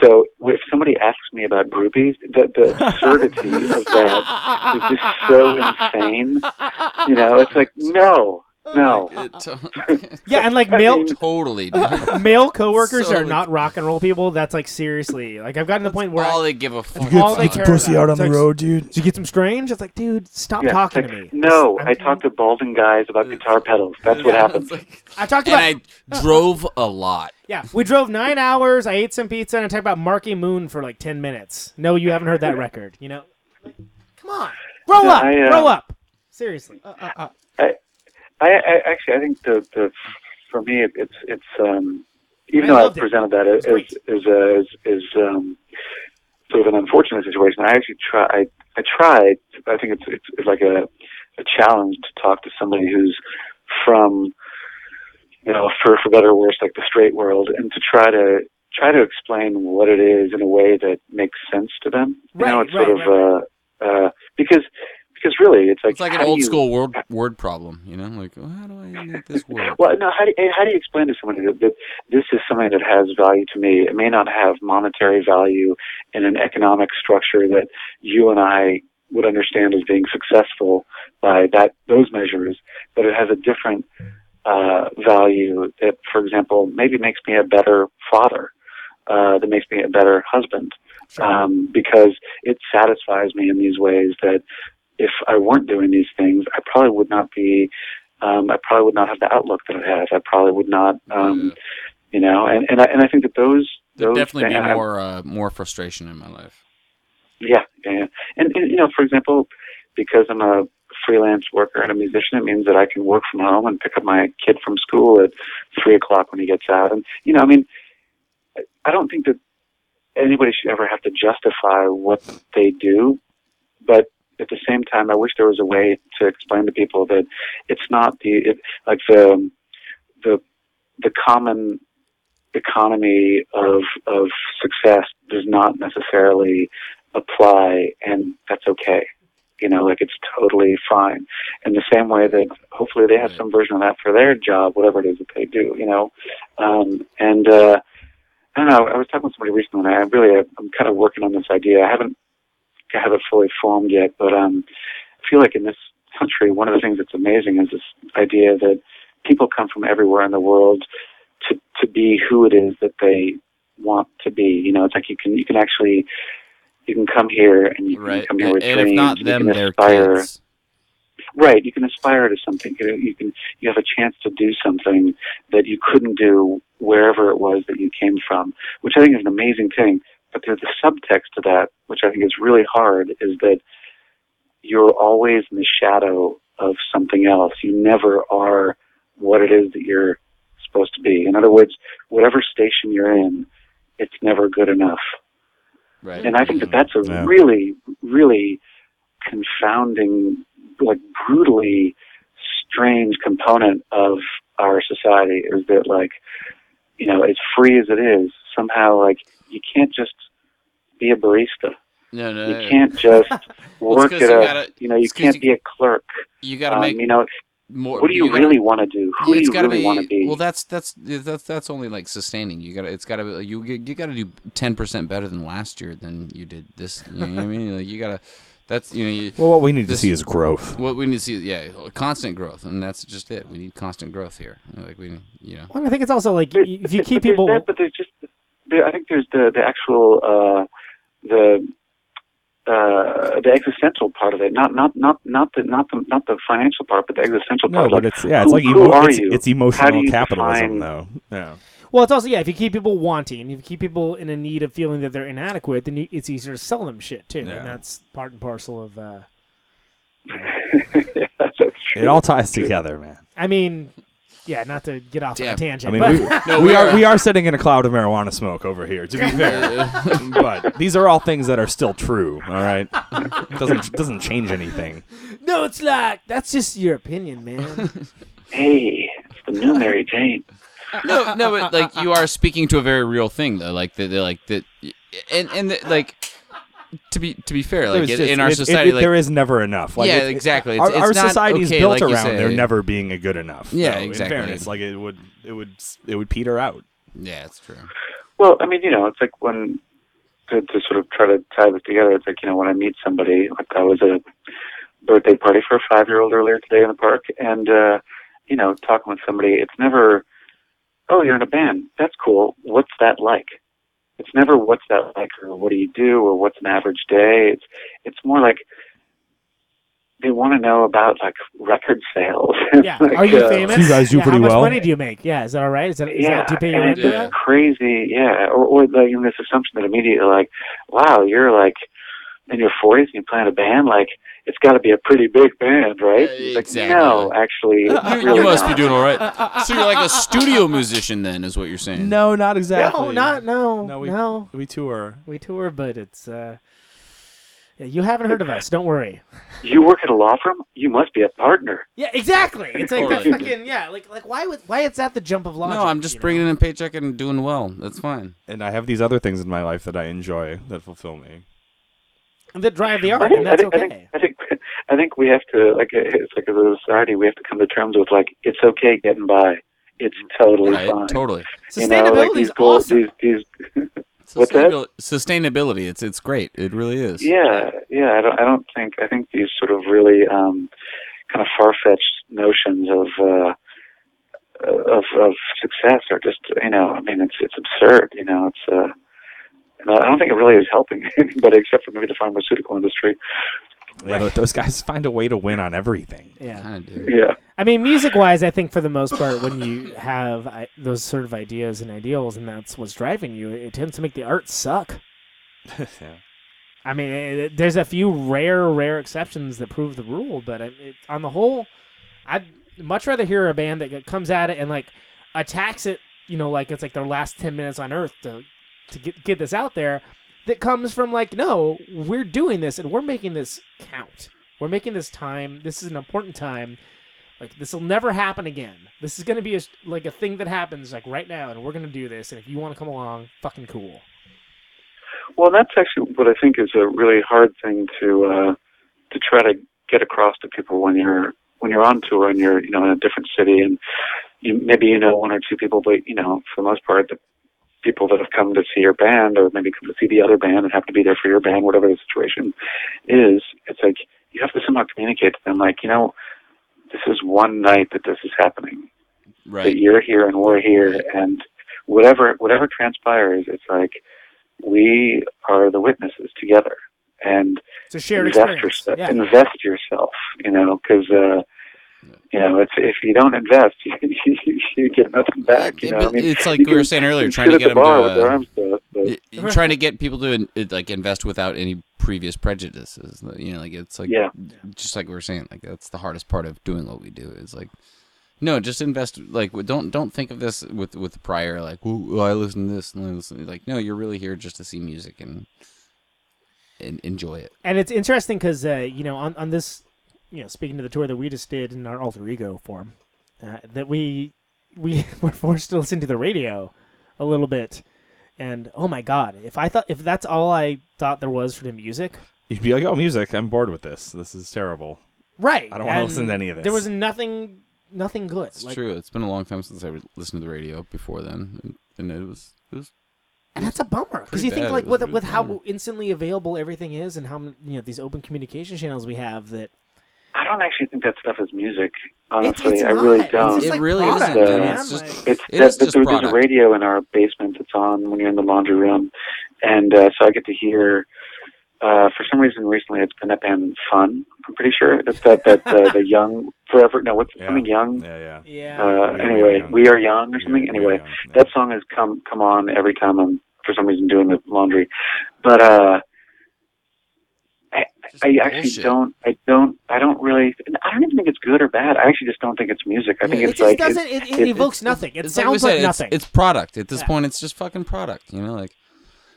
so if somebody asks me about groupies, the, the absurdity of that is just so insane. You know, it's like no, Oh no.
It-
yeah and like male
totally dude.
male coworkers
So-
are not rock and roll people that's like seriously like i've gotten to the point where
all
I,
they give a fuck
all they care on the like,
dude.
Did you get some strange? It's like, dude, stop
Yeah,
talking
it's
to me.
No,
I'm-
I talk to balding guys about guitar pedals. That's what
Yeah,
happens.
like-
I talked
and
about.
I drove a lot
yeah, we drove nine hours. I ate some pizza and I talked about Marquee Moon for like ten minutes. No, you haven't heard that record. You know, come on, grow
Yeah,
up,
I, uh,
grow up. Seriously. Uh, uh, uh.
I, I actually, I think the the for me, it, it's it's um, even
I
though I
loved it.
presented that as as as, uh, as, as um, sort of an unfortunate situation, I actually try. I, I tried. I think it's it's, it's like a a challenge to talk to somebody who's from you know, for for better or worse, like the straight world, and to try to try to explain what it is in a way that makes sense to them. You know,
Right,
it's sort
right,
of uh, uh, because because really, it's like
It's like an old
you-
school word word problem, you know. Like, well, how do I make this work?
Well, no. How do you, how do you explain to someone that, that this is something that has value to me? It may not have monetary value in an economic structure that you and I would understand as being successful by that those measures, but it has a different uh, value that, for example, maybe makes me a better father, uh, that makes me a better husband, um, because it satisfies me in these ways that if I weren't doing these things, I probably would not be um, I probably would not have the outlook that I have. I probably would not, um, you know, and and I, and I think that those
There'd definitely be
things- I-
more uh, more frustration in my life.
yeah, yeah, yeah. And, and you know, for example, because I'm a freelance worker and a musician, it means that I can work from home and pick up my kid from school at three o'clock when he gets out. And you know, I mean, I don't think that anybody should ever have to justify what they do, but at the same time, I wish there was a way to explain to people that it's not the it, like the the the common economy of of success does not necessarily apply, and that's okay. You know, like it's totally fine. In the same way that hopefully they have
Right.
some version of that for their job, whatever it is that they do. You know, um, and uh, I don't know. I was talking with somebody recently, and I really I'm kind of working on this idea. I haven't have it fully formed yet, but um, I feel like in this country, one of the things that's amazing is this idea that people come from everywhere in the world to to be who it is that they want to be. You know, it's like you can you can actually you can come here and you can
Right.
come here with
and
dreams.
if not
you
them,
can
their
aspire.
kids.
Right, you can aspire to something. You, you can you have a chance to do something that you couldn't do wherever it was that you came from, which I think is an amazing thing. But there's a subtext to that, which I think is really hard, is that you're always in the shadow of something else. You never are what it is that you're supposed to be. In other words, whatever station you're in, it's never good enough.
Right.
And I think that mm-hmm. that's a
Yeah.
really, really confounding, like brutally strange component of our society is that like, you know, as free as it is, somehow like you can't just be a barista.
no, no,
You
no.
can't just work at
you
a,
gotta-
you know, you can't
you-
be a clerk.
You got to
Um,
make
you know,
more.
what do you,
gotta-
really want to do? Who do you
gotta
really want to be?
Well, that's that's that's that's only like sustaining. You got to it's got to be you you got to do ten percent better than last year than you did this. You know what I mean? Like you got to. That's you know you,
Well, what we need
This-
to see is growth.
what we need to see. Yeah, constant growth, and that's just it. We need constant growth here. Like we, you know.
Well, I think it's also like
There's-
if you
but
keep
there's
people.
that, but there's just there, I think there's the the actual uh, the uh, the existential part of it, not not not not the not the not the financial part, but the existential
No,
part.
but
like,
it's yeah, it's
who-
like
who
emo-
are
it's,
you?
it's
How do
emotional
you
capitalism,
define-
though. Yeah.
Well, it's also yeah. If you keep people wanting, if you keep people in a need of feeling that they're inadequate, then you, it's easier to sell them shit too,
Yeah.
and that's part and parcel of. Uh,
yeah, that's true.
It all ties together, man.
I mean, yeah, not to get off on a tangent.
I mean,
but
we, we are we are sitting in a cloud of marijuana smoke over here. To be fair, but these are all things that are still true. All right, doesn't doesn't change anything.
no, it's like that's just your opinion, man.
Hey, it's the new Mary Jane.
No, no, but like you are speaking to a very real thing though. Like that, like that, and and the, like to be to be fair, like
There's
in,
just-
in our
it- it-
society,
it-
like
there is never enough. Like,
Yeah,
it- it-
exactly.
Our,
It's-
our
it's not
society's
okay,
built
like
around there never being a good enough.
Yeah,
though,
exactly.
In fairness, like it would it would it would peter out.
yeah, it's true.
Well, I mean, you know, it's like when to, to sort of try to tie this together. It's like you know, when I meet somebody, like I was at a birthday party for a five-year-old earlier today in the park, and uh, you know, talking with somebody, it's never, oh, you're in a band. That's cool. What's that like? It's never what's that like, or what do you do, or what's an average day. It's it's more like they want to know about like record sales.
yeah,
Like,
are you
uh,
famous?
You guys do
yeah,
pretty
how much
well.
money do you make? Yeah, is that all right? Is that, is
yeah,
that do you pay your rent
it's
Yeah.
crazy. Yeah, or or like you know, this assumption that immediately like, wow, you're like in your forties and you play in a band, like it's got to be a pretty big band, right?
Yeah,
It's like,
exactly.
no, actually, it's
You,
really
you must
not.
be doing all right. So you're like a studio musician, then, is what you're saying?
No, not exactly.
No, not no,
No,
no.
we- We tour.
We tour, but it's. uh yeah, you haven't heard of us. Don't worry.
You work at a law firm. You must be a partner.
Yeah, exactly. It's like that
Totally.
fucking yeah. Like like why would why is that the jump of logic?
No, I'm just
you know?
bringing in a paycheck and doing well. That's fine.
And I have these other things in my life that I enjoy that fulfill me.
And that drive the
I
art,
think,
and
I
that's
think, I
okay.
think, I think, I think we have to like it's like as a society we have to come to terms with like it's okay getting by. It's totally
Right?
fine.
Totally.
You know, like
Sustainability
these
is
goals,
awesome.
these these What's that?
Sustainability. It's it's great. It really is.
Yeah, yeah. I don't. I don't think. I think these sort of really um, kind of far-fetched notions of uh, of of success are just. You know. I mean, it's it's absurd. You know. It's. Uh, and I don't think it really is helping anybody except for maybe the pharmaceutical industry.
Yeah, th- those guys find a way to win on everything.
Yeah.
Kind of do.
Yeah.
I mean, music wise, I think for the most part, when you have I, those sort of ideas and ideals, and that's what's driving you, it tends to make the art suck.
yeah.
I mean, it, there's a few rare, rare exceptions that prove the rule, but it, it, on the whole, I'd much rather hear a band that comes at it and like attacks it, you know, like it's like their last ten minutes on Earth to to get get this out there. That comes from like, no, we're doing this and we're making this count. We're making this time. This is an important time. Like this will never happen again. This is gonna be a, like a thing that happens like right now, and we're gonna do this. And if you want to come along, fucking cool.
Well, that's actually what I think is a really hard thing to uh, to try to get across to people when you're when you're on tour and you're you know in a different city and you maybe you know one or two people, but you know for the most part the people that have come to see your band or maybe come to see the other band and have to be there for your band, whatever the situation is. It's like you have to somehow communicate to them like you know this is one night that this is happening that you're here and we're here and whatever whatever transpires it's like we are the witnesses together and
It's a shared
invest
experience.
yourself
Yeah.
invest yourself you know because uh you know it's if you don't invest you, you, you get nothing back you know I mean,
it's like
you
we were saying earlier, trying to get
at
them
the bar
to,
with their
uh,
arms crossed, but-
y- y- trying to get people to like invest without any previous prejudices. You know, like it's like
Yeah.
just like we were saying, like that's the hardest part of doing what we do is like. No, just invest. Like, don't don't think of this with with prior. Like, oh, I listen to this and I listen. Like, no, you're really here just to see music and and enjoy it.
and it's interesting because uh, you know on, on this you know speaking to the tour that we just did in our alter ego form uh, that we we were forced to listen to the radio a little bit and oh my god if i thought if that's all i thought there was for the music
You'd be like, "Oh, music! I'm bored with this. This is terrible."
right
I don't wanna listen to any of this.
there was nothing nothing good
It's
like,
true. It's been a long time since I would listened to the radio before then, and, and it was it was
and that's a bummer because you think
bad.
like with
really
with how instantly available everything is and how you know these open communication channels we have that
i don't actually think that stuff is music honestly
it's
i really
not.
Don't
just
it
like
really
product,
isn't.
man.
man. It's just
It's
It
that,
is just
there- there's a radio in our basement that's on when you're in the laundry room, and uh, so I get to hear. Uh, for some reason, recently it's been that band Fun. I'm pretty sure it's that that uh, the young forever. No, what's
Yeah.
something young?
Yeah, yeah.
yeah
Uh,
We
anyway,
Young.
we are young or something.
We Are
Anyway,
yeah.
that song has come come on every time I'm for some reason doing the laundry, but uh, I, I actually
bullshit.
don't. I don't. I don't really. I don't even think it's good or bad. I actually just don't think it's music. I think
it
it's
just
like
doesn't
it,
it, it,
it-
evokes nothing it sounds like,
said,
nothing
It's, it's product at this
Yeah.
point. It's just fucking product. You know, like.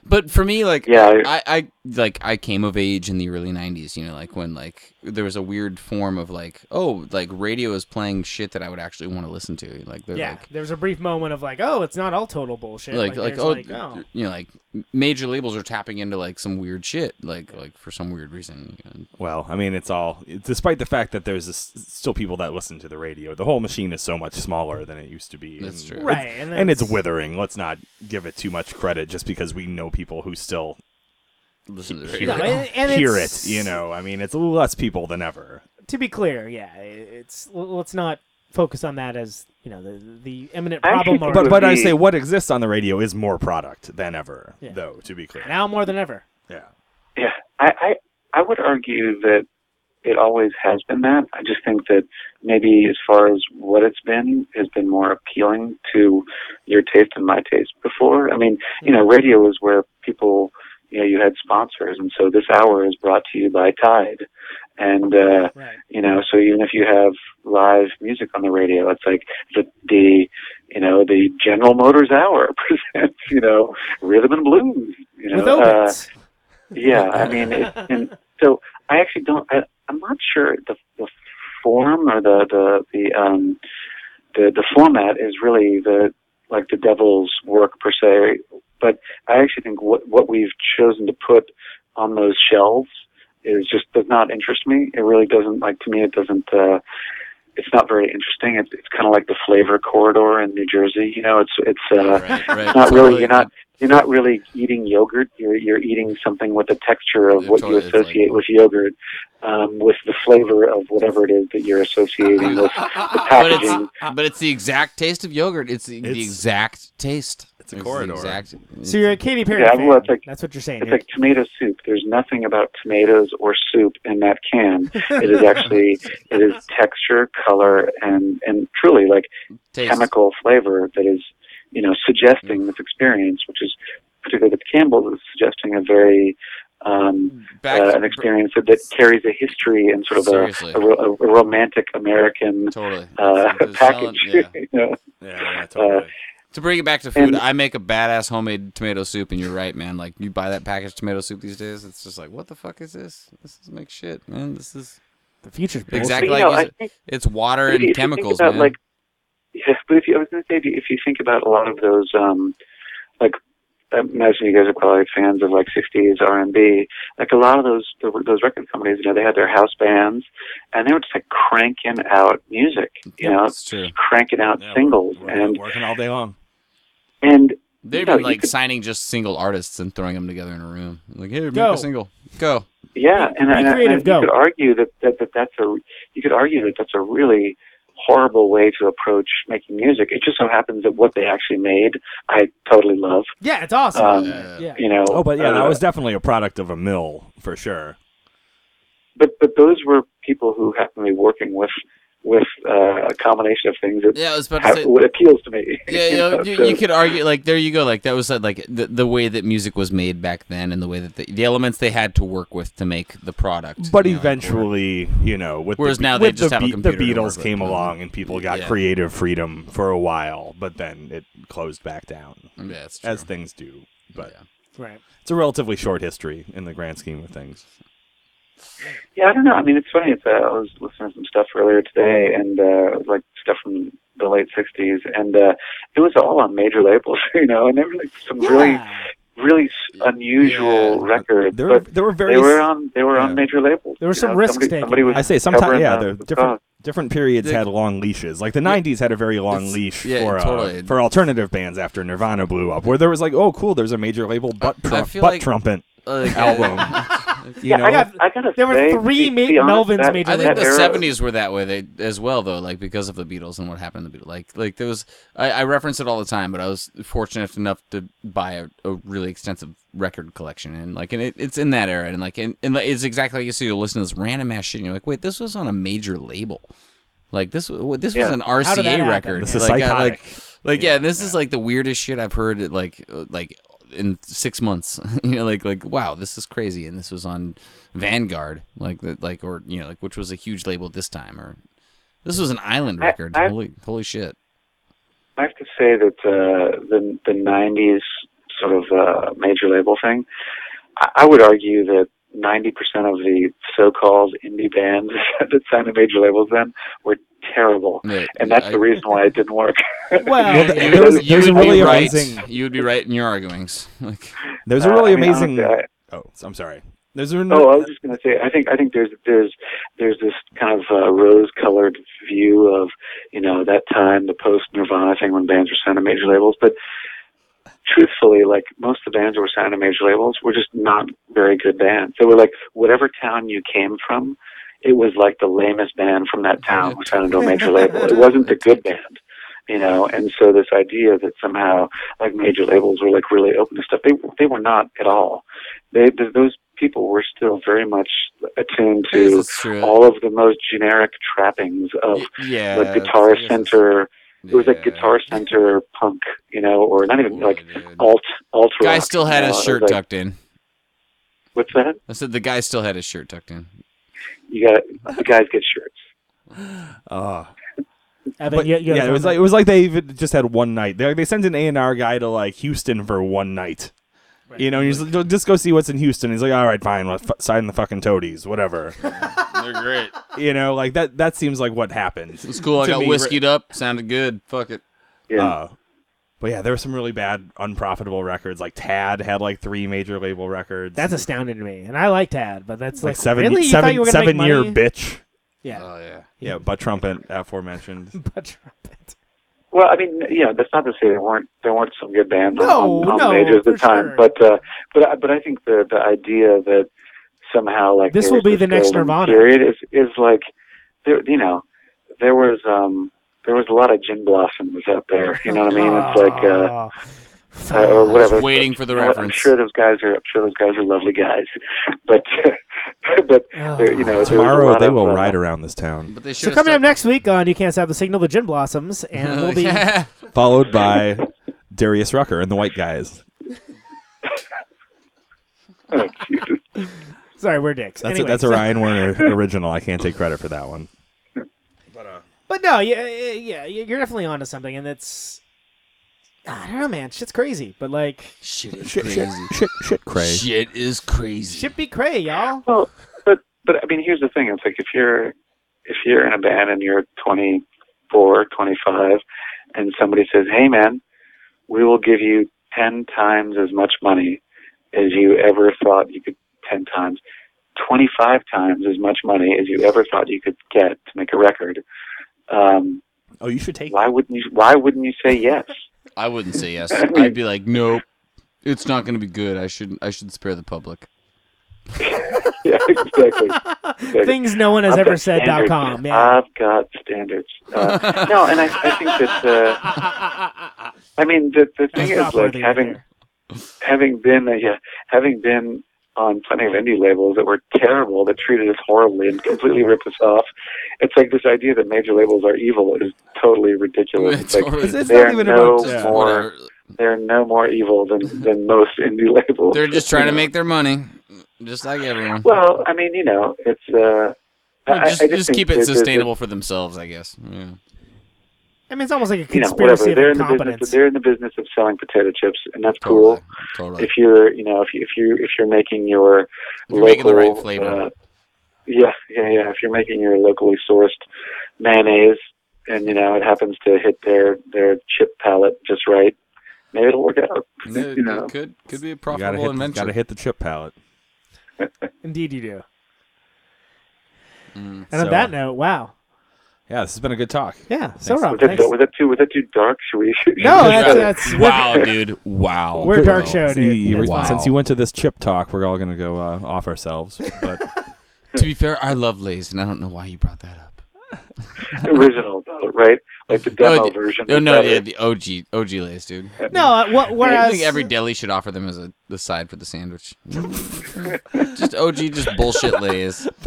But for me, like,
Yeah,
I, I like I came of age in the early '90s. You know, like when like there was a weird form of like, oh, like radio is playing shit that I would actually want to listen to. Like,
yeah
like,
there's a brief moment of like oh it's not all total bullshit
like, like,
there's
oh,
like, oh.
you know, like major labels are tapping into like some weird shit, like, like for some weird reason. And
Well, I mean, it's all despite the fact that there's this, still people that listen to the radio. The whole machine is so much smaller than it used to be.
That's
and
true.
it's-
Right, and
and it's withering. Let's not give it too much credit just because we know people who still
listen to the
hear,
No,
radio.
and- and
hear it. You know, I mean, it's less people than ever.
to be clear, yeah, it's let's not focus on that as you know the the imminent problem. or-
But
would
but I say what exists on the radio is more product than ever,
Yeah.
though. To be clear,
now more than ever.
yeah.
Yeah, I, I I would argue that it always has been that. I just think that maybe as far as what it's been has been more appealing to your taste and my taste before. I mean, you know, radio is where people you know, you had sponsors and so this hour is brought to you by Tide. And uh
Right.
you know, so even if you have live music on the radio, it's like the the you know, the General Motors Hour presents, you know, rhythm and blues. You know, uh, yeah, I mean, it, and so I actually don't. I, I'm not sure the the form or the the the um the the format is really the like the devil's work per se. But I actually think what what we've chosen to put on those shelves is just does not interest me. It really doesn't like to me. It doesn't. uh it's not very interesting. It's, it's kind of like the flavor corridor in New Jersey. You know, it's it's uh,
Right, right.
it's not really you're not you're not really eating yogurt. You're you're eating something with the texture of
Yeah,
what you
totally. It's like-
associate with yogurt, um, with the flavor of whatever it is that you're associating with the
But it's but it's the exact taste of yogurt. It's the, the exact taste.
It's a
It's
corridor.
Exact.
So you're a Katy Perry
Yeah,
fan.
well, like-
That's what you're saying.
It's
You're-
like tomato soup. There's nothing about tomatoes or soup in that can. it is actually it is texture, color, and and truly like
Taste.
chemical flavor that is you know suggesting this experience, which is particularly with Campbell's is suggesting a very um,
Back
uh, an experience that, that carries a history and sort of
Seriously.
a, a, a romantic American
Totally.
uh,
They're selling-
package.
yeah.
you know?
Yeah, yeah, totally.
To bring it back to food,
And-
I make a badass homemade tomato soup, and you're right, man. Like you buy that packaged tomato soup these days, it's just like, what the fuck is this? This is make shit, man. This is
the future's bullshit.
exactly
But, you
like
know,
you said.
think-
it's water and chemicals,
about,
man.
Like, yeah, but if you, I was going to say, if you, think about a lot of those, um, like, I imagine you guys are probably fans of like '60s R&B. Like a lot of those those record companies, you know, they had their house bands, and they were just like cranking out music. You know,
That's true.
cranking out
Yeah,
singles,
working,
and
working all day long.
And
They've
you know,
been like
could-
signing just single artists and throwing them together in a room. Like, here, make
Go.
a single. Go.
Yeah, and,
Be
and,
creative,
and
go.
you could argue that, that, that that's a you could argue that that's a really horrible way to approach making music. It just so happens that what they actually made, I totally love.
Yeah, it's awesome.
Um,
yeah.
You know,
Oh, but yeah, that
uh,
was definitely a product of a mill for sure.
but but those were people who happened to be working with with uh, a combination of things that
Yeah, I was about to
have,
say.
what appeals to me.
Yeah, you, know,
know,
you,
so-
you could argue like there you go like that was uh, like the the way that music was made back then and the way that the, the elements they had to work with to make the product.
But
you know,
eventually, you know, with
Whereas
the,
now they
with
just
the,
have a
Be-
computer
the Beatles came
you know.
along and people got
Yeah.
creative freedom for a while, but then it closed back down
yeah, that's true.
as things do. But
Yeah.
Right.
it's a relatively short history in the grand scheme of things.
Yeah, I don't know. I mean, it's funny. It's uh, I was listening to some stuff earlier today, and uh, like stuff from the late '60s, and uh, it was all on major labels, you know, and there were like some really,
Yeah.
really s- unusual
Yeah.
records.
There were
but
there were very
they were on they were
yeah.
on major labels.
There were some
know,
risks
somebody,
taken.
Somebody was
I say sometimes yeah,
the-
different
song.
different periods
The-
had long leashes. Like the '90s had a very long leash
yeah,
for uh,
totally.
for alternative bands after Nirvana blew up, where there was like, oh, cool, there's a major label butt
I
trum-
feel
butt
like-
trumpet
Like,
album. you
Yeah,
know,
I got. I gotta
There were three
to
Ma-
be honest,
Melvins
that-
major
I think the seventies were that way they, as well, though, like because of the Beatles and what happened to the Beatles. Like, like there was, I, I reference it all the time, but I was fortunate enough to buy a, a really extensive record collection, and like, and it, it's in that era, and like, and, and it's exactly like you see, you listen to this random ass shit, and you're like, wait, this was on a major label, like this, w- this was an
How did that
RCA record.
This is
like, I-
psychotic.
like, like, yeah, this is like the weirdest shit I've heard. Like, uh, like in six months, you know, like, like, wow, this is crazy, and this was on Vanguard, like, the, like, or you know, like, which was a huge label this time, or this was an island
I-
record.
I-
holy, holy shit!
I have to say that uh, the the '90s sort of uh, major label thing. I, I would argue that 90% of the so-called indie bands that signed to major labels then were terrible,
Yeah,
and that's
I-
the reason why it didn't work.
Well,
Well, there was-
you
there's a
would be
really
right.
amazing-
You would be right in your arguings. Like,
there's a
Uh,
really
I mean,
amazing.
honestly, I-
oh, I'm sorry. There's a
Oh, I was just going to say, I think I think there's there's there's this kind of uh, rose-colored view of you know that time, the post-Nirvana thing when bands were signed to major labels. But truthfully, like most of the bands that were signed to major labels were just not very good bands. They were like whatever town you came from, it was like the lamest band from that town was signed to a major label. It wasn't the good band. You know, and so this idea that somehow like major labels were like really open to stuff, they they were not at all. They th- those people were still very much attuned to all of the most generic trappings of
yeah,
like Guitar Center. It was like. Guitar Center punk, you know, or not even like
Yeah, dude.
alt alt rock.
Guy still had
you
his
know, it
shirt
like,
tucked in.
What's that?
I said the guy still had his shirt tucked in.
You got the guys get shirts.
Oh.
Evan,
but
you- you
yeah, it was like it was like they even just had one night. They they sent an A and R guy to like Houston for one night. You know, he's like, just go see what's in Houston. He's like, all right, fine, let's f- sign the fucking toadies, whatever.
They're great.
you know, like that. That seems like what happened.
It's cool. I got
me,
whiskeyed up. Sounded good. Fuck it.
Yeah.
Uh, but yeah, there were some really bad, unprofitable records. Like Tad had like three major label records.
That's astounding to me, and I like Tad, but that's
like,
like,
seven,
really? You you
seven, seven year
money?
bitch.
Yeah,
Oh yeah.
Yeah, butt trumpet aforementioned.
butt trumpet.
Well, I mean, yeah, that's not to say there weren't there weren't some good bands
No,
on, on
no,
the majors at the time,
sure.
but uh, but I- but I think the the idea that somehow like
This will be the next Nirvana.
period is is like there you know there was um there was a lot of gin blossoms out there. You know what I mean? It's like uh, uh, or whatever.
waiting for the
You know I'm sure those guys are. I'm sure those guys are lovely guys, but but they're, you know
Tomorrow
lot
they
of,
will
uh,
ride around this town,
But they
So coming up next week on You Can't Stop the Signal, the Gin Blossoms, and we'll be
followed by Darius Rucker and the White Guys.
Oh, Jesus.
sorry, we're dicks.
That's
Anyway,
a, that's a Ryan Werner original. I can't take credit for that one.
But no, yeah, yeah, yeah, you're definitely onto something, and it's I don't know, man. Shit's crazy, but like
Shit is
Shit,
crazy.
shit, shit, shit, cray.
Shit is crazy.
shit be cray, y'all.
Well, but but I mean, here's the thing. It's like if you're if you're in a band and you're 24, 25, and somebody says, "Hey, man, we will give you ten times as much money as you ever thought you could. Ten times, twenty-five times as much money as you ever thought you could get to make a record." Um,
Oh, you should take.
why wouldn't you? Why wouldn't you say yes?
I wouldn't say yes. I'd be like, nope. It's not going to be good. I should I should spare the public.
yeah, exactly. exactly.
Things no one has
I've
ever said. dot com. Yeah.
I've got standards. Uh, no, and I, I think that. Uh, I mean, the the thing
That's
is, like having
there.
having been uh, yeah, having been on plenty of indie labels that were terrible, that treated us horribly and completely ripped us off. It's like this idea that major labels are evil is totally ridiculous. It's like
It's, it's
they're
not even
no
about.
more
Whatever.
they're no more evil than than most indie labels.
They're just trying to make their money, just like everyone.
Well, I mean, you know, it's uh.
Well,
I-
just
I
just
think
keep it
there's a-
sustainable for themselves, I guess. Yeah.
I mean, it's almost like a
you know,
conspiracy
whatever. They're in
of
the business.
incompetence.
They're in the business of selling potato chips, and that's
Totally.
cool.
Totally.
If you're, you know, if you if you if you're making your
If you're
local,
making the right flavor.
Uh, yeah, yeah, yeah. If you're making your locally sourced mayonnaise, and you know it happens to hit their their chip palette just right, maybe it'll work out.
Yeah,
you know.
could could be a profitable
hit,
invention.
gotta hit the chip palette.
Indeed, you do.
Mm.
And on that note, wow.
Yeah, this has been a good talk.
Yeah. So Rob,
Was that, was that too was that too dark? Should we? Should,
No,
we
that's that's
Wow, dude. Wow.
We're dark
Bro.
show, dude.
you-
Wow.
Since you went to this chip talk, we're all gonna go uh, off ourselves. But
To be fair, I love Lay's, and I don't know why you brought that up.
original, though, right? Like the demo
Oh,
version. No,
no,
better.
yeah, the OG OG Lay's, dude.
No, uh, what,
I
whereas
think every deli should offer them as a the side for the sandwich. just OG, just bullshit Lay's.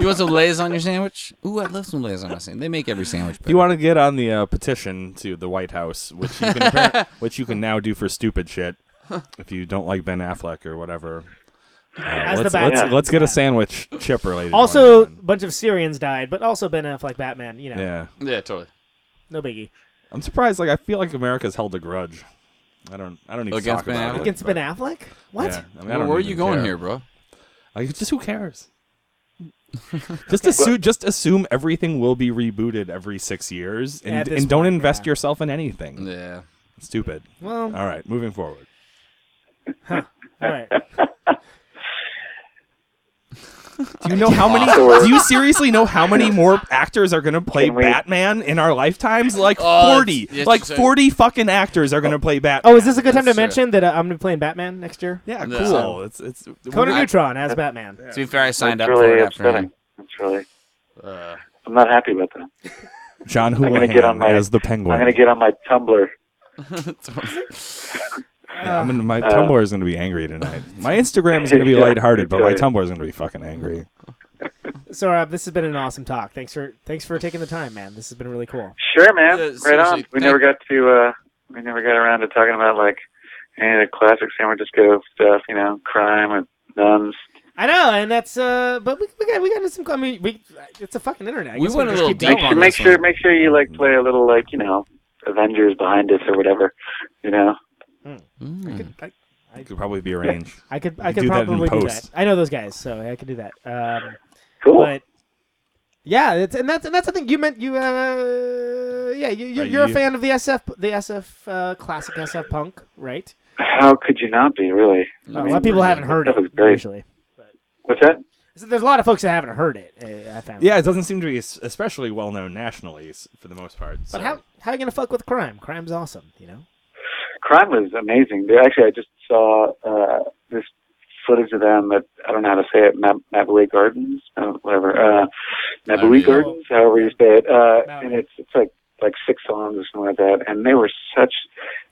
You want some Lay's on your sandwich? Ooh, I'd love some Lay's on my sandwich. They make every sandwich.
if you want to get on the uh, petition to the White House, which you can appar- which you can now do for stupid shit, if you don't like Ben Affleck or whatever. Uh,
As
let's,
Batman.
let's, let's get a sandwich chip related.
also a bunch of Syrians died, but also Ben Affleck Batman. You know,
yeah,
yeah, totally.
No biggie.
I'm surprised. Like I feel like America's held a grudge. I don't. I don't even
Against
talk
Ben
about
Affleck?
it.
Against
but-
Ben Affleck? What?
Yeah, I mean, I
Where,
don't
where are
even
you going
care.
here, bro?
Like, just who cares? just assume, just assume everything will be rebooted every six years, and,
At this
and don't
point,
invest
yeah.
yourself in anything.
Yeah.
Stupid.
Well,
All right, moving forward.
all right.
Do you know how many? do you seriously know how many more actors are going to play Batman in our lifetimes? Like
Oh,
forty.
it's- yes,
like
you said-
forty fucking actors are going to play Batman.
Oh, is this a good time to
That's true.
mention that uh, I'm gonna be playing Batman next year?
yeah,
Yeah.
cool. It's it's.
Conan
I-
Neutron as Batman.
To be fair, I signed
That's
up
really
for it after
upsetting.
him.
That's really.
Uh,
I'm not happy about that.
John who I'm
gonna
Houlihan
get on my-
as the Penguin.
I'm gonna get on my Tumblr.
I'm gonna, my
Uh,
Tumblr is going to be angry tonight. My Instagram is going to be
Yeah,
lighthearted, but my. Tumblr is going to be fucking angry.
So Rob, this has been an awesome talk. Thanks for thanks for taking the time, man. This has been really cool.
Sure, man.
Yeah,
right on. We
thank-
never got to. uh We never got around to talking about like any of the classic San Francisco stuff. You know, crime and nuns.
I know, and that's uh, but we, we got we got into some. I mean, we it's a fucking internet. I
We
guess
went a little
keep
deep
Make
on
sure, make sure,
one.
make sure you like play a little like you know, Avengers behind us or whatever. You know.
I
mm.
could, I,
It could probably be arranged.
I could, I could
do that in
probably do that.
post.
I know those guys, so I could do that. Um,
Cool.
but yeah, it's, and that's and that's the thing. You meant you, uh, yeah, you, you're,
Are
you're a
you-
fan of the SF, the SF uh, classic SF punk, right?
How could you not be really?
a lot of people haven't heard
that
it
was great.
usually.
What's that?
So there's a lot of folks that haven't heard it. Uh, I found.
Yeah, it doesn't seem to be es- especially well known nationally s- for the most part.
But
so-
how how you gonna fuck with crime? Crime's awesome, you know.
Crime was amazing. They- Actually, I just saw uh, this footage of them at I don't know how to say it, Mab- Maboué Gardens, uh, whatever, uh, Maboué. Gardens, however you say it. Uh, and it's it's like like six songs or something like that, and they were such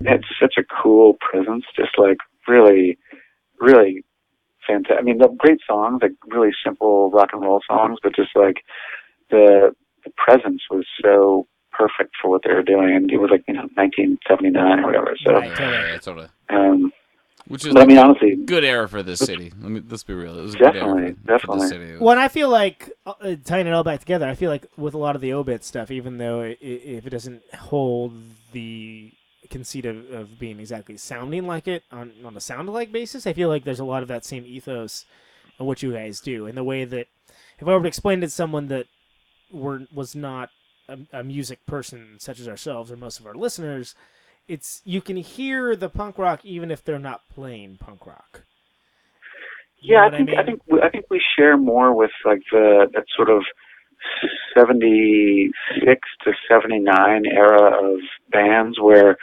they had such a cool presence, just like really, really fantastic. I mean, the great songs, like really simple rock and roll songs, but just like the the presence was so perfect for what they were doing, and it was like you know 1979 or whatever. So,
Right, totally.
Yeah, totally.
um,
Which is
but I mean, honestly,
good era for this city. Let me let's be real. It was a good
Definitely,
era for, for
definitely.
this city.
Well, and I feel like uh, uh, tying it all back together. I feel like with a lot of the Obits stuff, even though i i if it doesn't hold the conceit of, of being exactly sounding like it on on a sound alike basis, I feel like there's a lot of that same ethos in what you guys do, in the way that if I were to explain it to someone that were was not a, a music person such as ourselves or most of our listeners, it's you can hear the punk rock even if they're not playing punk rock. You
Yeah, I think I,
mean?
think we, I think we share more with like the that sort of seventy six to seventy nine era of bands where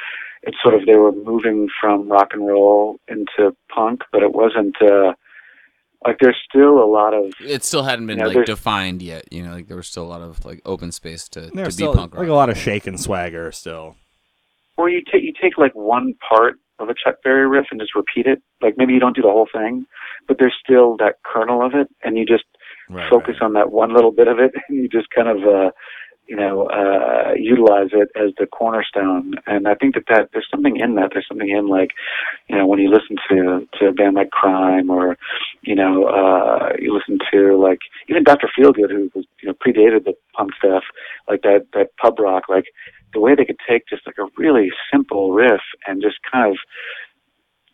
it's sort of they were moving from rock and roll into punk, but it wasn't uh like there's still a lot of
it still hadn't been
Yeah,
like defined yet. You know, like there was still a lot of like open space to, to be
still
punk rock.
like a lot of shake and swagger still.
or you take you take like one part of a Chuck Berry riff and just repeat it. Like maybe you don't do the whole thing, but there's still that kernel of it, and you just
Right,
focus on that one little bit of it, and you just kind of, uh, you know, uh, utilize it as the cornerstone. And I think that that there's something in that. There's something in like, you know, when you listen to to a band like Crime, or you know, uh, you listen to like even Dr. Feelgood, who was you know predated the punk stuff, like that that pub rock, like the way they could take just like a really simple riff and just kind of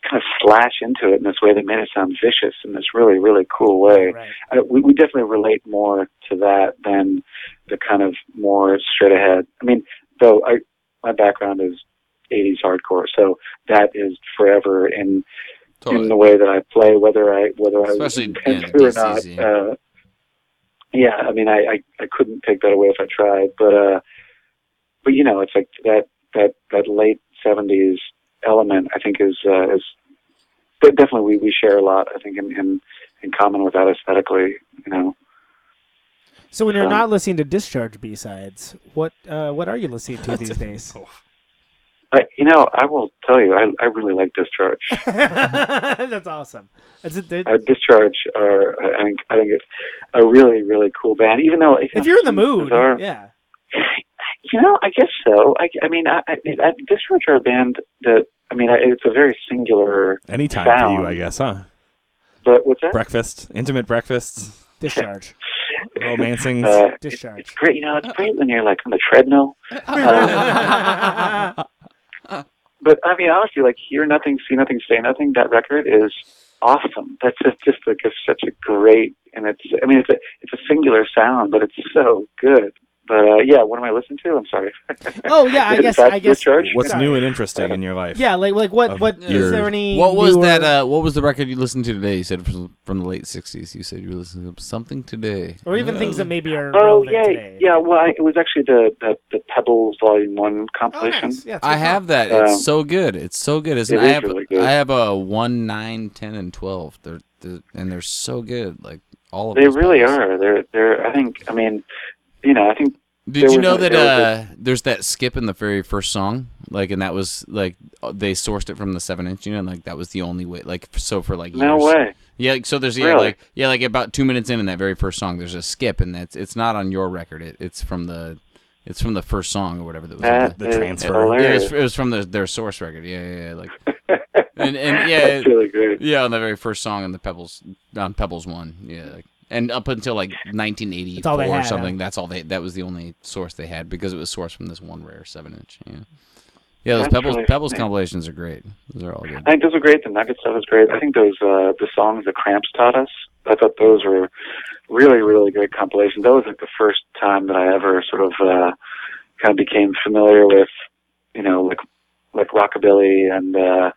kind of slash into it in this way that made it sound vicious in this really really cool way.
Right.
I, we, we definitely relate more to that than the kind of more straight ahead. I mean, though I my background is 80s hardcore, so that is forever in
Totally.
in the way that I play, whether I whether I
Especially
intend
in
to or not. Uh, yeah, I mean, I, I I couldn't take that away if I tried, but uh, but you know, it's like that that that late 70s element. I think is uh, is but definitely we we share a lot. I think in in, in common with that aesthetically. You know.
So when you're
Um,
not listening to Discharge B sides, what uh, what are you listening to these days?
I, you know, I will tell you, I, I really like Discharge.
That's awesome. That's it.
uh, Discharge are, I think, I think it's a really, really cool band. Even though you
if
know,
you're in the mood,
bizarre-
yeah.
you know, I guess so. I, I mean, I, I, I, Discharge are a band that, I mean, it's a very singular
Anytime
sound.
for you, I guess, huh?
But what's that?
Breakfast, intimate breakfast,
Discharge.
romancing.
Uh, it's
Discharge.
great. You know, it's great when you're like on the treadmill. But I mean, honestly, like hear nothing, see nothing, say nothing. That record is awesome. That's just, just like a, such a great, and it's. I mean, it's a it's a singular sound, but it's so good. But uh, yeah, what am I listening to? I'm sorry.
Oh yeah, I guess I guess.
Discharge?
What's
Sorry.
new and interesting in your life?
Yeah, like like what
Of
what is
your-
there any?
What was
newer-
that? Uh, what was the record you listened to today? You said from, from the late '60s. You said you were listening to something today,
or even things that maybe are
Oh
relevant
yeah,
today?
yeah. Well, I, it was actually the, the the Pebbles Volume One
Oh,
compilation.
nice. Yeah, it's
I
good
have that.
Um,
It's so good. It's so good. Isn't
it
I
is
have
really good.
I have a one, nine, ten, and twelve. They're, they're and they're so good. Like all of them.
They
those
really
bands.
are. They're they're. I think. I mean, you know, I think
Did you know
a-
that
there
uh, there's that skip in the very first song? Like, and that was like they sourced it from the seven inch. You know, and, like that was the only way. Like, so for like
no way.
Yeah, like, so there's yeah,
Really?
like yeah, like about two minutes in in that very first song, there's a skip, and that's it's not on your record. It, it's from the it's from the first song or whatever that was.
That
the
is
transfer.
Yeah, it was, it was from the, their source record. Yeah, yeah, yeah. Like, and and yeah,
really great.
yeah, on the very first song on the Pebbles on Pebbles one. Yeah, like, and up until like 1984
That's
or something.
huh?
That's all they. That was the only source they had because it was sourced from this one rare seven inch. Yeah, yeah. Those
That's
Pebbles
really
Pebbles compilations are great. Those are all good.
I think those are great. The Nugget stuff is great. I think those uh, the songs the Cramps taught us. I thought those were really really great compilations. That was like the first time that I ever sort of uh, kind of became familiar with you know like like rockabilly and uh,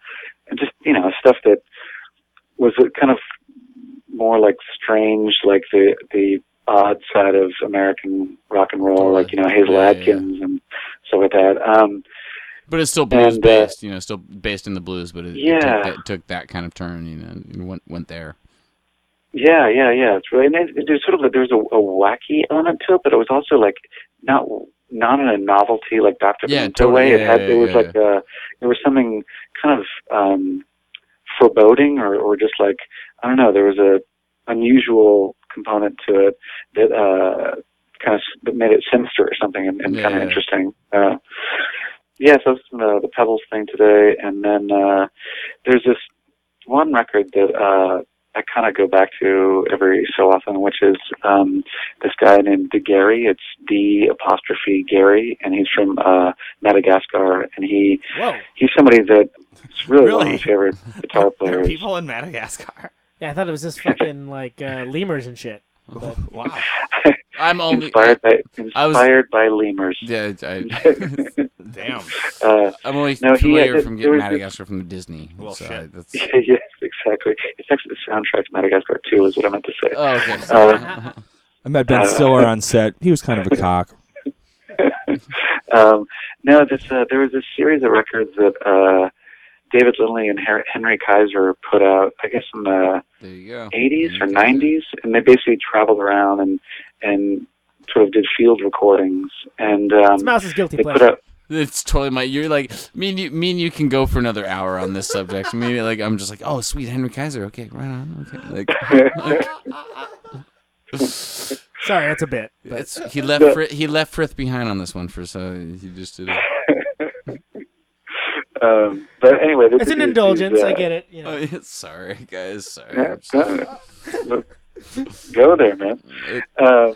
and just you know stuff that was uh, kind of more like strange, like the the odd side of American rock and roll, like you know Hasil
Yeah, yeah, yeah.
And stuff like that. Um,
But it's still blues
And, uh,
based, you know, still based in the blues, but it, it,
Yeah.
took, that, it took that kind of turn, you know, and went went there.
Yeah, yeah, yeah. It's really and it, there's sort of a, there's a, a wacky element to it, but it was also like not not in a novelty like Doctor
Yeah, totally.
way. It had it was like uh there was something kind of um foreboding or or just like I don't know. There was a unusual component to it that uh kind of that made it sinister or something and, and kind of interesting. Uh, yeah, so it's the, the Pebbles thing today, and then uh, there's this one record that uh, I kind of go back to every so often, which is um, this guy named D'Gary. It's D apostrophe Gary, and he's from uh, Madagascar, and he
Whoa.
he's somebody that is really, one of my favorite guitar
There are
players.
people in Madagascar.
Yeah, I thought it was just fucking like uh, lemurs and shit. But
Wow.
I'm only.
Inspired by
I was-
inspired by lemurs.
Yeah, I,
Damn.
uh,
I'm only
No, he
familiar
had-
from getting Madagascar from Disney.
Well,
so
shit.
I- that's,
yes, exactly. It's actually the soundtrack to Madagascar 2 is what I meant to say.
oh, okay.
Uh,
I met Ben
Uh,
Stiller on set. He was kind of a cock.
um, no, this, uh, there was a series of records that uh, David Lindley and Her- Henry Kaiser put out, I guess in the
there you go.
80s or 90s, and they basically traveled around and and sort of did field recordings. And um,
it's Mouse's guilty
they put
pleasure.
out
It's totally my. You're like me and you. Me and you can go for another hour on this subject. Maybe like I'm just like, oh, sweet Henry Kaiser. Okay, right on. Okay, like, like
Sorry, that's a bit. But
it's, he left. Fri- he left Frith behind on this one for so he just did it.
um, but anyway, this
it's
is
an
these,
indulgence.
uh,
I get it. You know.
Oh, yeah, sorry, guys. Sorry.
Yeah,
sorry.
no, go there, man.
It-
Uh,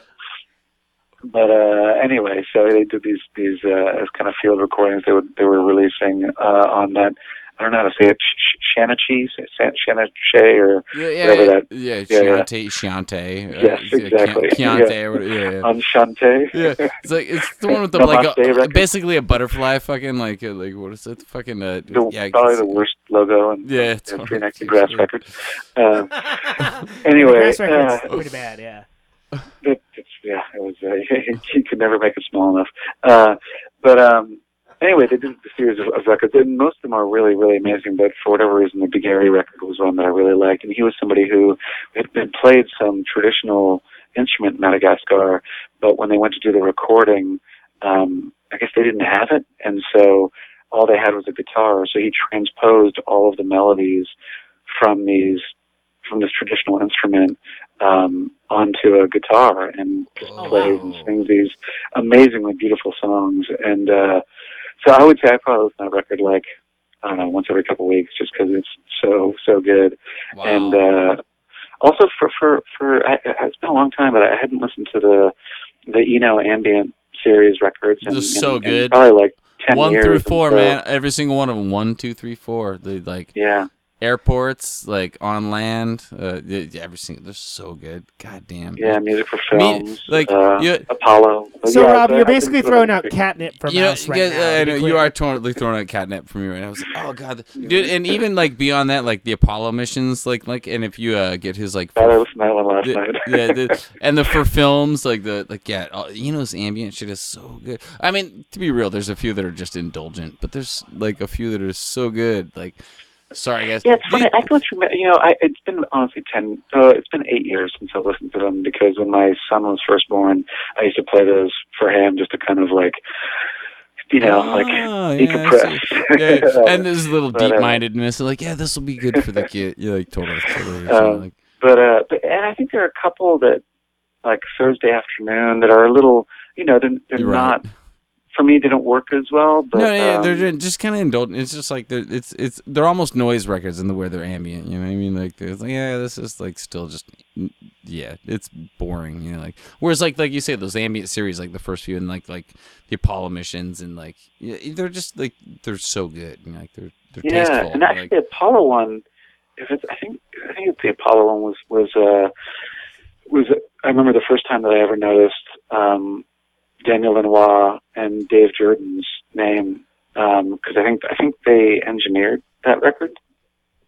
but uh, anyway, so they did these these uh, as kind of field recordings. They would they were releasing uh, on that. I don't know how to say it. Sh- Shanachi, Shanache, or
Yeah, yeah,
whatever
yeah,
that.
yeah,
yeah, yeah.
Chiante, Chiante. uh,
Yes,
yeah,
exactly.
Chiante,
Yeah.
or yeah, yeah.
On Shante.
Yeah, it's like it's the one with the like
Namaste
a, basically a butterfly, fucking like uh, like what is it? Fucking uh,
The,
yeah,
probably the worst logo in
Yeah, it's
in
one the
Next to Grass
yeah.
Records. Uh, anyway,
Grass record's
uh,
pretty bad. Yeah.
it, it's, yeah, it was. Uh, you could never make it small enough. Uh, but um, anyway, they did a series of, of records, and most of them are really, really amazing. But for whatever reason, the D'Gary record was one that I really liked, and he was somebody who had been played some traditional instrument in Madagascar, but when they went to do the recording, um, I guess they didn't have it, and so all they had was a guitar. So he transposed all of the melodies from these from this traditional instrument um, onto a guitar and just
Oh,
plays and sings these amazingly beautiful songs. And uh, so I would say I probably listen to that record like I don't know once every couple of weeks just because it's so so good.
wow.
And uh, also for for for I, it's been a long time, but I hadn't listened to the the Eno ambient series records.
They're so
in- in
good.
probably like ten
one
years.
One
through
four,
so-
man. Every single one of them. One, two, three, four. They like
Yeah.
Airports, like on land. Uh, yeah, yeah, every. They're so good. God damn.
Yeah, music for
Me-
films.
like,
uh,
you-
Apollo. But
So
yeah,
Rob, you're basically throwing out catnip for
You know,
Mouse right
yeah,
now.
I know you are totally throwing out catnip for me right now. I was like, oh god, dude, and even like beyond that, like the Apollo missions, like like, and if you uh get his like,
I
for,
listened to that one last
the-
night.
yeah, the, and the for films, like the like yeah, all- you know, this ambient shit is so good. I mean, to be real, there's a few that are just indulgent, but there's like a few that are so good. Like, sorry guys,
Yeah, it's funny. I go through. You know, I, it's been honestly ten. Uh, it's been eight years since I listened to them because when my son was first born, I used to play those for him just to kind of like, you know, like
Oh, yeah,
decompress.
see. yeah, and there's a little
But, uh,
deep mindedness, like yeah, this will be good for the kid. You're like totally, totally.
Um,
like,
but uh, but and I think there are a couple that like Thursday afternoon that are a little, you know, they're they're
You're right.
For me, don't work as well. But
no, yeah,
um,
they're just kind of indulgent. It's just like they're it's it's they're almost noise records in the way they're ambient. You know what I mean? Like it's like yeah, this is like still just yeah, it's boring. You know, like whereas like like you say those ambient series, like the first few and like like the Apollo missions and like yeah, they're just like they're so good. You know, like they're they're
yeah,
tasteful.
and actually
like,
the Apollo one, if it's I think I think it's the Apollo one was was uh was I remember the first time that I ever noticed um, Daniel Lanois and Dave Jordan's name because I think I think they engineered that record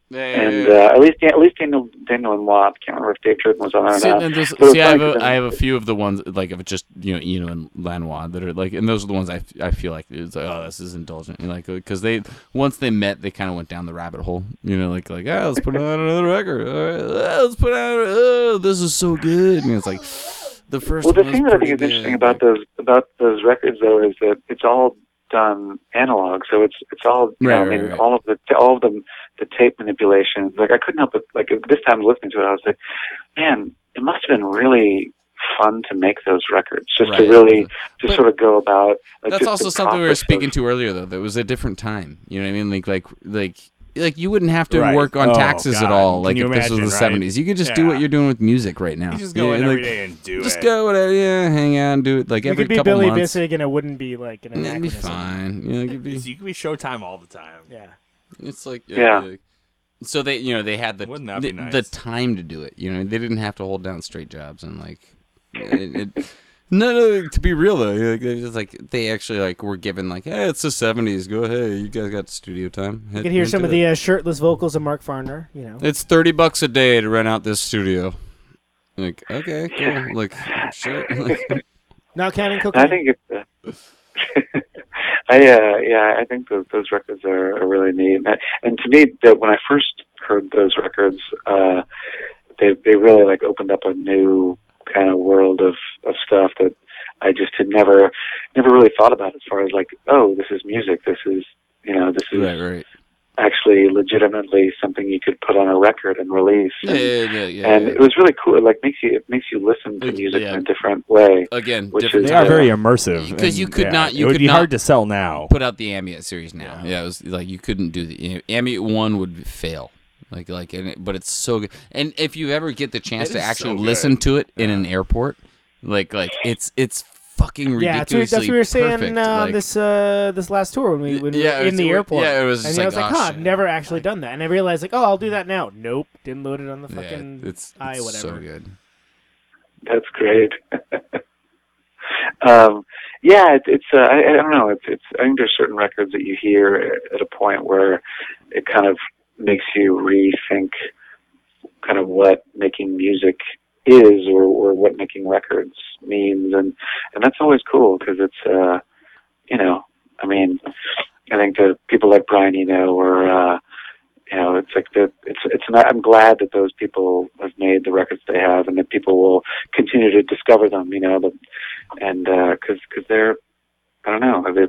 yeah, yeah,
and
yeah.
uh, at least at least Daniel Daniel Lanois I can't remember if Dave Jordan was on there or not.
and there's-
But it was
see, I have
funny
a,
'cause
I
then-
have a few of the ones like of just you know Eno and Lanois that are like, and those are the ones I, I feel like it's like oh this is indulgent, you know, like because they once they met they kind of went down the rabbit hole, you know, like like ah let's put out another record, all right, ah, let's put out oh this is so good, and it's like The first
Well, the thing that I think is interesting
good.
about those about those records, though, is that it's all done analog. So it's it's all you
Right,
know, I mean,
right.
all of the all of the the tape manipulations. Like I couldn't help but like this time listening to it, I was like, man, it must have been really fun to make those records. Just
Right.
to really just
But
sort of go about. Like,
That's also something we were speaking
of-
to earlier, though. That was a different time. You know what I mean? Like, like, like, like you wouldn't have to
Right.
work on
Oh,
taxes at all.
Can
Like
you
if this was
imagine,
the
right?
seventies, you could just do what you're doing with music right now.
You just go
Yeah,
in
like,
every day and do
Just
it.
go, whatever, yeah, hang out, and do it like
You
every
could be
couple
Billy
months.
Bissig, and it wouldn't be like an
That'd be
anachronism.
fine. You know, it could be.
You could be Showtime all the time.
Yeah.
It's like
Yeah.
like- so they, you know, they had the the,
nice?
the time to do it. You know, they didn't have to hold down straight jobs and like. It, it, no, no. To be real though, like, it's like they actually like were given like, hey, it's the '70s. Go ahead, you guys got studio time.
You can hear some of the uh, shirtless vocals of Mark Farner. You know.
It's thirty bucks a day to rent out this studio. Like, okay, cool. Like, sure. Like,
Not counting
I think it's. Uh, I uh, yeah, I think those those records are, are really neat, and, and to me, that when I first heard those records, uh, they they really like opened up a new kind of world of of stuff that I just had never never really thought about as far as like, oh, this is music, this is you know, this is
right, right.
actually legitimately something you could put on a record and release.
Yeah,
And,
yeah, yeah. yeah,
and
yeah.
it was really cool. It like makes you it makes you listen to music
yeah.
in a different way.
Again,
which
different
is-
They are
time.
very immersive.
Because you could
yeah,
not- you
it would
could
be
not
hard to sell now.
put out the Ambient series now. Yeah, it was like you couldn't do the you know, Ambient one would fail. Like like, and it, but it's so good. And if you ever get the chance
It
to
is
actually
so
listen to it in an airport, like like it's it's fucking
yeah, that's
ridiculously
what, that's what we were saying
perfect.
uh,
like,
this uh, this last tour when we when we
Yeah,
were
it
in
was-
the airport.
yeah, it was
and
just
I was
like,
like,
oh,
huh, I've
shit.
never actually done that, and I realized like, oh, I'll do that now. Nope, didn't load it on the
yeah,
fucking
it's,
i
it's
whatever.
so good.
That's great. um, yeah, it, it's uh, I, I don't know. It's it's I think there's certain records that you hear at a point where it kind of makes you rethink kind of what making music is or, or what making records means. And and that's always cool because it's uh you know I mean I think that people like Brian Eno or uh you know it's like the it's it's not, I'm glad that those people have made the records they have and that people will continue to discover them you know the, and uh cuz cuz they're I don't know have they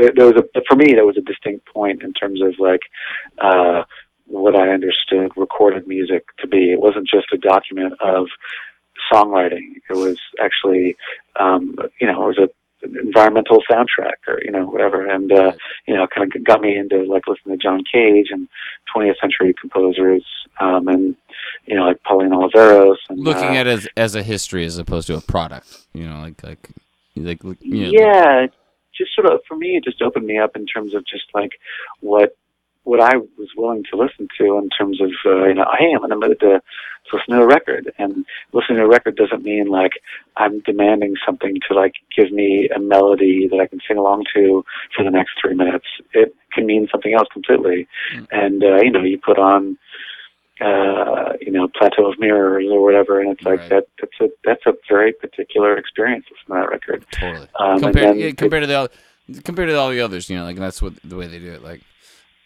there, there was a for me that was a distinct point in terms of like uh what I understood recorded music to be. It wasn't just a document of songwriting. It was actually, um, you know, it was a an environmental soundtrack or you know whatever, and uh, you know, kind of got me into like listening to John Cage and 20th century composers, um, and you know, like Pauline Oliveros. And,
Looking
uh,
at it as as a history as opposed to a product, you know, like like like you know,
yeah, it just sort of for me, it just opened me up in terms of just like what what I was willing to listen to in terms of uh, you know, hey, I'm in the mood to, to listen to a record, and listening to a record doesn't mean like I'm demanding something to like give me a melody that I can sing along to for the next three minutes. It can mean something else completely, and uh, you know, you put on. Uh, you know, plateau of mirrors or whatever, and it's like
Right.
that. That's a that's a very particular experience listening to that record.
Totally.
Um,
compared,
then
yeah,
it-
to the oth- compared to all the others, you know, like that's what the way they do it. Like,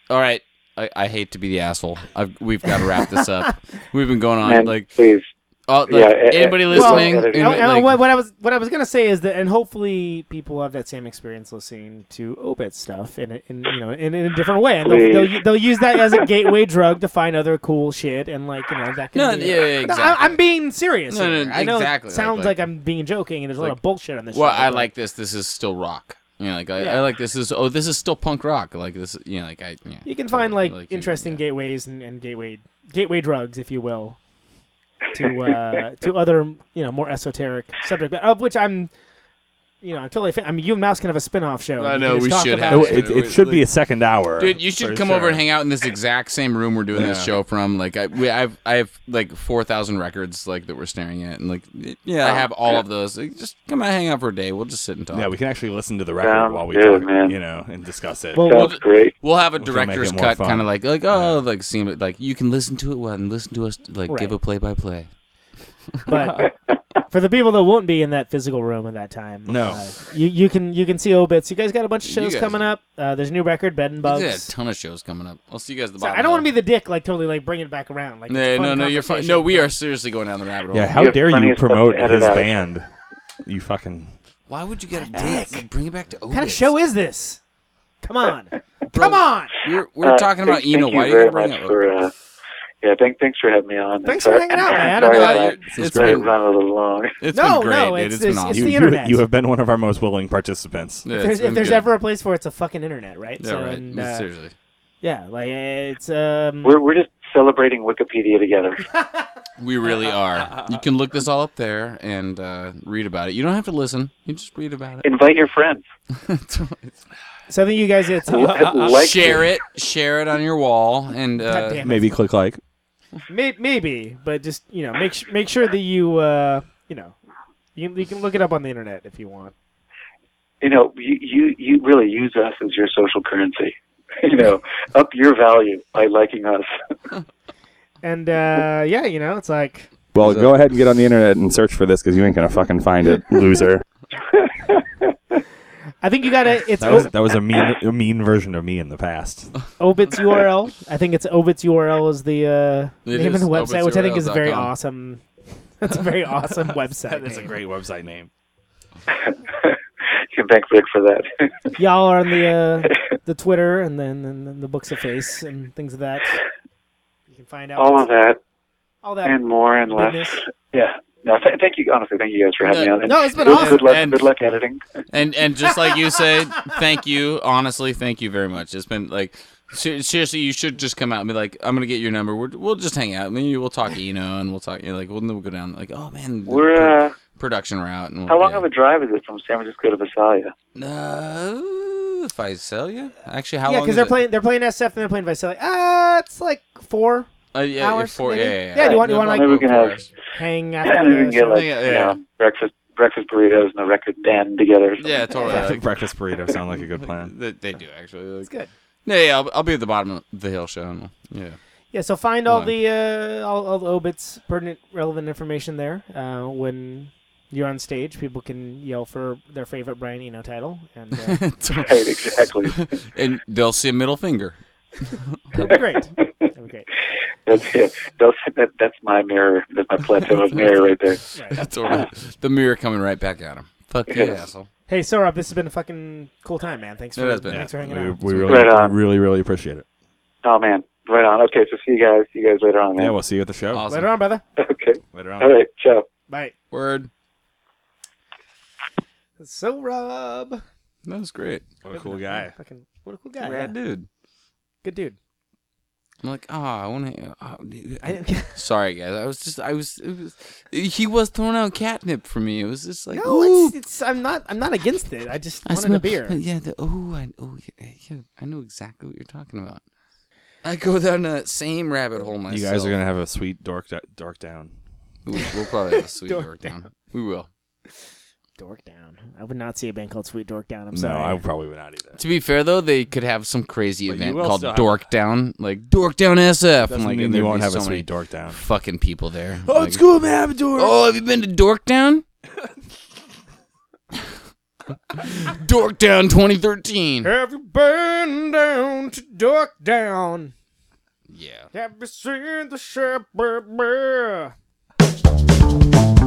all right, I, I hate to be the asshole. I've, we've got to wrap this up. We've been going on
Man,
like,
please.
Oh, like
yeah,
anybody listening?
well,
any-
And- and
like-
what, what I was what I was gonna say is that, and hopefully people have that same experience listening to Obit stuff in a, in you know in, in a different way, and they'll, they'll they'll use that as a gateway drug to find other cool shit, and like you know that can.
No,
be,
yeah, yeah,
No,
exactly.
I, am being serious.
No, no,
here. I know
exactly,
it sounds
like-
like, I'm being joking, and there's a lot of bullshit on this.
well,
show,
I
but-
like this. This is still rock. You know, like I,
Yeah.
I like this is oh this is still punk rock. Like this, you know, like I. Yeah,
You can find like,
you-
interesting
yeah.
gateways and, and gateway gateway drugs, if you will, to uh, to other you know more esoteric subject of which I'm. You know, I'm totally. I mean, you and Mouse can have a spin-off show.
I know, we
talk
should
about
have
It,
it.
it, it should be a second hour.
Dude, you should come
sure.
over and hang out in this exact same room we're doing this show from. Like, I, we, I've, I have like four thousand records like that we're staring at, and like, yeah, I have all of those. Like, just come out, hang out for a day. We'll just sit and talk.
Yeah, we can actually listen to the record
Sounds
while we
good,
talk,
man.
you know, and discuss it.
Well,
Sounds great.
We'll have a
We can make
director's cut, kind of like, like, oh, like, seem like you can listen to it well and listen to us, like,
Right.
give a play by play.
But for the people that won't be in that physical room at that time,
No.
uh, you you can you can see obits. You guys got a bunch of
You
shows
guys-
coming up. Uh, there's a new record, Bed and
There's
Bugs.
a ton of shows coming up. I'll see you guys at the
So
bottom.
I don't want to be the dick, like totally like bring it back around. Like it's a
No,
fun
no, no, you're fine.
conversation,
No, we are seriously going down the rabbit hole.
Yeah, how
have
dare
plenty
you
of stuff to
promote
edit
his
out.
band? You fucking.
Why would you get a dick? Bring it back to
What kind of show is this? Come on, come on.
We're, we're
Uh,
talking about
thank,
Eno.
Thank you
Why are you
very
gonna bring
much
up?
for, uh, yeah, thank, thanks for having me on.
Thanks
Sorry-
for hanging out, man.
Sorry
I'm
about
glad
it.
you- it's
Sorry
been-
it a little long.
It's
No,
been great,
no,
dude.
it's-
it's been awesome.
it's
You,
the internet.
you have been one of our most willing participants.
Yeah,
If there's, if there's ever a place for it, it's a fucking internet, right?
yeah,
so,
right.
and, uh,
Seriously.
yeah, like it's um.
We're, we're just celebrating Wikipedia together.
We really are. You can look this all up there and uh, read about it. You don't have to listen. You just read about it.
Invite your friends.
So I think you guys it's
like
share it. Share it on your wall and uh.
Maybe click like.
May- maybe, but just you know, make sh- make sure that you uh, you know, you can, you can look it up on the internet if you want.
You know, you, you, you really use us as your social currency. You know, up your value by liking us.
And uh, yeah, you know, it's like
Well, go ahead and get on the internet and search for this because you ain't gonna fucking find it, loser.
I think you gotta. It's
That was
o-
that was a mean a mean version of me in the past.
Obits URL. I think it's Obits URL is the uh,
It
name
is,
of the website, which I think is a very
obitsurl.com.
awesome. That's a very awesome website.
That's a
name.
great website name.
you can thank Rick for that.
Y'all are on the uh, the Twitter and then and then the books of face and things of that. You can find out
All of that
all that.
and more and less.
goodness.
Yeah. No, th- thank you. Honestly, thank you guys for having me on. And
No, it's been
good,
awesome.
Good luck,
And-
good luck editing.
and and just like you said, thank you. Honestly, thank you very much. It's been like seriously, you should just come out and be like, I'm gonna get your number. We're, we'll just hang out. Maybe we'll talk, you know, and we'll talk. You know, like we'll, we'll go down. Like, oh man,
We're,
pro-
uh,
production route. And
how long
yeah.
of a drive is it from San Francisco to Visalia?
Uh, if I sell you, actually, how
yeah,
long?
because they're
it?
playing they're playing SF and they're playing Visalia. Uh it's like four.
Uh, yeah,
hours,
four,
maybe?
yeah, yeah,
Yeah, do you want- you want, like-
Maybe we can have-
Hang
And
after
we can
the
get like
Yeah,
you
yeah.
know breakfast breakfast burritos and a record band together. or something.
Yeah, totally.
Breakfast,
Like,
breakfast burrito sound like a good plan.
they, they do actually. Like,
It's good.
Yeah, yeah. I'll, I'll be at the bottom of the hill show. And, yeah.
Yeah, so find all the uh, all, all the obits pertinent, relevant information there. Uh, when you're on stage, people can yell for their favorite Brian Eno title, and uh,
Right, exactly.
and they'll see a middle finger.
That'd be great. It'll be great.
That's it. Those, that, that's my mirror. That's my plateau of mirror right there.
Right.
That's all right. the mirror coming right back at him. Fuck you,
Yeah.
asshole.
Hey, Sohrab, this has been a fucking cool time, man. Thanks
It
for
has been.
thanks for hanging
We,
out.
we really,
Right on.
really, really appreciate it.
Oh man, right on. Okay, so see you guys. See you guys later on, man.
Yeah, we'll see you at the show.
Awesome.
Later on, brother.
Okay.
Later on.
All right. Ciao.
Bye.
Word.
So Rob,
That was great.
What a cool guy.
fucking what a cool guy.
Rad
yeah.
dude.
Good dude.
I'm like, oh, I want to. Oh, Sorry, guys. I was just, I was, it was. He was throwing out catnip for me. It was just like,
no,
ooh.
it's, it's I'm not I'm not against it. I just
I
wanted
smell,
a beer.
Yeah, the, oh, I, oh, yeah, yeah, I know exactly what you're talking about. I go down that same rabbit hole myself.
You guys are gonna have a sweet dark, dork down.
We'll, we'll probably have a sweet
dark
dork down. We will.
Dork Down. I would not see a band called Sweet Dork Down. I'm
No,
sorry.
I probably would not either.
To be fair though, they could have some crazy
But you
event
will
called
still have-
Dork Down, like Dork Down SF.
Doesn't
and like
mean
and
you
there'd
won't
be
have
so
a
many
sweet dork down.
fucking people there.
Oh,
Like,
it's cool, man. Have a dork.
Oh, have you been to Dork Down? Dork Down 2013.
Have you been down to Dork Down?
Yeah.
Have you seen the shepherd? headed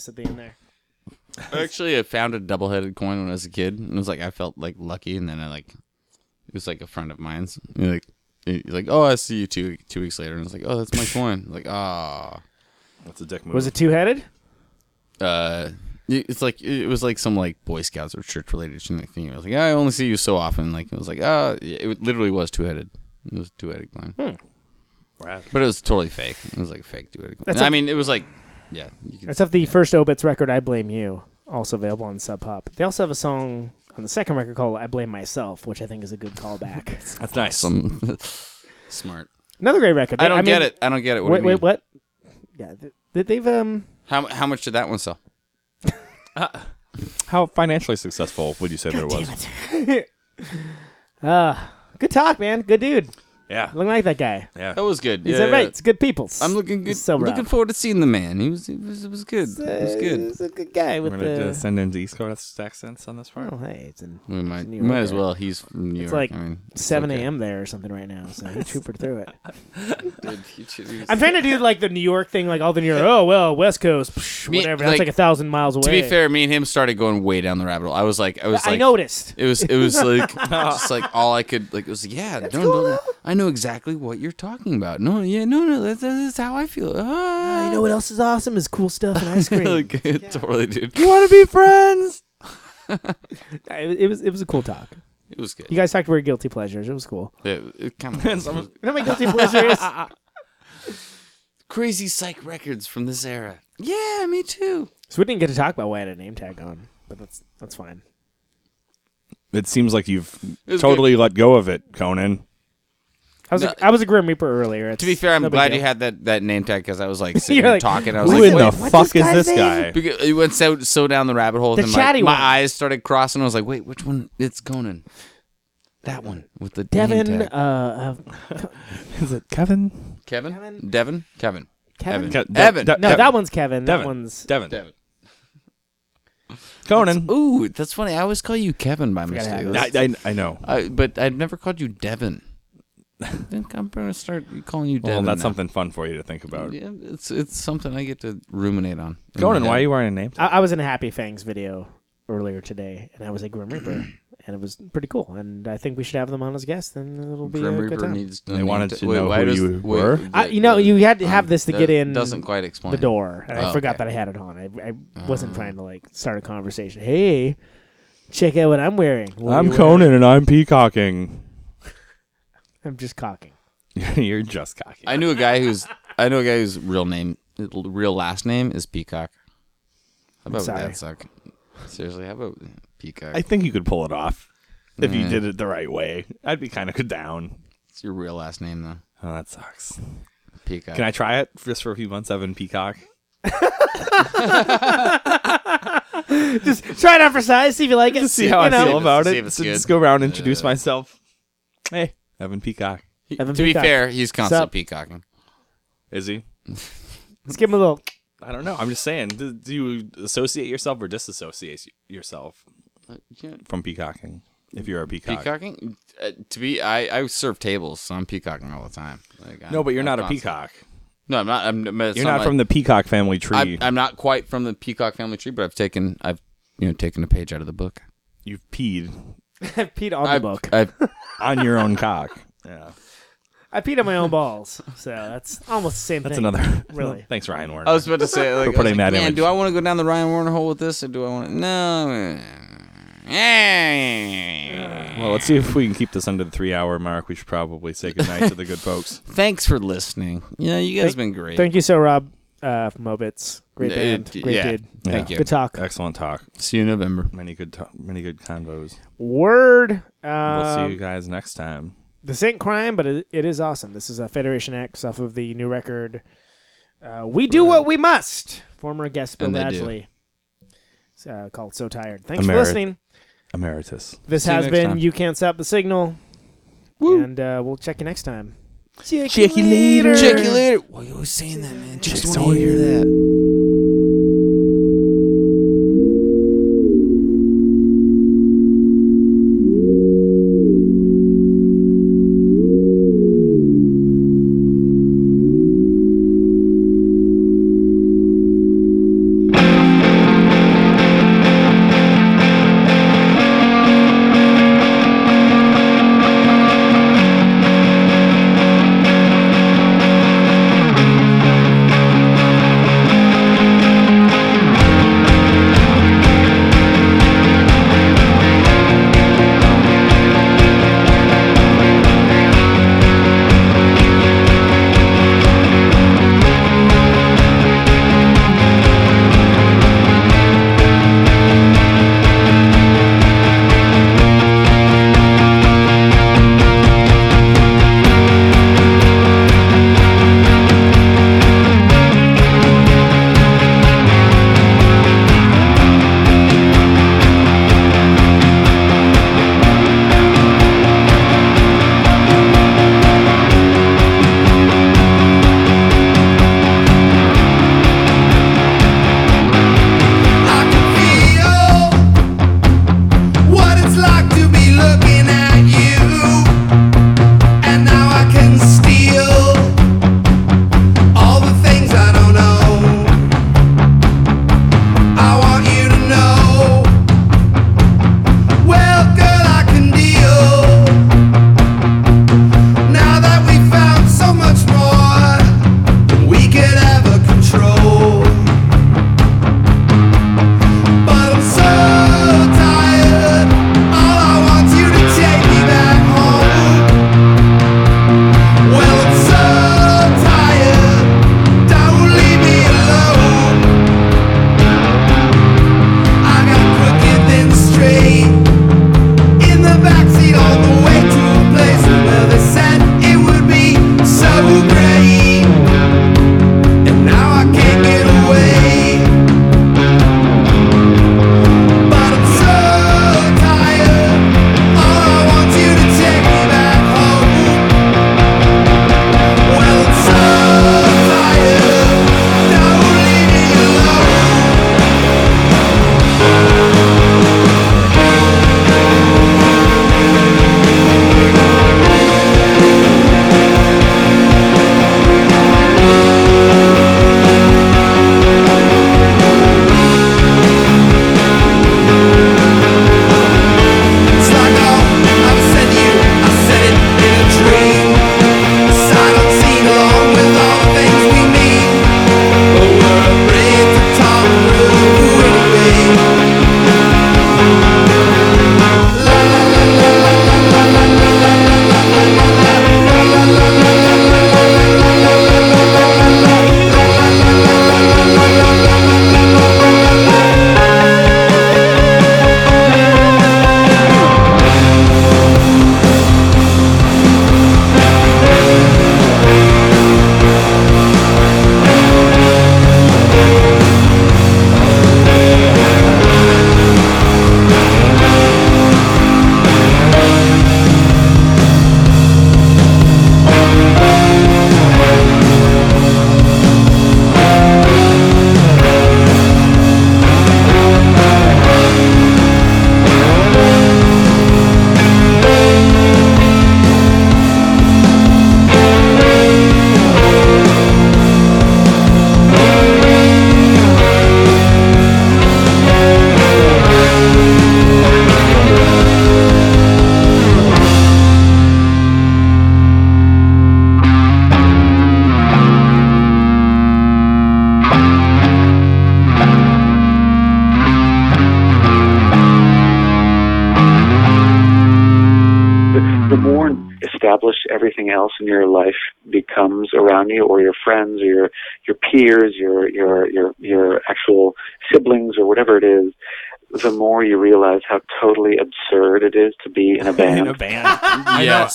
bonus at the end there.
Actually, I found a double-headed coin when I was a kid, and it was like I felt like lucky, and then I like it was like a friend of mine's. You're like, he's like, oh, I see you two two weeks later, and it's like, oh, that's my coin. like, ah,
That's a dick move.
Was it two headed?
uh, it's like it was like some like Boy Scouts or church related thing. I was like, I only see you so often. Like it was like, ah, it literally was two-headed. It was two-headed coin,
Rad.
but it was totally fake. It was like a fake two-headed coin.
That's
I
a-
mean, it was like, yeah, you could
That's off the first Obits record, I Blame You, also available on Sub Pop. They also have a song on the second record called I Blame Myself, which I think is a good callback.
That's nice.
some smart.
Another great record.
I don't
mean-
get it. I don't get it. What
wait,
do you mean?
wait, what? Yeah, th- th- they've um.
How how much did that one sell?
How financially successful would you say that it was?
Ah, good talk, man. Good dude.
Yeah.
Looking like that guy.
Yeah.
That was good.
Is
yeah,
that right? It's good people.
I'm looking good.
So
looking
rough.
forward to seeing the man. He was. It was. It was good. It was good.
He's a good guy
We're
with
going to
the.
send in the East Coast accents on this part.
Oh, hey, it's in
We might.
New
We might as well. He's from New
It's
York.
like
I mean, it's
7
okay.
a.m. there or something right now, so he trooper through it.
Dude, he should- he was-
I'm trying to do like the New York thing, like all the New York. Oh well, West Coast, psh,
Me-
whatever.
like,
That's like a thousand miles away.
to be fair, me and him started going way down the rabbit hole. I was like, I was
I noticed.
It was. It was like just like all I could like. It was yeah. No, no, no, I know exactly what you're talking about. No, yeah, no, no. That's, that's how I feel. Ah.
you know what else is awesome is cool stuff and ice cream.
like, totally, dude.
You want to be friends?
it, it was it was a cool talk.
It was good.
You guys talked about guilty pleasures. It was cool.
It, it kind of was.
You know what my guilty pleasures.
crazy psych records from this era. Yeah, me too.
So we didn't get to talk about why I had a name tag on, but that's that's fine.
It seems like you've
was
totally let go of it, Conan.
I was
No.
a, I was a Grim Reaper earlier.
To be fair, I'm
no
glad
deal.
you had that, that name tag because I was like sitting
You're
there
like,
talking. I was
Who
like,
in the fuck is this
guy's
guy?
Because it went so so down the rabbit hole.
The
and
chatty
my, my eyes started crossing. I was like, wait, which one? It's Conan. That one with the name
Devin.
tag.
Uh, uh,
Is it Kevin?
Kevin?
Kevin?
Devin? Kevin.
Kevin.
Evan.
Ke- De-
Evan.
De-
No,
Devin.
that one's Kevin. That one's
Devin.
Devin.
Conan.
Ooh, that's funny. I always call you Kevin by mistake.
I, I, I know.
I, but I've never called you Devin. I think I'm gonna start calling you
Well, that's
now.
something fun for you to think about.
Yeah, it's it's something I get to ruminate on. in
Conan, why are you wearing a name?
I, I was in a Happy Fangs video earlier today, and I was a Grim Reaper, and it was pretty cool. And I think we should have them on as guests, and it'll be
Grim
a
Reaper
good time.
needs.
They wanted to
wait,
know
why
who you
wait,
were?
I, you know, you had to have
um,
this to get in
Doesn't quite explain
the door, and I
Oh,
forgot
okay.
that I had it on. I, I wasn't
Oh.
trying to like start a conversation. Hey, check out what I'm wearing. What are
I'm
you
Conan
wearing?
and I'm peacocking.
I'm just cocking.
You're just cocky.
I knew a guy who's I know a guy whose real name, real last name is Peacock. How about
sorry.
that suck? Seriously, how about Peacock?
I think you could pull it off if you did it the right way. I'd be kind of down.
it's your real last name though.
Oh, that sucks.
Peacock.
Can I try it just for a few months, Evan Peacock?
Just try it out for size. See if you like it.
See how
you
I
know.
feel about
See
it.
if it's
So
good.
just go around, and introduce
Uh,
myself. Hey, Evan Peacock.
He-
Evan
to
Peacock.
be fair, he's constantly
Sup?
peacocking.
Is he?
Let's give him a little.
I don't know. I'm just saying. Do, do you associate yourself or disassociate yourself
Uh, yeah,
from peacocking? If you're a peacock.
Peacocking? Uh, to be, I, I serve tables, so I'm peacocking all the time. Like, I'm-
No, but you're
I'm
not a peacock.
No, I'm not. I'm, but it's
You're not
like-
from the peacock family tree.
I'm, I'm not quite from the peacock family tree, but I've taken, I've, you know, taken a page out of the book.
You've peed
Pete on the
I've,
book.
I've,
on your own cock. Yeah.
I peed on my own balls, so that's almost the same thing.
That's
thing.
another.
Really.
Thanks, Ryan Warner.
I was about to say, like, I was
putting
like,
that
man,
image.
do I want to go down the Ryan Warner hole with this, or do I want to? No.
well, let's see if we can keep this under the three hour mark. We should probably say goodnight to the good folks.
Thanks for listening. Yeah, you guys
Thank-
have been great.
Thank you so, Rob, uh, from Obits. Great band.
it-
Great
yeah.
dude.
Thank you.
Good talk.
Excellent talk.
See you in November.
Many good, to- many good convos.
Word.
we'll see
Um,
you guys next time.
This ain't crime, but it, it is awesome. This is a Federation X off of the new record. Uh, we do what we must. Former guest Bill
And they do.
Badgley. Uh, called So Tired. Thanks
Emerit-
for listening.
Emeritus.
This
See
has
next
been
time.
You Can't Stop the Signal. And uh, we'll check you next time. Check,
Check you later.
Check you later. Why are you always saying that, man? Just
Just
want to hear that.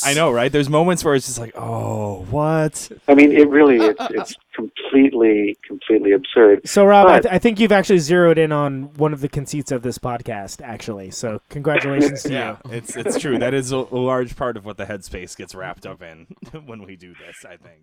I know, right? There's moments where it's just like, oh, what?
I mean, it really it's it's completely completely absurd.
So, Rob, I, th- I think you've actually zeroed in on one of the conceits of this podcast, actually. So, congratulations to
Yeah,
you.
it's it's true. That is a, a large part of what the headspace gets wrapped up in when we do this. I think so.